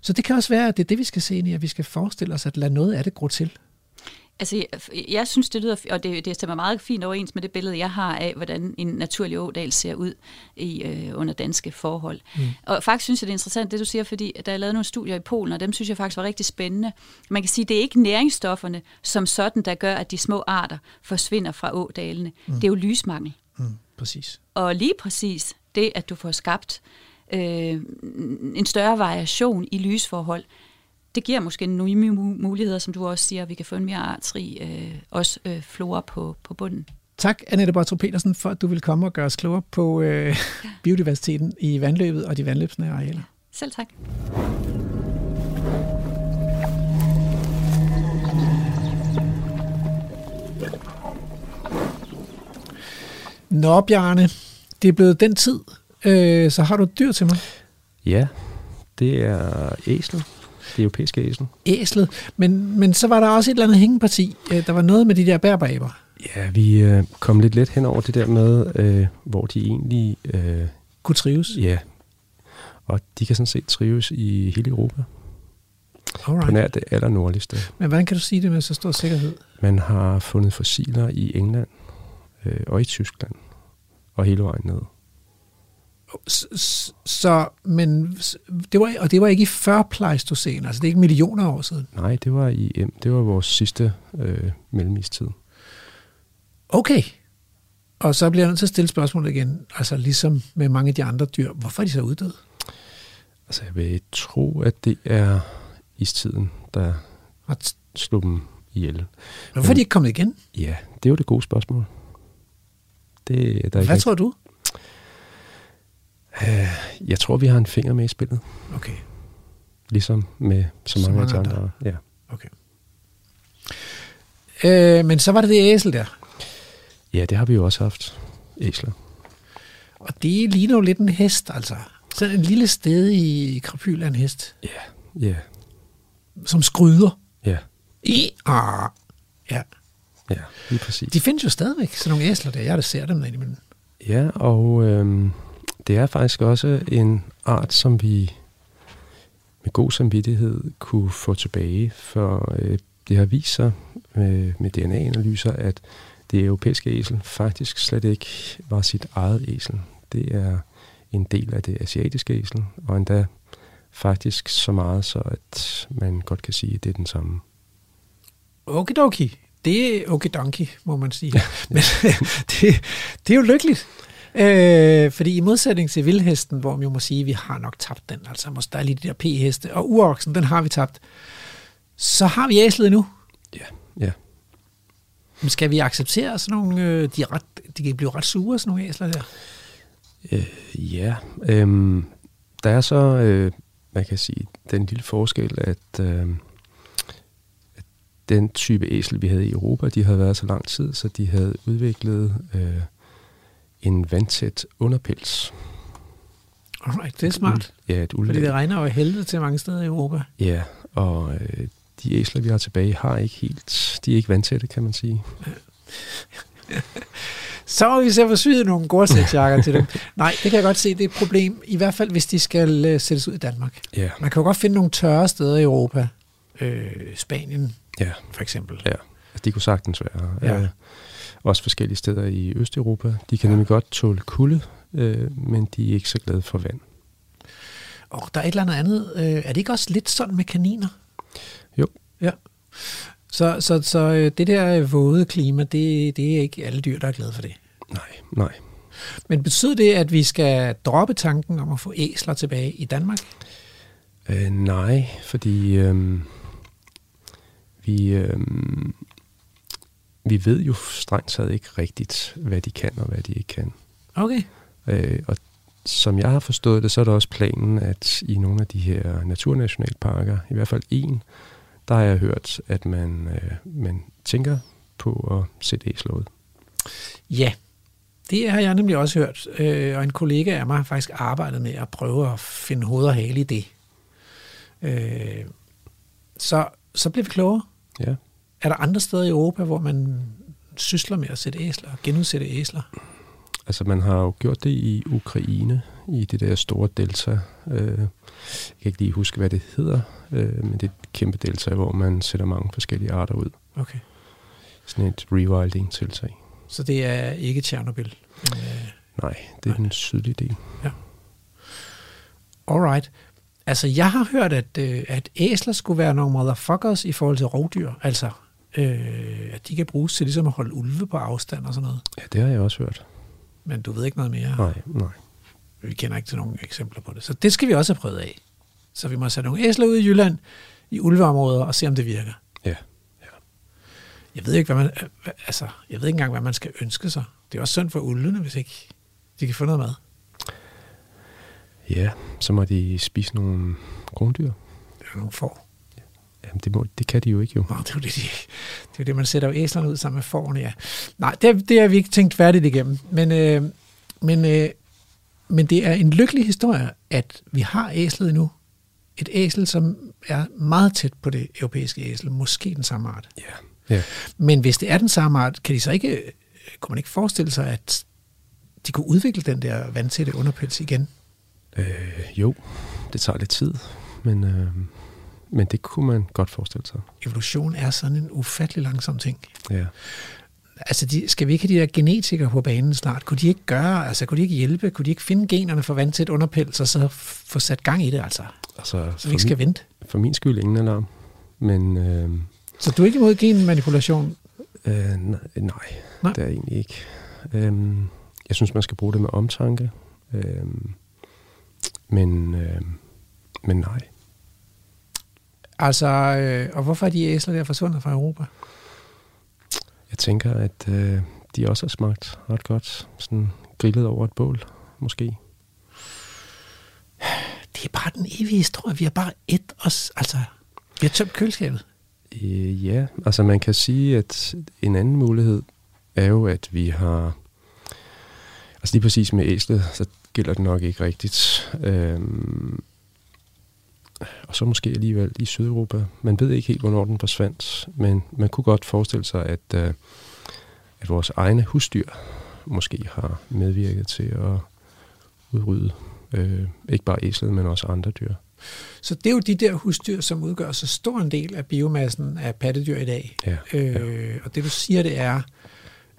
Så det kan også være, at det er det, vi skal se ind i, at vi skal forestille os at lade noget af det gro til. Altså, jeg, jeg synes, det lyder, og det, det stemmer meget fint overens med det billede, jeg har af, hvordan en naturlig ådal ser ud i, øh, under danske forhold. Mm. Og faktisk synes jeg, det er interessant, det du siger, fordi der er lavet nogle studier i Polen, og dem synes jeg faktisk var rigtig spændende. Man kan sige, det er ikke næringsstofferne som sådan, der gør, at de små arter forsvinder fra ådalene. Mm. Det er jo lysmangel. Mm, præcis. Og lige præcis det, at du får skabt øh, en større variation i lysforhold, det giver måske nogle muligheder, som du også siger, at vi kan få en mere artsrig øh, også øh, flora på, på bunden. Tak, Annette Bartro Petersen, for at du vil komme og gøre os klogere på øh, biodiversiteten i vandløbet og de vandløbsnære arealer. Selv tak. Nå, Bjarne, det er blevet den tid, øh, så har du et dyr til mig. Ja, det er æslet. Det europæiske æsel. Æslet. Men, men så var der også et eller andet hængeparti. Der var noget med de der bærbaber. Ja, vi øh, kom lidt let hen over det der med, øh, hvor de egentlig... Øh, Kunne trives. ja, og de kan sådan set trives i hele Europa. På Alright. nær det allernordligste. Men hvordan kan du sige det med så stor sikkerhed? Man har fundet fossiler i England øh, og i Tyskland og hele vejen ned. S- s- Så, men det var, og det var ikke i før pleistocæn, altså det er ikke millioner år siden. Nej, det var i det var vores sidste øh, mellemistid. Okay. Og så bliver jeg nødt til at stille spørgsmålet igen, altså ligesom med mange af de andre dyr, hvorfor er de så uddøde? Altså, jeg vil tro, at det er istiden, der slog dem ihjel. Hvorfor er de ikke kommet igen? Ja, det er jo det gode spørgsmål. Det, er der er Hvad ikke tror du? rigtig- Jeg tror, vi har en finger med i spillet, Okay, ligesom med så Så mange, de mange andre. Ja. okay. Øh, men så var det det æsel der. ja, det har vi jo også haft. Æsler. Og det ligner jo lidt en hest, altså. Sådan en lille sted i krapyl af en hest. Ja, ja. som skryder. Ja, I, ah, ja. Ja, lige præcis. De findes jo stadigvæk, sådan nogle æsler der. Jeg der ser dem indimellem. Ja, og øhm, det er faktisk også en art, som vi med god samvittighed kunne få tilbage, for øh, det har vist sig med, med DNA-analyser, at det europæiske æsel faktisk slet ikke var sit eget æsel. Det er en del af det asiatiske æsel, og endda faktisk så meget, så at man godt kan sige, at det er den samme. Okidoki. Det er okidoki, må man sige. Men det, det er jo lykkeligt. Øh, fordi i modsætning til vildhesten, hvor man jo må sige, at vi har nok tabt den, altså måske der er lige de der p-heste, og uroksen, den har vi tabt, så har vi æslet nu. Ja, ja. Men skal vi acceptere sådan nogle, øh, de, ret, de kan blive ret sure, sådan nogle æsler der? Øh, ja, øhm, der er så, øh, man kan sige, den lille forskel, at, øh, at den type æsel, vi havde i Europa, de havde været så lang tid, så de havde udviklet øh, en vandtæt underpels. Alright, det er smart. Ja, et Fordi uldlag. det regner jo helvede til mange steder i Europa. Ja, og øh, de æsler, vi har tilbage, har ikke helt, de er ikke vandtætte, kan man sige. Så må vi se, hvor syet nogle gårdsætsjakker til dem. Nej, det kan jeg godt se, det er et problem. I hvert fald, hvis de skal øh, sættes ud i Danmark. Ja, Man kan jo godt finde nogle tørre steder i Europa. Øh, Spanien, ja, for eksempel. ja. Altså, de kunne sagtens være. Ja. Øh, også forskellige steder i Østeuropa. De kan ja. nemlig godt tåle kulde, øh, men de er ikke så glade for vand. Og der er et eller andet andet. Øh, er det ikke også lidt sådan med kaniner? Jo. Ja. Så, så, så øh, det der våde klima, det, det er ikke alle dyr, der er glade for det. Nej, nej. Men betyder det, at vi skal droppe tanken om at få æsler tilbage i Danmark? Øh, nej, fordi øh, vi, øh, vi ved jo strengt taget ikke rigtigt, hvad de kan og hvad de ikke kan. Okay. Øh, og som jeg har forstået det, så er det også planen, at i nogle af de her naturnationalparker, i hvert fald en, der har jeg hørt, at man, øh, man tænker på at sætte æsler ud. Ja, det har jeg nemlig også hørt. Øh, og en kollega af mig har faktisk arbejdet med at prøve at finde hoved og hale i det. Øh, så, så bliver vi klogere. Ja. Er der andre steder i Europa, hvor man sysler med at sætte æsler, genudsætte æsler? Altså man har jo gjort det i Ukraine, i det der store delta. Øh, jeg kan ikke lige huske, hvad det hedder, øh, men det er et kæmpe delta, hvor man sætter mange forskellige arter ud. Okay. Sådan et rewilding-tiltag. Så det er ikke Tjernobyl. Men, øh, Nej, det er den sydlige del. alright. Altså, jeg har hørt, at, øh, at æsler skulle være nogle motherfuckers i forhold til rovdyr. Altså, øh, at de kan bruges til ligesom at holde ulve på afstand og sådan noget. Ja, det har jeg også hørt. Men du ved ikke noget mere. Nej, nej. Vi kender ikke til nogen eksempler på det. Så det skal vi også have prøvet af. Så vi må sætte nogle æsler ud i Jylland, i ulveområder, og se, om det virker. Ja. Jeg ved ikke, hvad man, øh, altså, jeg ved ikke engang, hvad man skal ønske sig. Det er også synd for ulvene, hvis ikke de kan få noget mad. Ja, så må de spise nogle krondyr. Det er nogle får. Jamen, det, må, det kan de jo ikke jo. Nå, det er jo det, de, det, er jo det man sætter jo æslerne ud sammen med fårene, ja. Nej, det, det har vi ikke tænkt færdigt igennem. Men, øh, men, øh, men det er en lykkelig historie, at vi har æslet nu. Et æsel, som er meget tæt på det europæiske æsel. Måske den samme art. Ja. ja. Men hvis det er den samme art, kan de så ikke, kunne man ikke forestille sig, at de kunne udvikle den der vandtætte underpels igen? Øh, jo, det tager lidt tid, men, øh, men det kunne man godt forestille sig. Evolution er sådan en ufattelig langsom ting. Ja. Altså, de, skal vi ikke have de der genetikere på banen snart? Kunne de ikke gøre, altså kunne de ikke hjælpe? Kunne de ikke finde generne for vandtæt underpels, og så få sat gang i det, altså? Altså, Så vi ikke skal min, vente. for min skyld ingen alarm. Men øh, Så du er ikke imod genmanipulation? øh, nej, nej, Nej. nej, det er jeg egentlig ikke. Øh, jeg synes, man skal bruge det med omtanke. Øh, men, øh, men nej. Altså, øh, og hvorfor er de æsler der forsvundet fra Europa? Jeg tænker, at øh, de også har smagt ret godt. Sådan grillet over et bål, måske. Det er bare den evige historie. Vi har bare et os, altså, vi har tømt køleskabet. Øh, ja, altså man kan sige, at en anden mulighed er jo, at vi har... Altså lige præcis med æslet, så gælder det nok ikke rigtigt. Øhm, og så måske alligevel i Sydeuropa. Man ved ikke helt, hvornår den forsvandt, men man kunne godt forestille sig, at, øh, at vores egne husdyr måske har medvirket til at udrydde øh, ikke bare æslet, men også andre dyr. Så det er jo de der husdyr, som udgør så stor en del af biomassen af pattedyr i dag. Ja, øh, Og det du siger, det er,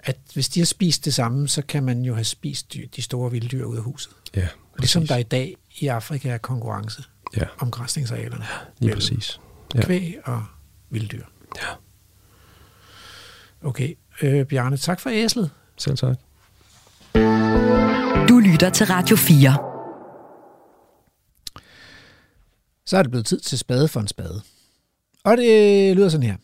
at hvis de har spist det samme, så kan man jo have spist dyr, de store vilde dyr ud af huset. Ja, Ligesom der i dag i Afrika er konkurrence ja. om græsningsarealerne. Lige præcis. Ja. Kvæg og vilddyr. Ja. Okay, øh, Bjarne, tak for æslet. Selv tak. Du lytter til Radio 4. Så er det blevet tid til spade for en spade. Og det lyder sådan her.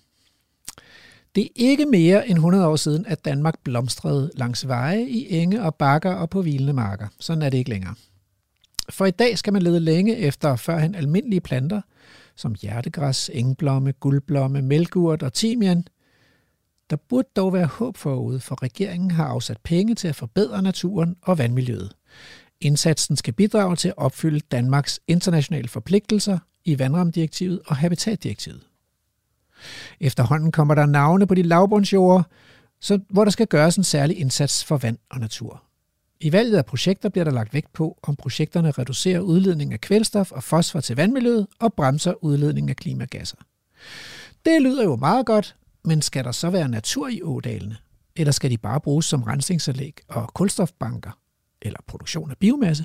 Det er ikke mere end 100 år siden, at Danmark blomstrede langs veje, i enge og bakker og på hvilende marker. Sådan er det ikke længere. For i dag skal man lede længe efter førhen almindelige planter, som hjertegræs, engblomme, guldblomme, mælkurt og timian. Der burde dog være håb forude, for regeringen har afsat penge til at forbedre naturen og vandmiljøet. Indsatsen skal bidrage til at opfylde Danmarks internationale forpligtelser i vandramdirektivet og habitatdirektivet. Efterhånden kommer der navne på de lavbundsjorder, så, hvor der skal gøres en særlig indsats for vand og natur. I valget af projekter bliver der lagt vægt på, om projekterne reducerer udledningen af kvælstof og fosfor til vandmiljøet og bremser udledningen af klimagasser. Det lyder jo meget godt, men skal der så være natur i ådalene? Eller skal de bare bruges som rensningsanlæg og kulstofbanker? Eller produktion af biomasse?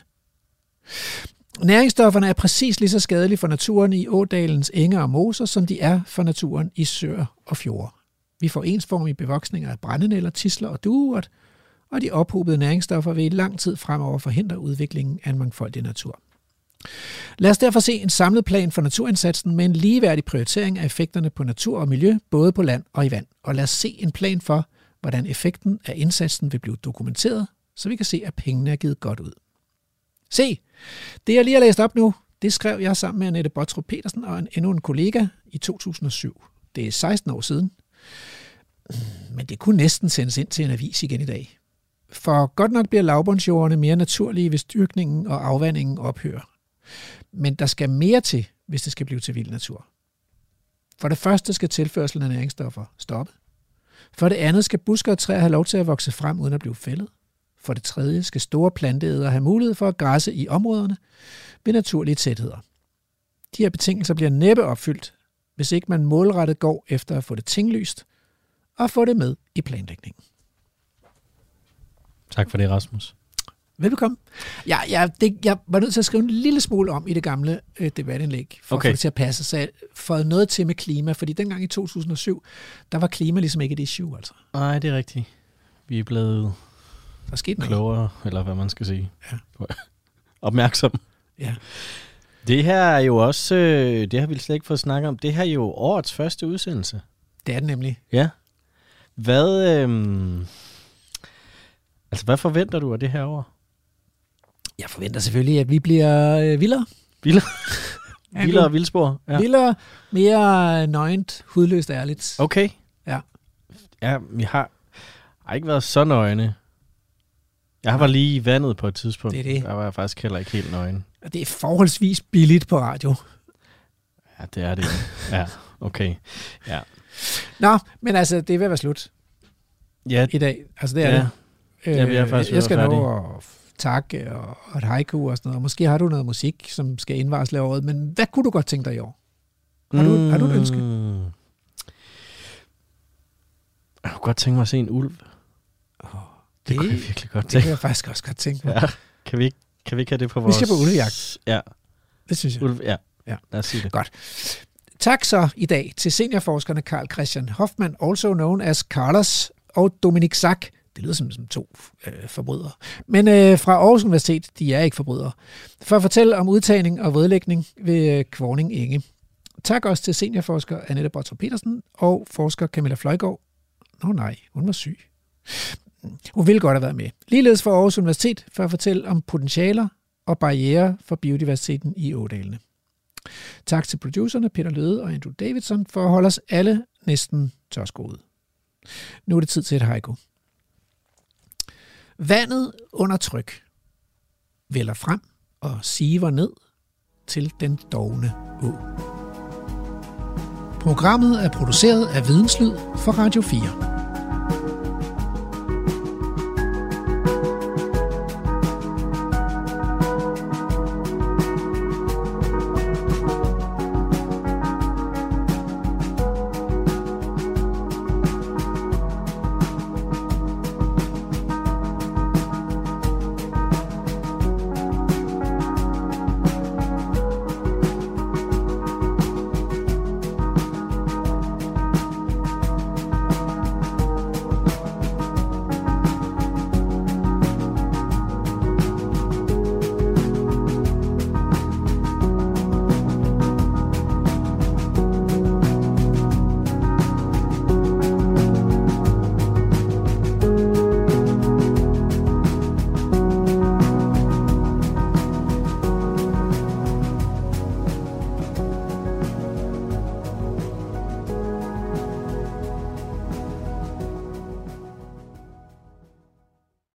Næringsstofferne er præcis lige så skadelige for naturen i ådalens enge og moser, som de er for naturen i søer og fjorde. Vi får ensformige bevoksninger af brændenælder, tisler og dueurt, og de ophobede næringsstoffer vil i lang tid fremover forhindre udviklingen af en mangfoldig natur. Lad os derfor se en samlet plan for naturindsatsen med en ligeværdig prioritering af effekterne på natur og miljø, både på land og i vand. Og lad os se en plan for, hvordan effekten af indsatsen vil blive dokumenteret, så vi kan se, at pengene er givet godt ud. Se, det jeg lige har læst op nu, det skrev jeg sammen med Annette Bottrup Petersen og en, endnu en kollega i 2007. Det er 16 år siden. Men det kunne næsten sendes ind til en avis igen i dag. For godt nok bliver lavbundsjordene mere naturlige, hvis dyrkningen og afvandingen ophører. Men der skal mere til, hvis det skal blive til vild natur. For det første skal tilførselen af næringsstoffer stoppe. For det andet skal busker og træer have lov til at vokse frem uden at blive fældet. For det tredje skal store planteæder have mulighed for at græsse i områderne ved naturlige tætheder. De her betingelser bliver næppe opfyldt, hvis ikke man målrettet går efter at få det tinglyst og få det med i planlægningen. Tak for det, Rasmus. Velbekomme. Ja, ja, det, jeg var nødt til at skrive en lille smule om i det gamle øh, debatindlæg, for okay. at få det til at passe. Så jeg fået noget til med klima, fordi dengang i 2007, der var klima ligesom ikke et issue, altså. Nej, det er rigtigt. Vi er blevet der er sket noget. klogere, eller hvad man skal sige. Ja. Opmærksom. Ja. Det her er jo også, øh, det har vi slet ikke fået snakket om, det her er jo årets første udsendelse. Det er det nemlig. Ja. Hvad, øh, altså hvad forventer du af det her år? Jeg forventer selvfølgelig, at vi bliver øh, vildere. Vildere? vildere og vildspor? Ja. Vildere, mere nøgent, hudløst ærligt. Okay. Ja. Ja, vi har, har ikke været så nøgne. Jeg var lige i vandet på et tidspunkt. Det er det. Der var jeg faktisk heller ikke helt nøgen. Og det er forholdsvis billigt på radio. Ja, det er det. ja, okay. Ja. Nå, men altså, det er ved at være slut Ja, i dag. Altså, det er Ja. det. Øh, Ja, vi er faktisk ved jeg skal nå at takke og, og et haiku og sådan noget. Og måske har du noget musik, som skal indvarsle året. Men hvad kunne du godt tænke dig i år? Har du, har du et ønske? Mm. Jeg kunne godt tænke mig at se en ulv. Det kunne jeg virkelig godt det tænke kan jeg faktisk også godt tænke mig. Ja. Kan vi ikke, kan vi ikke have det på Vi vores... skal på ulvejagt. Ja, Det synes jeg. ulv, ja. Ja. Lad os sige det. Godt. Tak så i dag til seniorforskerne Karl Christian Hoffmann, also known as Carlos, og Dominik Sack. Det lyder som, som to øh, forbrydere. Men øh, fra Aarhus Universitet, de er ikke forbrydere. For at fortælle om udtagning og vedlægning ved øh, Kvorning Inge. Tak også til seniorforsker Annette Bottrup Petersen og forsker Camilla Fløjgaard. Nå nej, hun var syg. Hun ville godt have været med. Ligeledes for Aarhus Universitet for at fortælle om potentialer og barriere for biodiversiteten i ådalene. Tak til producerne Peter Løde og Andrew Davidson for at holde os alle næsten tørskoede. Nu er det tid til et haiku. Vandet under tryk vælger frem og siver ned, til den dogne å. Programmet er produceret af Videnslyd for Radio 4.